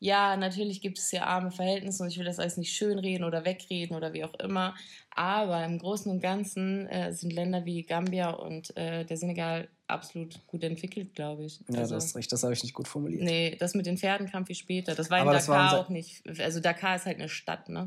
ja, natürlich gibt es hier arme Verhältnisse und ich will das alles nicht schönreden oder wegreden oder wie auch immer. Aber im Großen und Ganzen äh, sind Länder wie Gambia und äh, der Senegal absolut gut entwickelt, glaube ich. Ja, also, das ist richtig, das habe ich nicht gut formuliert. Nee, das mit den Pferden kam viel später. Das war in Aber Dakar unser... auch nicht. Also Dakar ist halt eine Stadt, ne?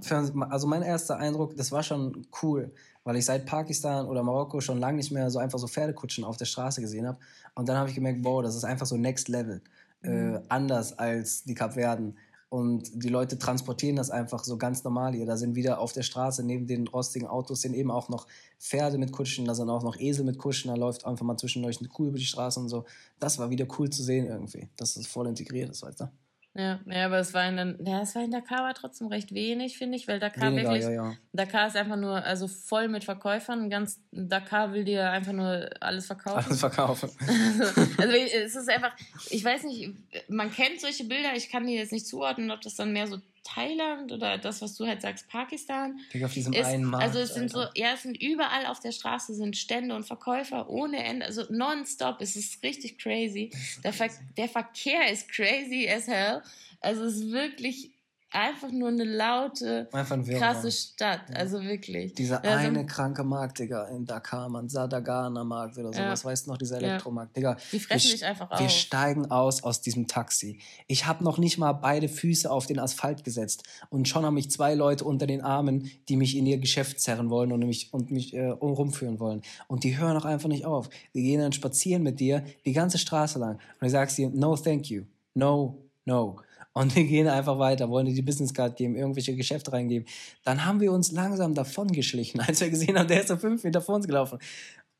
Also mein erster Eindruck, das war schon cool, weil ich seit Pakistan oder Marokko schon lange nicht mehr so einfach so Pferdekutschen auf der Straße gesehen habe. Und dann habe ich gemerkt, wow, das ist einfach so Next Level äh, mhm. anders als die Kapverden. Und die Leute transportieren das einfach so ganz normal hier. Da sind wieder auf der Straße neben den rostigen Autos sind eben auch noch Pferde mit Kutschen, da sind auch noch Esel mit Kutschen, da läuft einfach mal zwischendurch eine Kuh über die Straße und so. Das war wieder cool zu sehen irgendwie, dass es voll integriert ist, weißt du? Ja, ja, aber es war in, ja, es war in Dakar aber trotzdem recht wenig, finde ich, weil Dakar Weniger, wirklich, ja, ja. Dakar ist einfach nur, also voll mit Verkäufern, ganz, Dakar will dir einfach nur alles verkaufen. Alles verkaufen. also, also es ist einfach, ich weiß nicht, man kennt solche Bilder, ich kann die jetzt nicht zuordnen, ob das dann mehr so Thailand oder das, was du halt sagst, Pakistan. Digga, auf diesem ist, einen Markt. Also es sind Alter. so, ja, es sind überall auf der Straße sind Stände und Verkäufer ohne Ende, also nonstop. Es ist richtig crazy. Ist der, Ver der Verkehr ist crazy as hell. Also es ist wirklich einfach nur eine laute, ein krasse Stadt. Ja. Also wirklich. Dieser also, eine kranke Markt, Digga, in Dakar, man, Sadagana Markt oder sowas, ja. weißt du noch, dieser Elektromarkt, Digga. Die fressen dich einfach auf. Wir steigen aus aus diesem Taxi. Ich habe noch nicht mal beide Füße auf den Asphalt gesetzt und schon haben mich zwei Leute unter den Armen, die mich in ihr Geschäft zerren wollen und mich, und mich äh, rumführen wollen. Und die hören auch einfach nicht auf. Die gehen dann spazieren mit dir die ganze Straße lang und du sagst dir, no thank you, no, no und wir gehen einfach weiter, wollen dir die Businesscard geben, irgendwelche Geschäfte reingeben. Dann haben wir uns langsam davon geschlichen, als wir gesehen haben, der ist so fünf Meter vor uns gelaufen.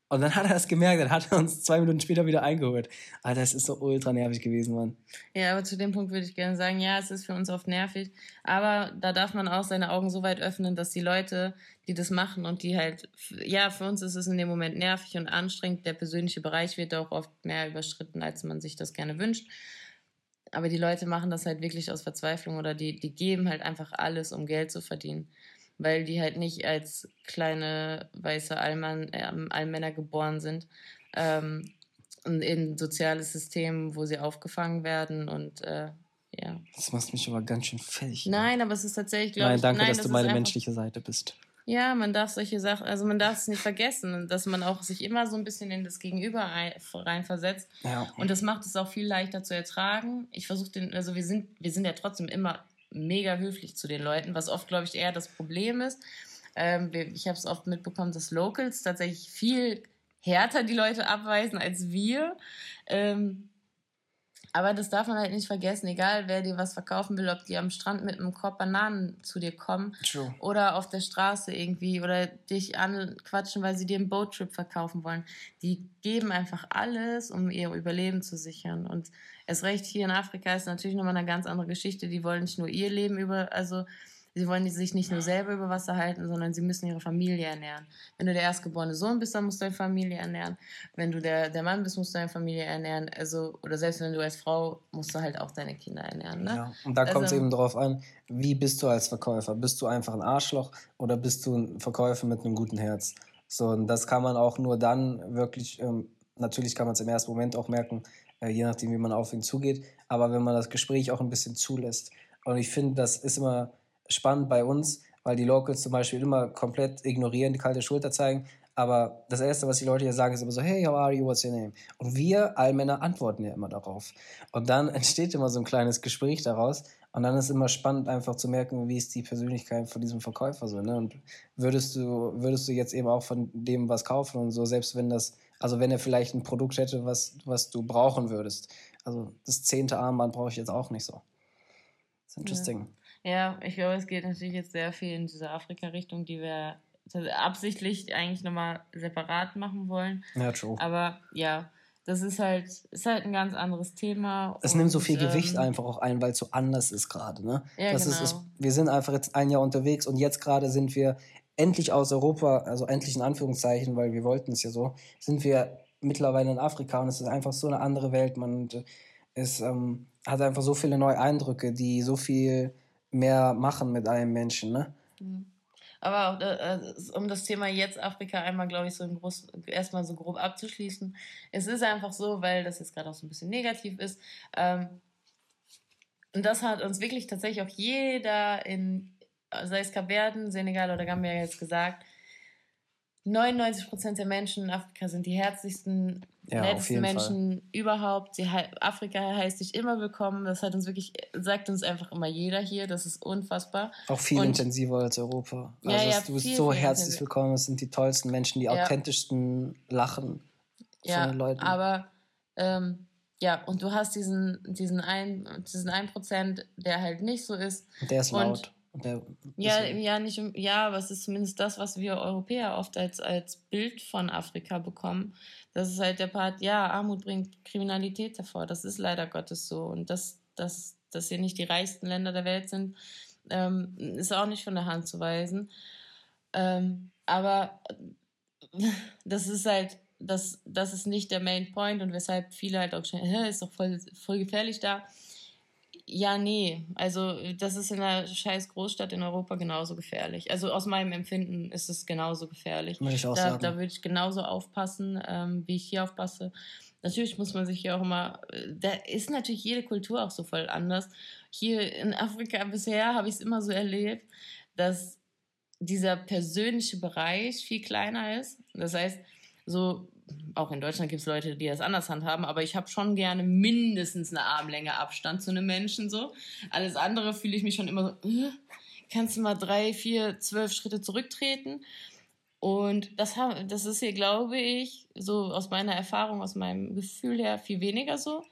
Und dann hat er das gemerkt, dann hat er uns zwei Minuten später wieder eingeholt. Alter, das ist so ultra nervig gewesen, Mann. Ja, aber zu dem Punkt würde ich gerne sagen, ja, es ist für uns oft nervig. Aber da darf man auch seine Augen so weit öffnen, dass die Leute, die das machen und die halt, ja, für uns ist es in dem Moment nervig und anstrengend. Der persönliche Bereich wird auch oft mehr überschritten, als man sich das gerne wünscht aber die Leute machen das halt wirklich aus Verzweiflung oder die, die geben halt einfach alles, um Geld zu verdienen. Weil die halt nicht als kleine weiße Allmann, äh, Allmänner geboren sind. Ähm, in ein soziales System, wo sie aufgefangen werden und äh, ja. Das macht mich aber ganz schön fällig. Nein, aber es ist tatsächlich, glaube ich. Nein, danke, nein, dass das du meine menschliche Seite bist. Ja, man darf solche Sachen, also man darf es nicht vergessen, dass man auch sich immer so ein bisschen in das Gegenüber reinversetzt. Ja. Und das macht es auch viel leichter zu ertragen. Ich versuche den, also wir sind, wir sind ja trotzdem immer mega höflich zu den Leuten, was oft, glaube ich, eher das Problem ist. Ähm, ich habe es oft mitbekommen, dass Locals tatsächlich viel härter die Leute abweisen als wir. Ähm, aber das darf man halt nicht vergessen, egal wer dir was verkaufen will, ob die am Strand mit einem Korb Bananen zu dir kommen True. oder auf der Straße irgendwie oder dich anquatschen, weil sie dir einen Boattrip verkaufen wollen. Die geben einfach alles, um ihr Überleben zu sichern. Und erst recht hier in Afrika ist natürlich nochmal eine ganz andere Geschichte. Die wollen nicht nur ihr Leben über, also Sie wollen sich nicht nur selber über Wasser halten, sondern sie müssen ihre Familie ernähren. Wenn du der erstgeborene Sohn bist, dann musst du deine Familie ernähren. Wenn du der, der Mann bist, musst du deine Familie ernähren. Also, oder selbst wenn du als Frau, musst du halt auch deine Kinder ernähren. Ne? Ja, und da also, kommt es eben darauf an, wie bist du als Verkäufer? Bist du einfach ein Arschloch oder bist du ein Verkäufer mit einem guten Herz? So, und das kann man auch nur dann wirklich, ähm, natürlich kann man es im ersten Moment auch merken, äh, je nachdem, wie man auf ihn zugeht, aber wenn man das Gespräch auch ein bisschen zulässt. Und ich finde, das ist immer spannend bei uns, weil die Locals zum Beispiel immer komplett ignorieren, die kalte Schulter zeigen. Aber das Erste, was die Leute hier sagen, ist immer so, hey, how are you, what's your name? Und wir Allmänner antworten ja immer darauf. Und dann entsteht immer so ein kleines Gespräch daraus. Und dann ist immer spannend, einfach zu merken, wie ist die Persönlichkeit von diesem Verkäufer so. Ne? Und würdest du, würdest du jetzt eben auch von dem was kaufen und so, selbst wenn das, also wenn er vielleicht ein Produkt hätte, was, was du brauchen würdest. Also das zehnte Armband brauche ich jetzt auch nicht so. Ist interesting. Ja. Ja, ich glaube, es geht natürlich jetzt sehr viel in diese Afrika-Richtung, die wir absichtlich eigentlich nochmal separat machen wollen. Ja, true. Aber ja, das ist halt, ist halt ein ganz anderes Thema. Es und, nimmt so viel ähm, Gewicht einfach auch ein, weil es so anders ist gerade. Ne? Ja, das genau. ist, ist, wir sind einfach jetzt ein Jahr unterwegs und jetzt gerade sind wir endlich aus Europa, also endlich in Anführungszeichen, weil wir wollten es ja so, sind wir mittlerweile in Afrika und es ist einfach so eine andere Welt. Man es ähm, hat einfach so viele neue Eindrücke, die so viel mehr machen mit einem Menschen, ne? Mhm. Aber auch, äh, um das Thema jetzt Afrika einmal, glaube ich, so Groß, erstmal so grob abzuschließen. Es ist einfach so, weil das jetzt gerade auch so ein bisschen negativ ist. Ähm, und das hat uns wirklich tatsächlich auch jeder in, sei es Kapverden, Senegal oder Gambia jetzt gesagt, 99 Prozent der Menschen in Afrika sind die herzlichsten, ja, nettsten Menschen Fall. überhaupt. Die, Afrika heißt sich immer willkommen. Das hat uns wirklich, sagt uns einfach immer jeder hier. Das ist unfassbar. Auch viel Und, intensiver als Europa. Also ja, ja, du bist so herzlich intensiver. willkommen. Es sind die tollsten Menschen, die authentischsten Lachen von den Leuten. Aber ähm, ja, und du hast diesen, diesen ein, diesen ein Prozent, der halt nicht so ist. Der ist laut. Ja, ja, nicht, ja, aber es ist zumindest das, was wir Europäer oft als, als Bild von Afrika bekommen. Das ist halt der Part, ja, Armut bringt Kriminalität hervor. Das ist leider Gottes so. Und dass, dass, dass wir nicht die reichsten Länder der Welt sind, ähm, ist auch nicht von der Hand zu weisen. Ähm, aber das ist halt, das, das ist nicht der Main Point und weshalb viele halt auch schon, ist doch voll, voll gefährlich da ja, nee. Also, das ist in einer scheiß Großstadt in Europa genauso gefährlich. Also, aus meinem Empfinden ist es genauso gefährlich. Ich auch da, sagen. da würde ich genauso aufpassen, ähm, wie ich hier aufpasse. Natürlich muss man sich hier auch immer. Da ist natürlich jede Kultur auch so voll anders. Hier in Afrika bisher habe ich es immer so erlebt, dass dieser persönliche Bereich viel kleiner ist. Das heißt, so auch in Deutschland gibt es Leute, die das anders handhaben, aber ich habe schon gerne mindestens eine Armlänge Abstand zu einem Menschen so. Alles andere fühle ich mich schon immer so, äh, kannst du mal drei, vier, zwölf Schritte zurücktreten? Und das, das ist hier, glaube ich, so aus meiner Erfahrung, aus meinem Gefühl her viel weniger so.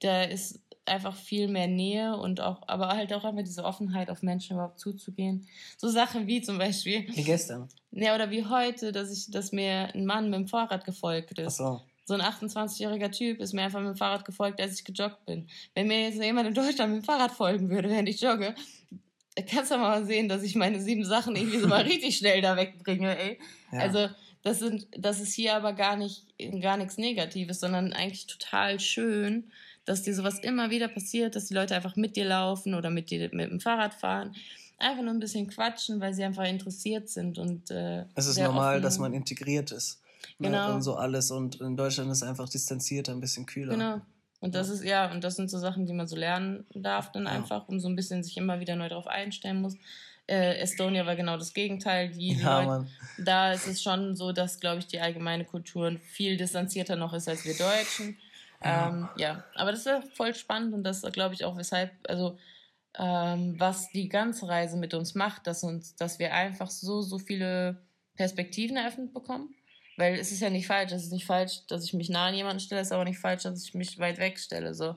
Da ist einfach viel mehr Nähe und auch, aber halt auch einfach diese Offenheit auf Menschen überhaupt zuzugehen. So Sachen wie zum Beispiel. Wie gestern. Ja, oder wie heute, dass ich, dass mir ein Mann mit dem Fahrrad gefolgt ist. Ach so. So ein 28-jähriger Typ ist mir einfach mit dem Fahrrad gefolgt, als ich gejoggt bin. Wenn mir jetzt jemand in Deutschland mit dem Fahrrad folgen würde, während ich jogge, kannst du mal sehen, dass ich meine sieben Sachen irgendwie so mal richtig schnell da wegbringe, ey. Ja. Also, das sind, das ist hier aber gar nicht, gar nichts Negatives, sondern eigentlich total schön, dass dir sowas immer wieder passiert, dass die Leute einfach mit dir laufen oder mit dir mit dem Fahrrad fahren. Einfach nur ein bisschen quatschen, weil sie einfach interessiert sind. Und, äh, es ist normal, offen. dass man integriert ist. Ne? Genau. Und so alles. Und in Deutschland ist es einfach distanzierter, ein bisschen kühler. Genau. Und das ist, ja, und das sind so Sachen, die man so lernen darf dann ja. einfach, um so ein bisschen sich immer wieder neu darauf einstellen muss. Äh, Estonia war genau das Gegenteil. Die ja, Leute, da ist es schon so, dass, glaube ich, die allgemeine Kultur viel distanzierter noch ist als wir Deutschen. Ähm, ja, aber das ist ja voll spannend und das glaube ich auch, weshalb, also ähm, was die ganze Reise mit uns macht, dass uns, dass wir einfach so, so viele Perspektiven eröffnet bekommen. Weil es ist ja nicht falsch, es ist nicht falsch, dass ich mich nah an jemanden stelle, es ist aber nicht falsch, dass ich mich weit weg stelle. So.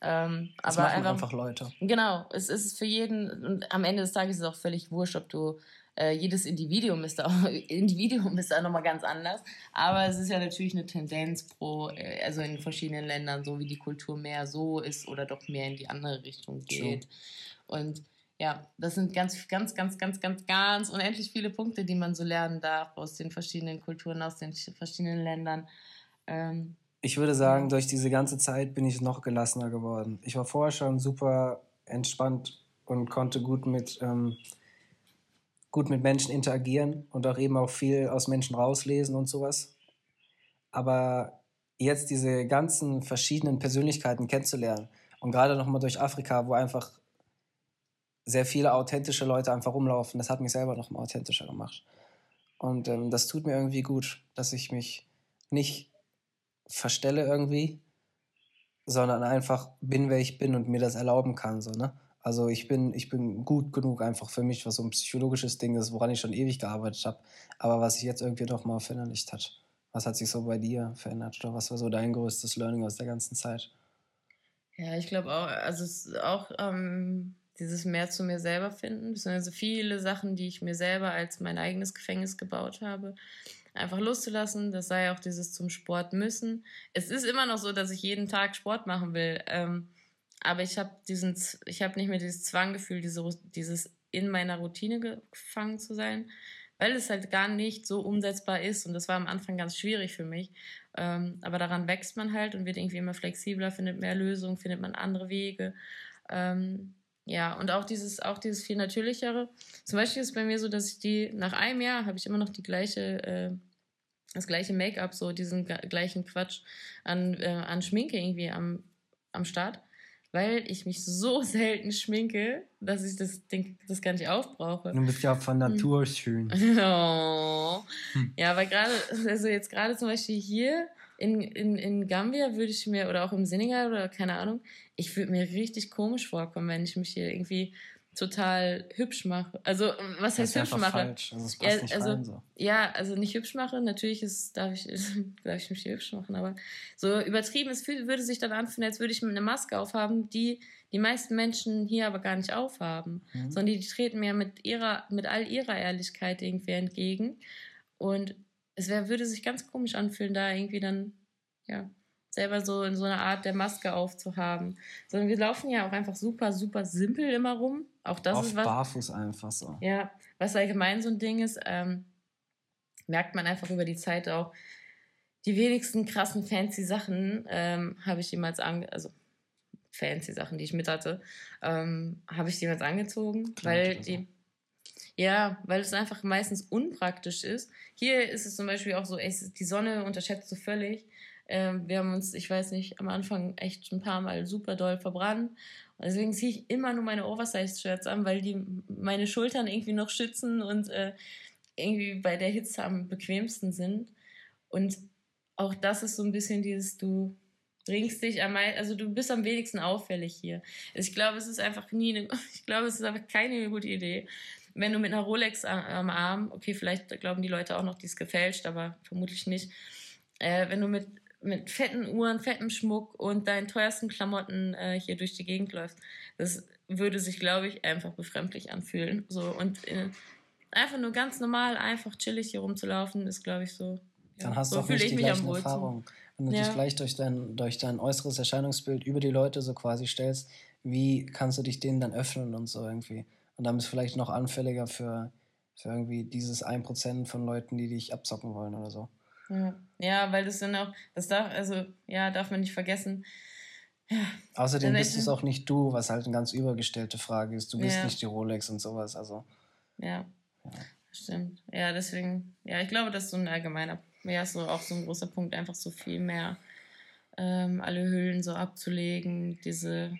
Ähm, das aber einfach, einfach Leute. Genau, es ist für jeden, und am Ende des Tages ist es auch völlig wurscht, ob du äh, jedes Individuum ist da, Individuum ist da nochmal ganz anders. Aber es ist ja natürlich eine Tendenz pro, äh, also in verschiedenen Ländern, so wie die Kultur mehr so ist oder doch mehr in die andere Richtung geht. Sure. Und ja, das sind ganz, ganz, ganz, ganz, ganz, ganz unendlich viele Punkte, die man so lernen darf aus den verschiedenen Kulturen, aus den verschiedenen Ländern. Ähm, ich würde sagen, durch diese ganze Zeit bin ich noch gelassener geworden. Ich war vorher schon super entspannt und konnte gut mit ähm, gut mit Menschen interagieren und auch eben auch viel aus Menschen rauslesen und sowas. Aber jetzt diese ganzen verschiedenen Persönlichkeiten kennenzulernen und gerade nochmal durch Afrika, wo einfach sehr viele authentische Leute einfach rumlaufen, das hat mich selber noch mal authentischer gemacht. Und ähm, das tut mir irgendwie gut, dass ich mich nicht verstelle irgendwie, sondern einfach bin, wer ich bin und mir das erlauben kann. So, ne? Also ich bin, ich bin gut genug einfach für mich, was so ein psychologisches Ding ist, woran ich schon ewig gearbeitet habe, aber was sich jetzt irgendwie doch mal verinnerlicht hat. Was hat sich so bei dir verändert oder was war so dein größtes Learning aus der ganzen Zeit? Ja, ich glaube auch, also es ist auch ähm, dieses mehr zu mir selber finden, beziehungsweise viele Sachen, die ich mir selber als mein eigenes Gefängnis gebaut habe, einfach loszulassen. Das sei auch dieses zum Sport müssen. Es ist immer noch so, dass ich jeden Tag Sport machen will. Ähm, aber ich habe diesen, ich habe nicht mehr dieses Zwanggefühl, diese, dieses in meiner Routine gefangen zu sein, weil es halt gar nicht so umsetzbar ist. Und das war am Anfang ganz schwierig für mich. Ähm, aber daran wächst man halt und wird irgendwie immer flexibler, findet mehr Lösungen, findet man andere Wege. Ähm, ja, und auch dieses, auch dieses viel natürlichere. Zum Beispiel ist bei mir so, dass ich die, nach einem Jahr habe ich immer noch die gleiche, äh, das gleiche Make-up, so diesen gleichen Quatsch an, äh, an Schminke irgendwie am, am Start, weil ich mich so selten schminke, dass ich das, denk, das gar nicht aufbrauche. Du bist ja von hm. Natur schön. oh. Hm. Ja, aber gerade, also jetzt gerade zum Beispiel hier in, in, in Gambia würde ich mir, oder auch im Senegal oder keine Ahnung, ich würde mir richtig komisch vorkommen, wenn ich mich hier irgendwie total hübsch mache. Also, was heißt hübsch mache? Falsch. Also, ja, also, rein, so. ja, also nicht hübsch mache. Natürlich ist, darf, ich, darf ich mich hier hübsch machen, aber so übertrieben, es würde sich dann anfühlen, als würde ich eine Maske aufhaben, die die meisten Menschen hier aber gar nicht aufhaben, mhm. sondern die, die treten mir mit ihrer, mit all ihrer Ehrlichkeit irgendwie entgegen. Und es wär, würde sich ganz komisch anfühlen, da irgendwie dann, ja, selber so in so einer Art der Maske aufzuhaben. Sondern wir laufen ja auch einfach super, super simpel immer rum. Auch das Auf ist was. Barfuß einfach so. Ja, was allgemein so ein Ding ist, ähm, merkt man einfach über die Zeit auch. Die wenigsten krassen fancy Sachen ähm, habe ich jemals ange, also fancy Sachen, die ich mit hatte, ähm, habe ich jemals angezogen, Klar, weil die, ja, weil es einfach meistens unpraktisch ist. Hier ist es zum Beispiel auch so, ey, die Sonne unterschätzt du völlig. Ähm, wir haben uns, ich weiß nicht, am Anfang echt ein paar Mal super doll verbrannt. Und deswegen ziehe ich immer nur meine Oversize-Shirts an, weil die meine Schultern irgendwie noch schützen und äh, irgendwie bei der Hitze am bequemsten sind. Und auch das ist so ein bisschen dieses, du bringst dich am also du bist am wenigsten auffällig hier. Ich glaube, es ist einfach nie eine, ich glaube, es ist einfach keine gute Idee. Wenn du mit einer Rolex am Arm, okay, vielleicht glauben die Leute auch noch, die ist gefälscht, aber vermutlich nicht. Äh, wenn du mit mit fetten Uhren, fettem Schmuck und deinen teuersten Klamotten äh, hier durch die Gegend läufst. Das würde sich, glaube ich, einfach befremdlich anfühlen. So und äh, einfach nur ganz normal, einfach chillig hier rumzulaufen, ist, glaube ich, so. Ja, Dann hast so du auch nicht die gleichen Erfahrungen. Wenn du ja. dich gleich durch dein, durch dein äußeres Erscheinungsbild über die Leute so quasi stellst, wie kannst du dich denen dann öffnen und so irgendwie? Und dann bist du vielleicht noch anfälliger für, für irgendwie dieses 1% von Leuten, die dich abzocken wollen oder so. Ja, weil das dann auch, das darf, also, ja, darf man nicht vergessen. Ja. Außerdem bist es auch nicht du, was halt eine ganz übergestellte Frage ist. Du bist ja. nicht die Rolex und sowas, also. Ja. ja. Stimmt. Ja, deswegen, ja, ich glaube, das ist so ein allgemeiner, ja, so auch so ein großer Punkt, einfach so viel mehr ähm, alle Hüllen so abzulegen, diese,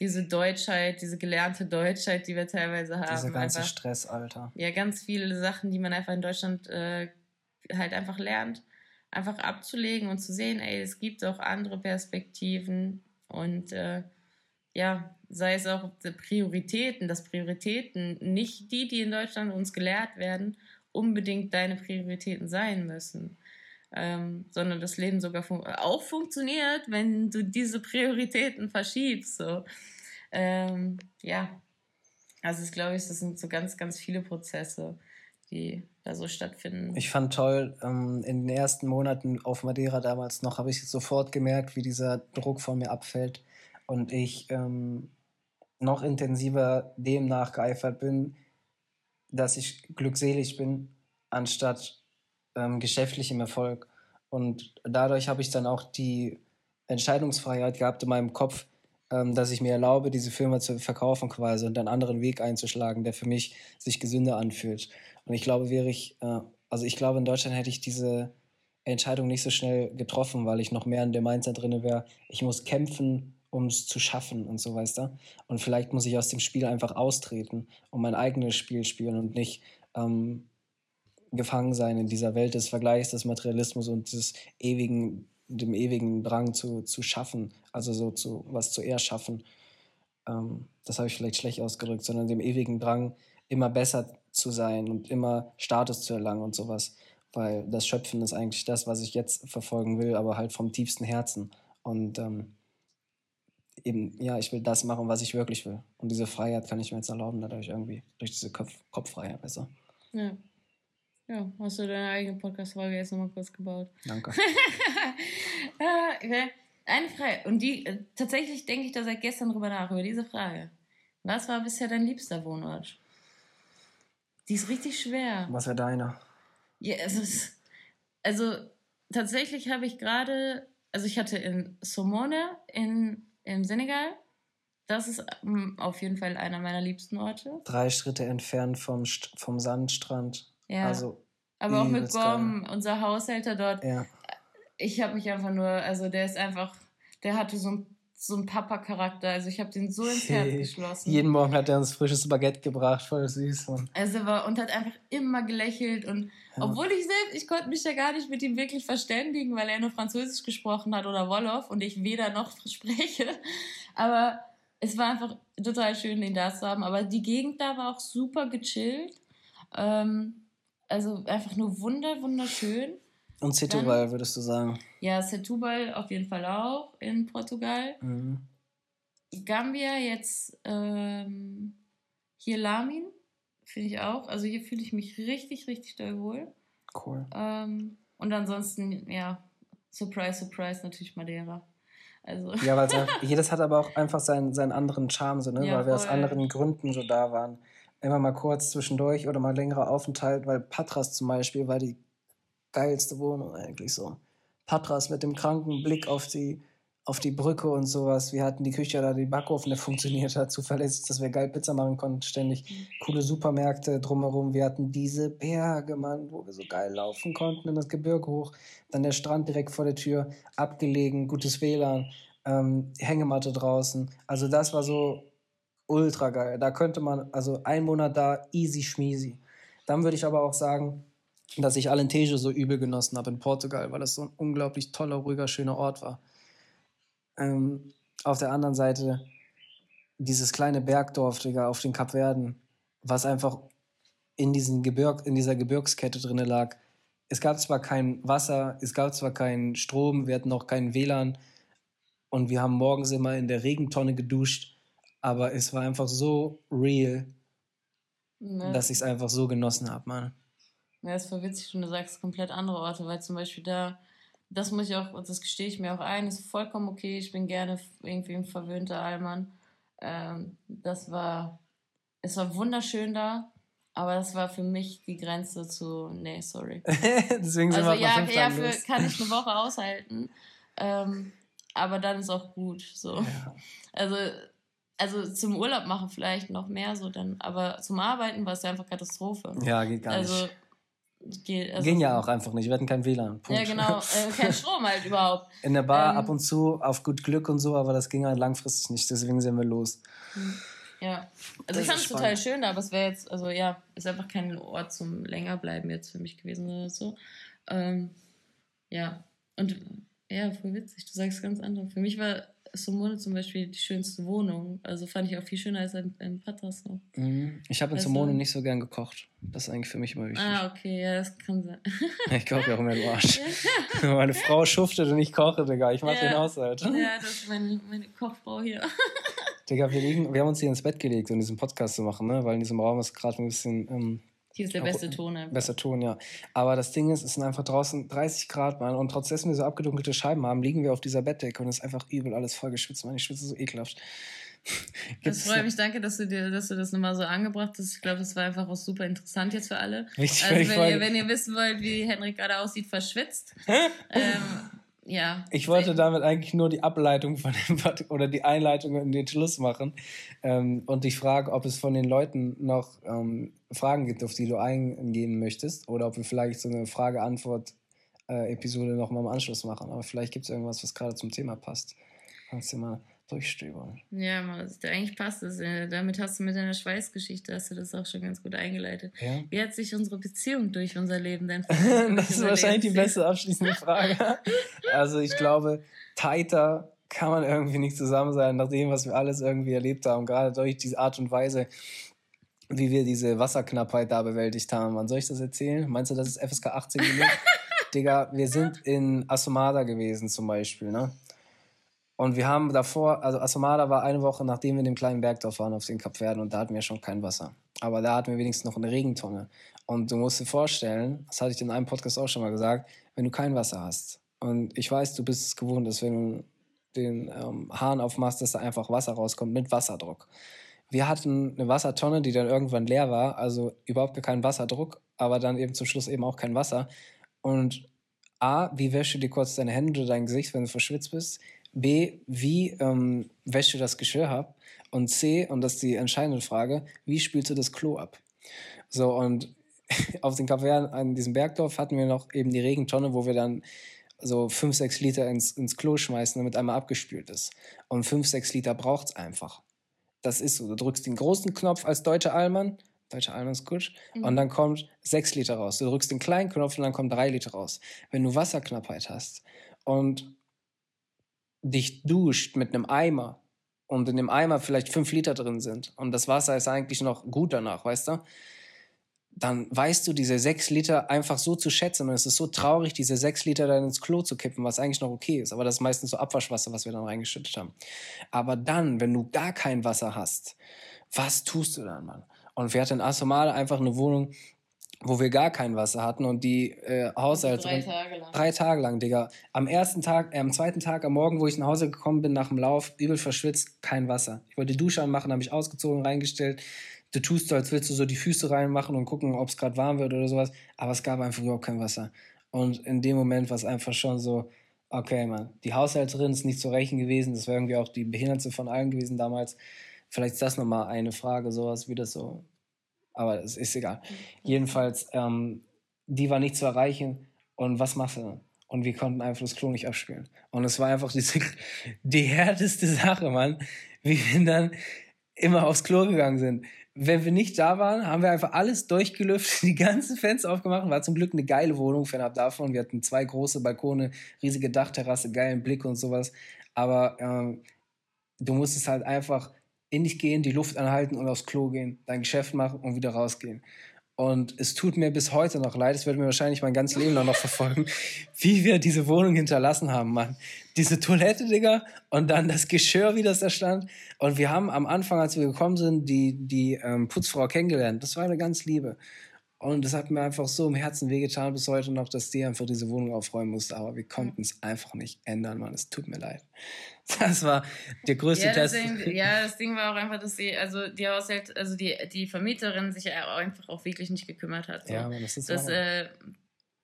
diese Deutschheit, diese gelernte Deutschheit, die wir teilweise haben. Dieser ganze einfach, Stress, Alter. Ja, ganz viele Sachen, die man einfach in Deutschland äh, halt einfach lernt, einfach abzulegen und zu sehen, ey, es gibt auch andere Perspektiven und äh, ja, sei es auch Prioritäten, dass Prioritäten nicht die, die in Deutschland uns gelehrt werden, unbedingt deine Prioritäten sein müssen. Ähm, sondern das Leben sogar fun auch funktioniert, wenn du diese Prioritäten verschiebst. So. Ähm, ja, also ich glaube, das sind so ganz, ganz viele Prozesse, die da so stattfinden. Ich fand toll, ähm, in den ersten Monaten auf Madeira damals noch, habe ich sofort gemerkt, wie dieser Druck von mir abfällt und ich ähm, noch intensiver dem nachgeeifert bin, dass ich glückselig bin, anstatt ähm, geschäftlichem Erfolg. Und dadurch habe ich dann auch die Entscheidungsfreiheit gehabt in meinem Kopf, ähm, dass ich mir erlaube, diese Firma zu verkaufen quasi und einen anderen Weg einzuschlagen, der für mich sich gesünder anfühlt. Und ich glaube, wäre ich, äh, also ich glaube, in Deutschland hätte ich diese Entscheidung nicht so schnell getroffen, weil ich noch mehr in der Mindset drin wäre, ich muss kämpfen, um es zu schaffen und so, weißt du? Und vielleicht muss ich aus dem Spiel einfach austreten und mein eigenes Spiel spielen und nicht ähm, gefangen sein in dieser Welt des Vergleichs, des Materialismus und des ewigen, dem ewigen Drang zu, zu schaffen, also so zu was zu erschaffen. Ähm, das habe ich vielleicht schlecht ausgedrückt, sondern dem ewigen Drang, immer besser zu sein und immer Status zu erlangen und sowas. Weil das Schöpfen ist eigentlich das, was ich jetzt verfolgen will, aber halt vom tiefsten Herzen. Und ähm, eben, ja, ich will das machen, was ich wirklich will. Und diese Freiheit kann ich mir jetzt erlauben, dadurch irgendwie, durch diese Kopf Kopffreiheit besser. Ja. Ja, hast du deine eigene Podcast-Folge jetzt nochmal kurz gebaut. Danke. Eine Frage, und die, äh, tatsächlich denke ich da seit gestern drüber nach, über diese Frage. Was war bisher dein liebster Wohnort? Die ist richtig schwer. Was wäre deiner? Ja, also, also tatsächlich habe ich gerade, also ich hatte in Somone in, im Senegal, das ist ähm, auf jeden Fall einer meiner liebsten Orte. Drei Schritte entfernt vom, vom Sandstrand. Ja. Also, aber auch mit Gom, unser Haushälter dort. Ja. Ich habe mich einfach nur, also der ist einfach, der hatte so ein so ein Papa-Charakter. Also ich habe den so ins Herz geschlossen. Jeden Morgen hat er uns frisches Baguette gebracht, voll süß. Mann. Also war und hat einfach immer gelächelt und ja. obwohl ich selbst, ich konnte mich ja gar nicht mit ihm wirklich verständigen, weil er nur Französisch gesprochen hat oder Wolof und ich weder noch spreche. Aber es war einfach total schön, den da zu haben. Aber die Gegend da war auch super gechillt. Ähm, also einfach nur wunder, wunderschön. Und Setúbal, würdest du sagen? Ja, Setúbal auf jeden Fall auch in Portugal. Mhm. Gambia jetzt ähm, hier Lamin, finde ich auch. Also hier fühle ich mich richtig, richtig doll wohl. Cool. Ähm, und ansonsten, ja, Surprise, Surprise, natürlich Madeira. Also. Ja, weil jedes hat aber auch einfach seinen, seinen anderen Charme, so, ne? Ja, weil wir aus anderen Gründen so da waren. Immer mal kurz zwischendurch oder mal längerer Aufenthalt, weil Patras zum Beispiel war die geilste Wohnung eigentlich so. Patras mit dem kranken Blick auf die, auf die Brücke und sowas. Wir hatten die Küche da, die Backofen, der funktioniert hat, zuverlässig, dass wir geil Pizza machen konnten, ständig. Coole Supermärkte drumherum. Wir hatten diese Berge, Mann, wo wir so geil laufen konnten, in das Gebirge hoch. Dann der Strand direkt vor der Tür, abgelegen, gutes WLAN, ähm, Hängematte draußen. Also das war so ultra geil. Da könnte man, also ein Monat da, easy schmeasy. Dann würde ich aber auch sagen, dass ich Alentejo so übel genossen habe in Portugal, weil das so ein unglaublich toller, ruhiger, schöner Ort war. Ähm, auf der anderen Seite dieses kleine Bergdorf, Digga, auf den Kapverden, was einfach in, diesen Gebirg, in dieser Gebirgskette drin lag. Es gab zwar kein Wasser, es gab zwar keinen Strom, wir hatten auch keinen WLAN und wir haben morgens immer in der Regentonne geduscht, aber es war einfach so real, ne. dass ich es einfach so genossen habe, Mann. Ja, ist voll witzig, wenn du sagst komplett andere Orte, weil zum Beispiel da, das muss ich auch, das gestehe ich mir auch ein, ist vollkommen okay. Ich bin gerne irgendwie ein verwöhnter Allmann. Ähm, das war, es war wunderschön da, aber das war für mich die Grenze zu, nee, sorry. Deswegen sind also, wir ja, ja, für, kann ich eine Woche aushalten. Ähm, aber dann ist auch gut. So. Ja. Also, also zum Urlaub machen vielleicht noch mehr so dann, aber zum Arbeiten war es ja einfach Katastrophe. Ja, geht gar also, nicht. Geht, also Ging ja auch einfach nicht. Wir hatten kein WLAN. Punkt. Ja, genau. Äh, kein Strom halt überhaupt. In der Bar ähm, ab und zu auf gut Glück und so, aber das ging halt langfristig nicht. Deswegen sind wir los. Hm. Ja. Also das ich fand es total schön, aber es wäre jetzt, also ja, ist einfach kein Ort zum Längerbleiben jetzt für mich gewesen oder so. Ähm, ja. Und ja, voll witzig. Du sagst ganz andere. Für mich war Somone zum Beispiel die schönste Wohnung. Also fand ich auch viel schöner als in, in Patras noch. Mhm. Ich habe in also, Somone nicht so gern gekocht. Das ist eigentlich für mich immer wichtig. Ah, okay, ja, das kann sein. ich koche ja auch immer im Arsch. meine Frau schuftet und ich koche, Digga. Ich mach ja. den Haushalt. Ja, das ist meine, meine Kochfrau hier. Digga, wir, liegen, wir haben uns hier ins Bett gelegt, um diesen Podcast zu machen, ne? weil in diesem Raum ist gerade ein bisschen ähm, hier ist der beste Ton einfach. Bester Ton, ja. Aber das Ding ist, es sind einfach draußen 30 Grad, Mann. Und trotzdem wir so abgedunkelte Scheiben haben, liegen wir auf dieser Bettdecke und es ist einfach übel alles voll geschwitzt, Mann. Ich schwitze so ekelhaft. Das freut mich, danke, dass du dir, dass du das nochmal so angebracht hast. Ich glaube, das war einfach auch super interessant jetzt für alle. Richtig, also wenn ihr, wenn ihr wissen wollt, wie Henrik gerade aussieht, verschwitzt. ähm, ja. Ich wollte damit eigentlich nur die Ableitung von dem oder die Einleitung in den Schluss machen ähm, und dich fragen, ob es von den Leuten noch ähm, Fragen gibt, auf die du eingehen möchtest oder ob wir vielleicht so eine Frage-Antwort-Episode äh, nochmal im Anschluss machen. Aber vielleicht gibt es irgendwas, was gerade zum Thema passt. Kannst du mal durchstöbern. Ja, man, eigentlich passt es. Damit hast du mit deiner Schweißgeschichte hast du das auch schon ganz gut eingeleitet. Ja? Wie hat sich unsere Beziehung durch unser Leben denn Das ist wahrscheinlich die beste abschließende Frage. also ich glaube, tighter kann man irgendwie nicht zusammen sein, nach dem, was wir alles irgendwie erlebt haben. Gerade durch diese Art und Weise, wie wir diese Wasserknappheit da bewältigt haben. Wann soll ich das erzählen? Meinst du, das ist FSK 18 genug? Digga, wir sind in Asomada gewesen zum Beispiel, ne? Und wir haben davor, also Asomada war eine Woche, nachdem wir in dem kleinen Bergdorf waren auf den Kapverden und da hatten wir schon kein Wasser. Aber da hatten wir wenigstens noch eine Regentonne. Und du musst dir vorstellen, das hatte ich in einem Podcast auch schon mal gesagt, wenn du kein Wasser hast und ich weiß, du bist es gewohnt, dass wenn du den ähm, Hahn aufmachst, dass da einfach Wasser rauskommt mit Wasserdruck. Wir hatten eine Wassertonne, die dann irgendwann leer war, also überhaupt keinen Wasserdruck, aber dann eben zum Schluss eben auch kein Wasser. Und A, wie wäschst du dir kurz deine Hände oder dein Gesicht, wenn du verschwitzt bist? B, wie ähm, wäschst du das Geschirr ab? Und C, und das ist die entscheidende Frage, wie spülst du das Klo ab? So, und auf den Kaffee an diesem Bergdorf hatten wir noch eben die Regentonne, wo wir dann so 5, 6 Liter ins, ins Klo schmeißen, damit einmal abgespült ist. Und 5, 6 Liter braucht es einfach. Das ist so. Du drückst den großen Knopf als deutscher Allmann, deutscher Allmann ist gut, mhm. und dann kommt 6 Liter raus. Du drückst den kleinen Knopf und dann kommt 3 Liter raus. Wenn du Wasserknappheit hast und dich duscht mit einem Eimer und in dem Eimer vielleicht 5 Liter drin sind und das Wasser ist eigentlich noch gut danach, weißt du? dann weißt du diese sechs Liter einfach so zu schätzen. Und es ist so traurig, diese sechs Liter dann ins Klo zu kippen, was eigentlich noch okay ist. Aber das ist meistens so Abwaschwasser, was wir dann reingeschüttet haben. Aber dann, wenn du gar kein Wasser hast, was tust du dann, Mann? Und wir hatten in Asomale einfach eine Wohnung, wo wir gar kein Wasser hatten und die äh, Haushälterin. Drei Tage lang. Drei Tage lang, Digga. Am ersten Tag, äh, am zweiten Tag, am Morgen, wo ich nach Hause gekommen bin, nach dem Lauf, übel verschwitzt, kein Wasser. Ich wollte die Dusche anmachen, habe ich ausgezogen, reingestellt du tust so, als willst du so die Füße reinmachen und gucken, ob es gerade warm wird oder sowas. Aber es gab einfach überhaupt kein Wasser. Und in dem Moment war es einfach schon so, okay, Mann, die Haushälterin ist nicht zu rächen gewesen. Das wäre irgendwie auch die Behindertste von allen gewesen damals. Vielleicht ist das nochmal eine Frage, sowas wie das so. Aber es ist egal. Mhm. Jedenfalls, ähm, die war nicht zu erreichen. Und was machst du dann? Und wir konnten einfach das Klo nicht abspielen. Und es war einfach diese, die härteste Sache, Mann. Wie wir dann immer aufs Klo gegangen sind wenn wir nicht da waren, haben wir einfach alles durchgelüftet, die ganzen Fenster aufgemacht. War zum Glück eine geile Wohnung fernab davon. Wir hatten zwei große Balkone, riesige Dachterrasse, geilen Blick und sowas. Aber ähm, du musstest halt einfach in dich gehen, die Luft anhalten und aufs Klo gehen, dein Geschäft machen und wieder rausgehen. Und es tut mir bis heute noch leid, es wird mir wahrscheinlich mein ganzes Leben noch verfolgen, wie wir diese Wohnung hinterlassen haben, Mann. Diese Toilette, Digga, und dann das Geschirr, wie das da stand. Und wir haben am Anfang, als wir gekommen sind, die, die ähm, Putzfrau kennengelernt. Das war eine ganz Liebe. Und das hat mir einfach so im Herzen wehgetan bis heute noch, dass die einfach diese Wohnung aufräumen musste. Aber wir konnten es einfach nicht ändern, Mann. Es tut mir leid. Das war der größte ja, Test. Ding, ja, das Ding war auch einfach, dass sie, also die Haushalt, also die, die Vermieterin sich einfach auch wirklich nicht gekümmert hat. So. Ja, aber das ist dass, äh,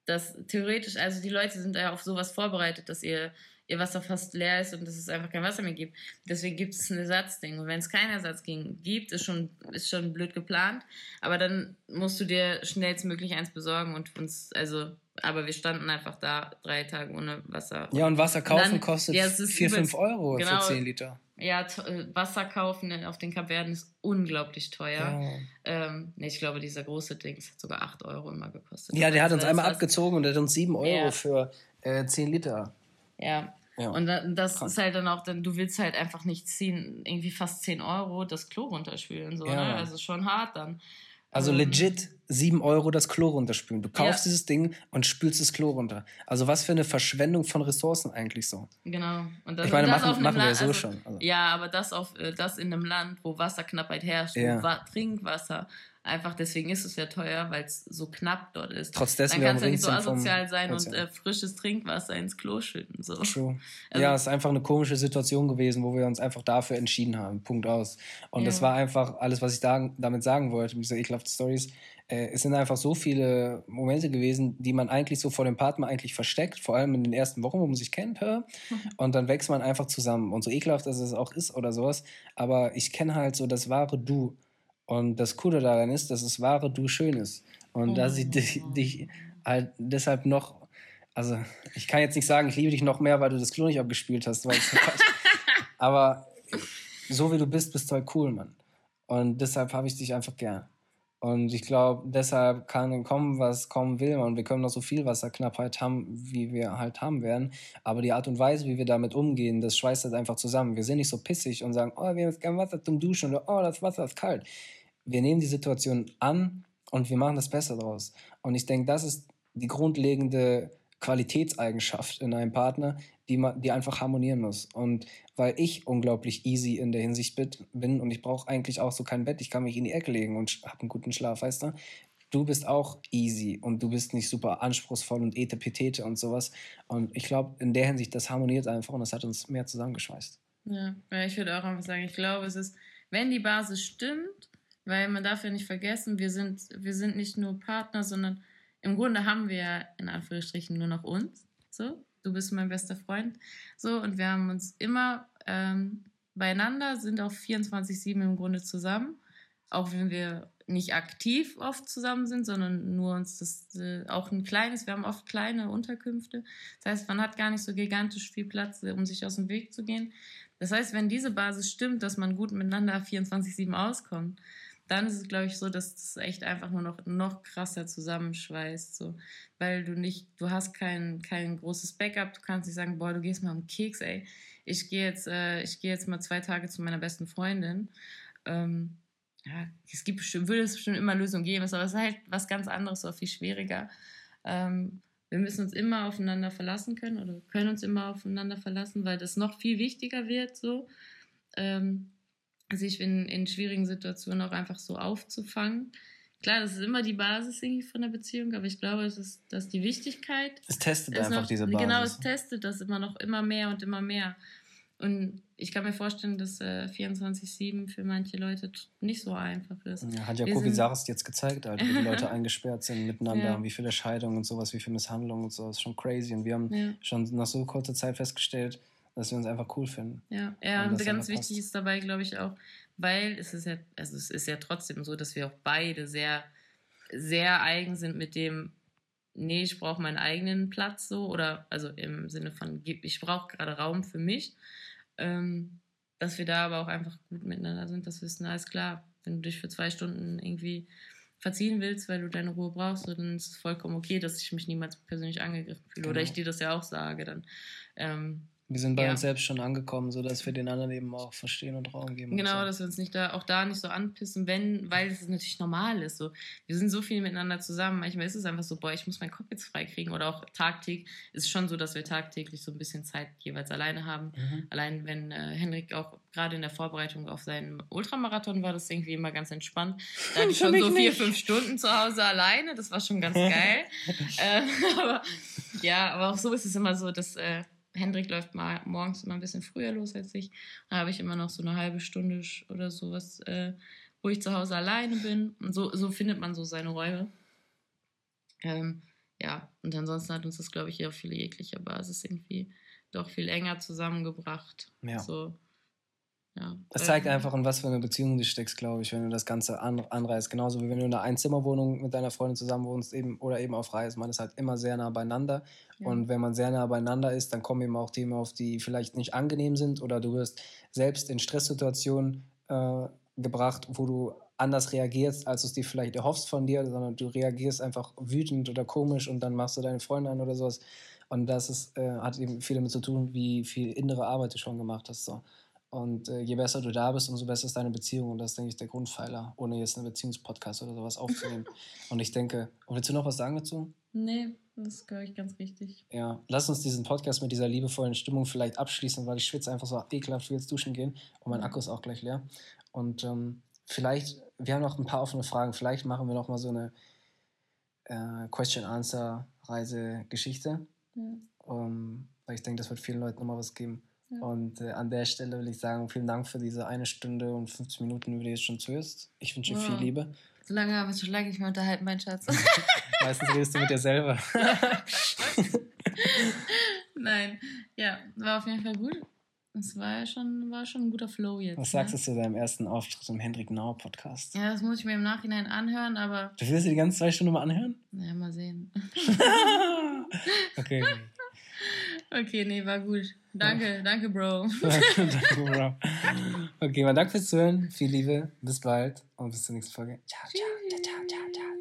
dass theoretisch, also die Leute sind ja auf sowas vorbereitet, dass ihr ihr Wasser fast leer ist und dass es einfach kein Wasser mehr gibt. Deswegen gibt es ein Ersatzding. Und wenn es keinen Ersatz gibt, ist schon, ist schon blöd geplant. Aber dann musst du dir schnellstmöglich eins besorgen und uns, also, aber wir standen einfach da drei Tage ohne Wasser. Ja, und Wasser kaufen und dann, kostet ja, 4, 5 Euro genau, für 10 Liter. Ja, äh, Wasser kaufen auf den Kapverden ist unglaublich teuer. Ja. Ähm, nee, ich glaube, dieser große Ding hat sogar 8 Euro immer gekostet. Ja, der hat uns einmal abgezogen und hat uns 7 Euro ja. für äh, 10 Liter. Ja. Ja. Und das Krass. ist halt dann auch, dann, du willst halt einfach nicht ziehen, irgendwie fast 10 Euro das Klo runterspülen. So, ja. ne? Also schon hart dann. Also ähm, legit 7 Euro das Klo runterspülen. Du kaufst ja. dieses Ding und spülst das Klo runter. Also was für eine Verschwendung von Ressourcen eigentlich so. Genau. Und das, ich meine, das machen, machen wir ja so also, schon. Also. Ja, aber das, auf, äh, das in einem Land, wo Wasserknappheit herrscht, ja. wo Trinkwasser Einfach deswegen ist es ja teuer, weil es so knapp dort ist. Trotz dessen Dann kannst du nicht so asozial sein und äh, frisches Trinkwasser ins Klo schütten. So. True. Also, ja, es ist einfach eine komische Situation gewesen, wo wir uns einfach dafür entschieden haben. Punkt aus. Und ja. das war einfach alles, was ich da, damit sagen wollte, mit dieser ekelhaften Stories. Äh, es sind einfach so viele Momente gewesen, die man eigentlich so vor dem Partner eigentlich versteckt, vor allem in den ersten Wochen, wo man sich kennt. Hör. Und dann wächst man einfach zusammen. Und so ekelhaft, dass es auch ist oder sowas. Aber ich kenne halt so das wahre Du. Und das Coole daran ist, dass es wahre Du schön ist. Und oh. dass ich dich, dich halt deshalb noch, also ich kann jetzt nicht sagen, ich liebe dich noch mehr, weil du das Klo nicht abgespielt hast, weil aber so wie du bist, bist du halt cool, Mann. Und deshalb habe ich dich einfach gern. Und ich glaube, deshalb kann kommen, was kommen will. Und wir können noch so viel Wasserknappheit haben, wie wir halt haben werden. Aber die Art und Weise, wie wir damit umgehen, das schweißt halt einfach zusammen. Wir sind nicht so pissig und sagen, oh, wir haben jetzt kein Wasser zum Duschen oder oh, das Wasser ist kalt. Wir nehmen die Situation an und wir machen das Beste draus. Und ich denke, das ist die grundlegende Qualitätseigenschaft in einem Partner, die, man, die einfach harmonieren muss. Und weil ich unglaublich easy in der Hinsicht bin und ich brauche eigentlich auch so kein Bett, ich kann mich in die Ecke legen und habe einen guten Schlaf, weißt du? Du bist auch easy und du bist nicht super anspruchsvoll und etepetete und sowas. Und ich glaube, in der Hinsicht, das harmoniert einfach und das hat uns mehr zusammengeschweißt. Ja, ich würde auch einfach sagen, ich glaube, es ist, wenn die Basis stimmt, weil man darf ja nicht vergessen, wir sind, wir sind nicht nur Partner, sondern im Grunde haben wir in Anführungsstrichen nur noch uns. So, du bist mein bester Freund. So, und wir haben uns immer ähm, beieinander, sind auch 24-7 im Grunde zusammen. Auch wenn wir nicht aktiv oft zusammen sind, sondern nur uns das äh, auch ein kleines, wir haben oft kleine Unterkünfte. Das heißt, man hat gar nicht so gigantisch viel Platz, um sich aus dem Weg zu gehen. Das heißt, wenn diese Basis stimmt, dass man gut miteinander 24-7 auskommt, dann ist es, glaube ich, so, dass das echt einfach nur noch, noch krasser zusammenschweißt. So. Weil du nicht, du hast kein, kein großes Backup, du kannst nicht sagen, boah, du gehst mal um Keks, ey. Ich gehe jetzt, äh, ich jetzt mal zwei Tage zu meiner besten Freundin. Ähm, ja, es gibt bestimmt, würde es bestimmt immer Lösungen geben, aber es ist halt was ganz anderes, oder viel schwieriger. Ähm, wir müssen uns immer aufeinander verlassen können oder können uns immer aufeinander verlassen, weil das noch viel wichtiger wird, so. Ähm, sich in, in schwierigen Situationen auch einfach so aufzufangen. Klar, das ist immer die Basis irgendwie von der Beziehung, aber ich glaube, es ist, dass die Wichtigkeit. Es testet einfach noch, diese Basis. Genau, es testet das immer noch immer mehr und immer mehr. Und ich kann mir vorstellen, dass äh, 24-7 für manche Leute nicht so einfach ist. Ja, hat ja Kobi Saris jetzt gezeigt, halt, wie die Leute eingesperrt sind miteinander ja. und wie viele Scheidungen und sowas, wie viele Misshandlungen und so. Das ist schon crazy. Und wir haben ja. schon nach so kurzer Zeit festgestellt, dass wir uns einfach cool finden. Ja, ja und, ganz wichtig ist dabei, glaube ich, auch, weil es ist ja, also es ist ja trotzdem so, dass wir auch beide sehr, sehr eigen sind mit dem, nee, ich brauche meinen eigenen Platz so, oder also im Sinne von, ich brauche gerade Raum für mich. Ähm, dass wir da aber auch einfach gut miteinander sind, dass wir wissen, alles klar, wenn du dich für zwei Stunden irgendwie verziehen willst, weil du deine Ruhe brauchst, dann ist es vollkommen okay, dass ich mich niemals persönlich angegriffen fühle. Genau. Oder ich dir das ja auch sage, dann ähm, wir sind bei ja. uns selbst schon angekommen, sodass wir den anderen eben auch verstehen und Raum geben. Genau, so. dass wir uns nicht da, auch da nicht so anpissen, wenn, weil es natürlich normal ist. So. Wir sind so viel miteinander zusammen. Manchmal ist es einfach so, boah, ich muss meinen Kopf jetzt freikriegen. Oder auch tagtäglich ist es schon so, dass wir tagtäglich so ein bisschen Zeit jeweils alleine haben. Mhm. Allein wenn äh, Henrik auch gerade in der Vorbereitung auf seinen Ultramarathon war, das irgendwie immer ganz entspannt. Da hatte ich schon so vier, nicht. fünf Stunden zu Hause alleine. Das war schon ganz geil. äh, aber ja, aber auch so ist es immer so, dass. Äh, Hendrik läuft mal morgens immer ein bisschen früher los als ich. Da habe ich immer noch so eine halbe Stunde oder sowas, äh, wo ich zu Hause alleine bin. Und so, so findet man so seine Räume. Ähm, ja, und ansonsten hat uns das, glaube ich, hier auf viele jeglicher Basis irgendwie doch viel enger zusammengebracht. Ja. So, ja. Es zeigt einfach, in was für eine Beziehung du steckst, glaube ich, wenn du das Ganze an, anreißt. Genauso wie wenn du in einer Einzimmerwohnung mit deiner Freundin zusammen wohnst eben, oder eben auf Reisen. Man ist halt immer sehr nah beieinander. Ja. Und wenn man sehr nah beieinander ist, dann kommen eben auch Themen auf, die vielleicht nicht angenehm sind oder du wirst selbst in Stresssituationen äh, gebracht, wo du anders reagierst, als du es dir vielleicht erhoffst von dir, sondern du reagierst einfach wütend oder komisch und dann machst du deine Freundin an oder sowas. Und das ist, äh, hat eben viel damit zu tun, wie viel innere Arbeit du schon gemacht hast. So. Und äh, je besser du da bist, umso besser ist deine Beziehung. Und das ist, denke ich, der Grundpfeiler, ohne jetzt einen Beziehungspodcast oder sowas aufzunehmen. und ich denke, willst du noch was sagen dazu? Nee, das glaube ich, ganz wichtig. Ja, lass uns diesen Podcast mit dieser liebevollen Stimmung vielleicht abschließen, weil ich schwitze einfach so ekelhaft, will jetzt duschen gehen und mein Akku ist auch gleich leer. Und ähm, vielleicht, wir haben noch ein paar offene Fragen, vielleicht machen wir noch mal so eine äh, Question-Answer-Reise-Geschichte. Ja. Um, ähm, weil ich denke, das wird vielen Leuten nochmal was geben. Und äh, an der Stelle will ich sagen, vielen Dank für diese eine Stunde und 50 Minuten, wie du jetzt schon zuhörst. Ich wünsche dir wow. viel Liebe. So lange haben wir schon lange nicht mehr unterhalten, mein Schatz. Meistens redest du mit dir selber. Nein, ja, war auf jeden Fall gut. Es war schon, war schon ein guter Flow jetzt. Was sagst ne? du zu deinem ersten Auftritt im Hendrik Nauer Podcast? Ja, das muss ich mir im Nachhinein anhören, aber. Du willst dir die ganze zwei Stunden mal anhören? Ja, mal sehen. okay. Okay, nee, war gut. Danke, danke, Bro. danke, Bro. Okay, mal danke fürs Zuhören. Viel Liebe. Bis bald und bis zur nächsten Folge. Ciao, ciao, ciao, ciao, ciao.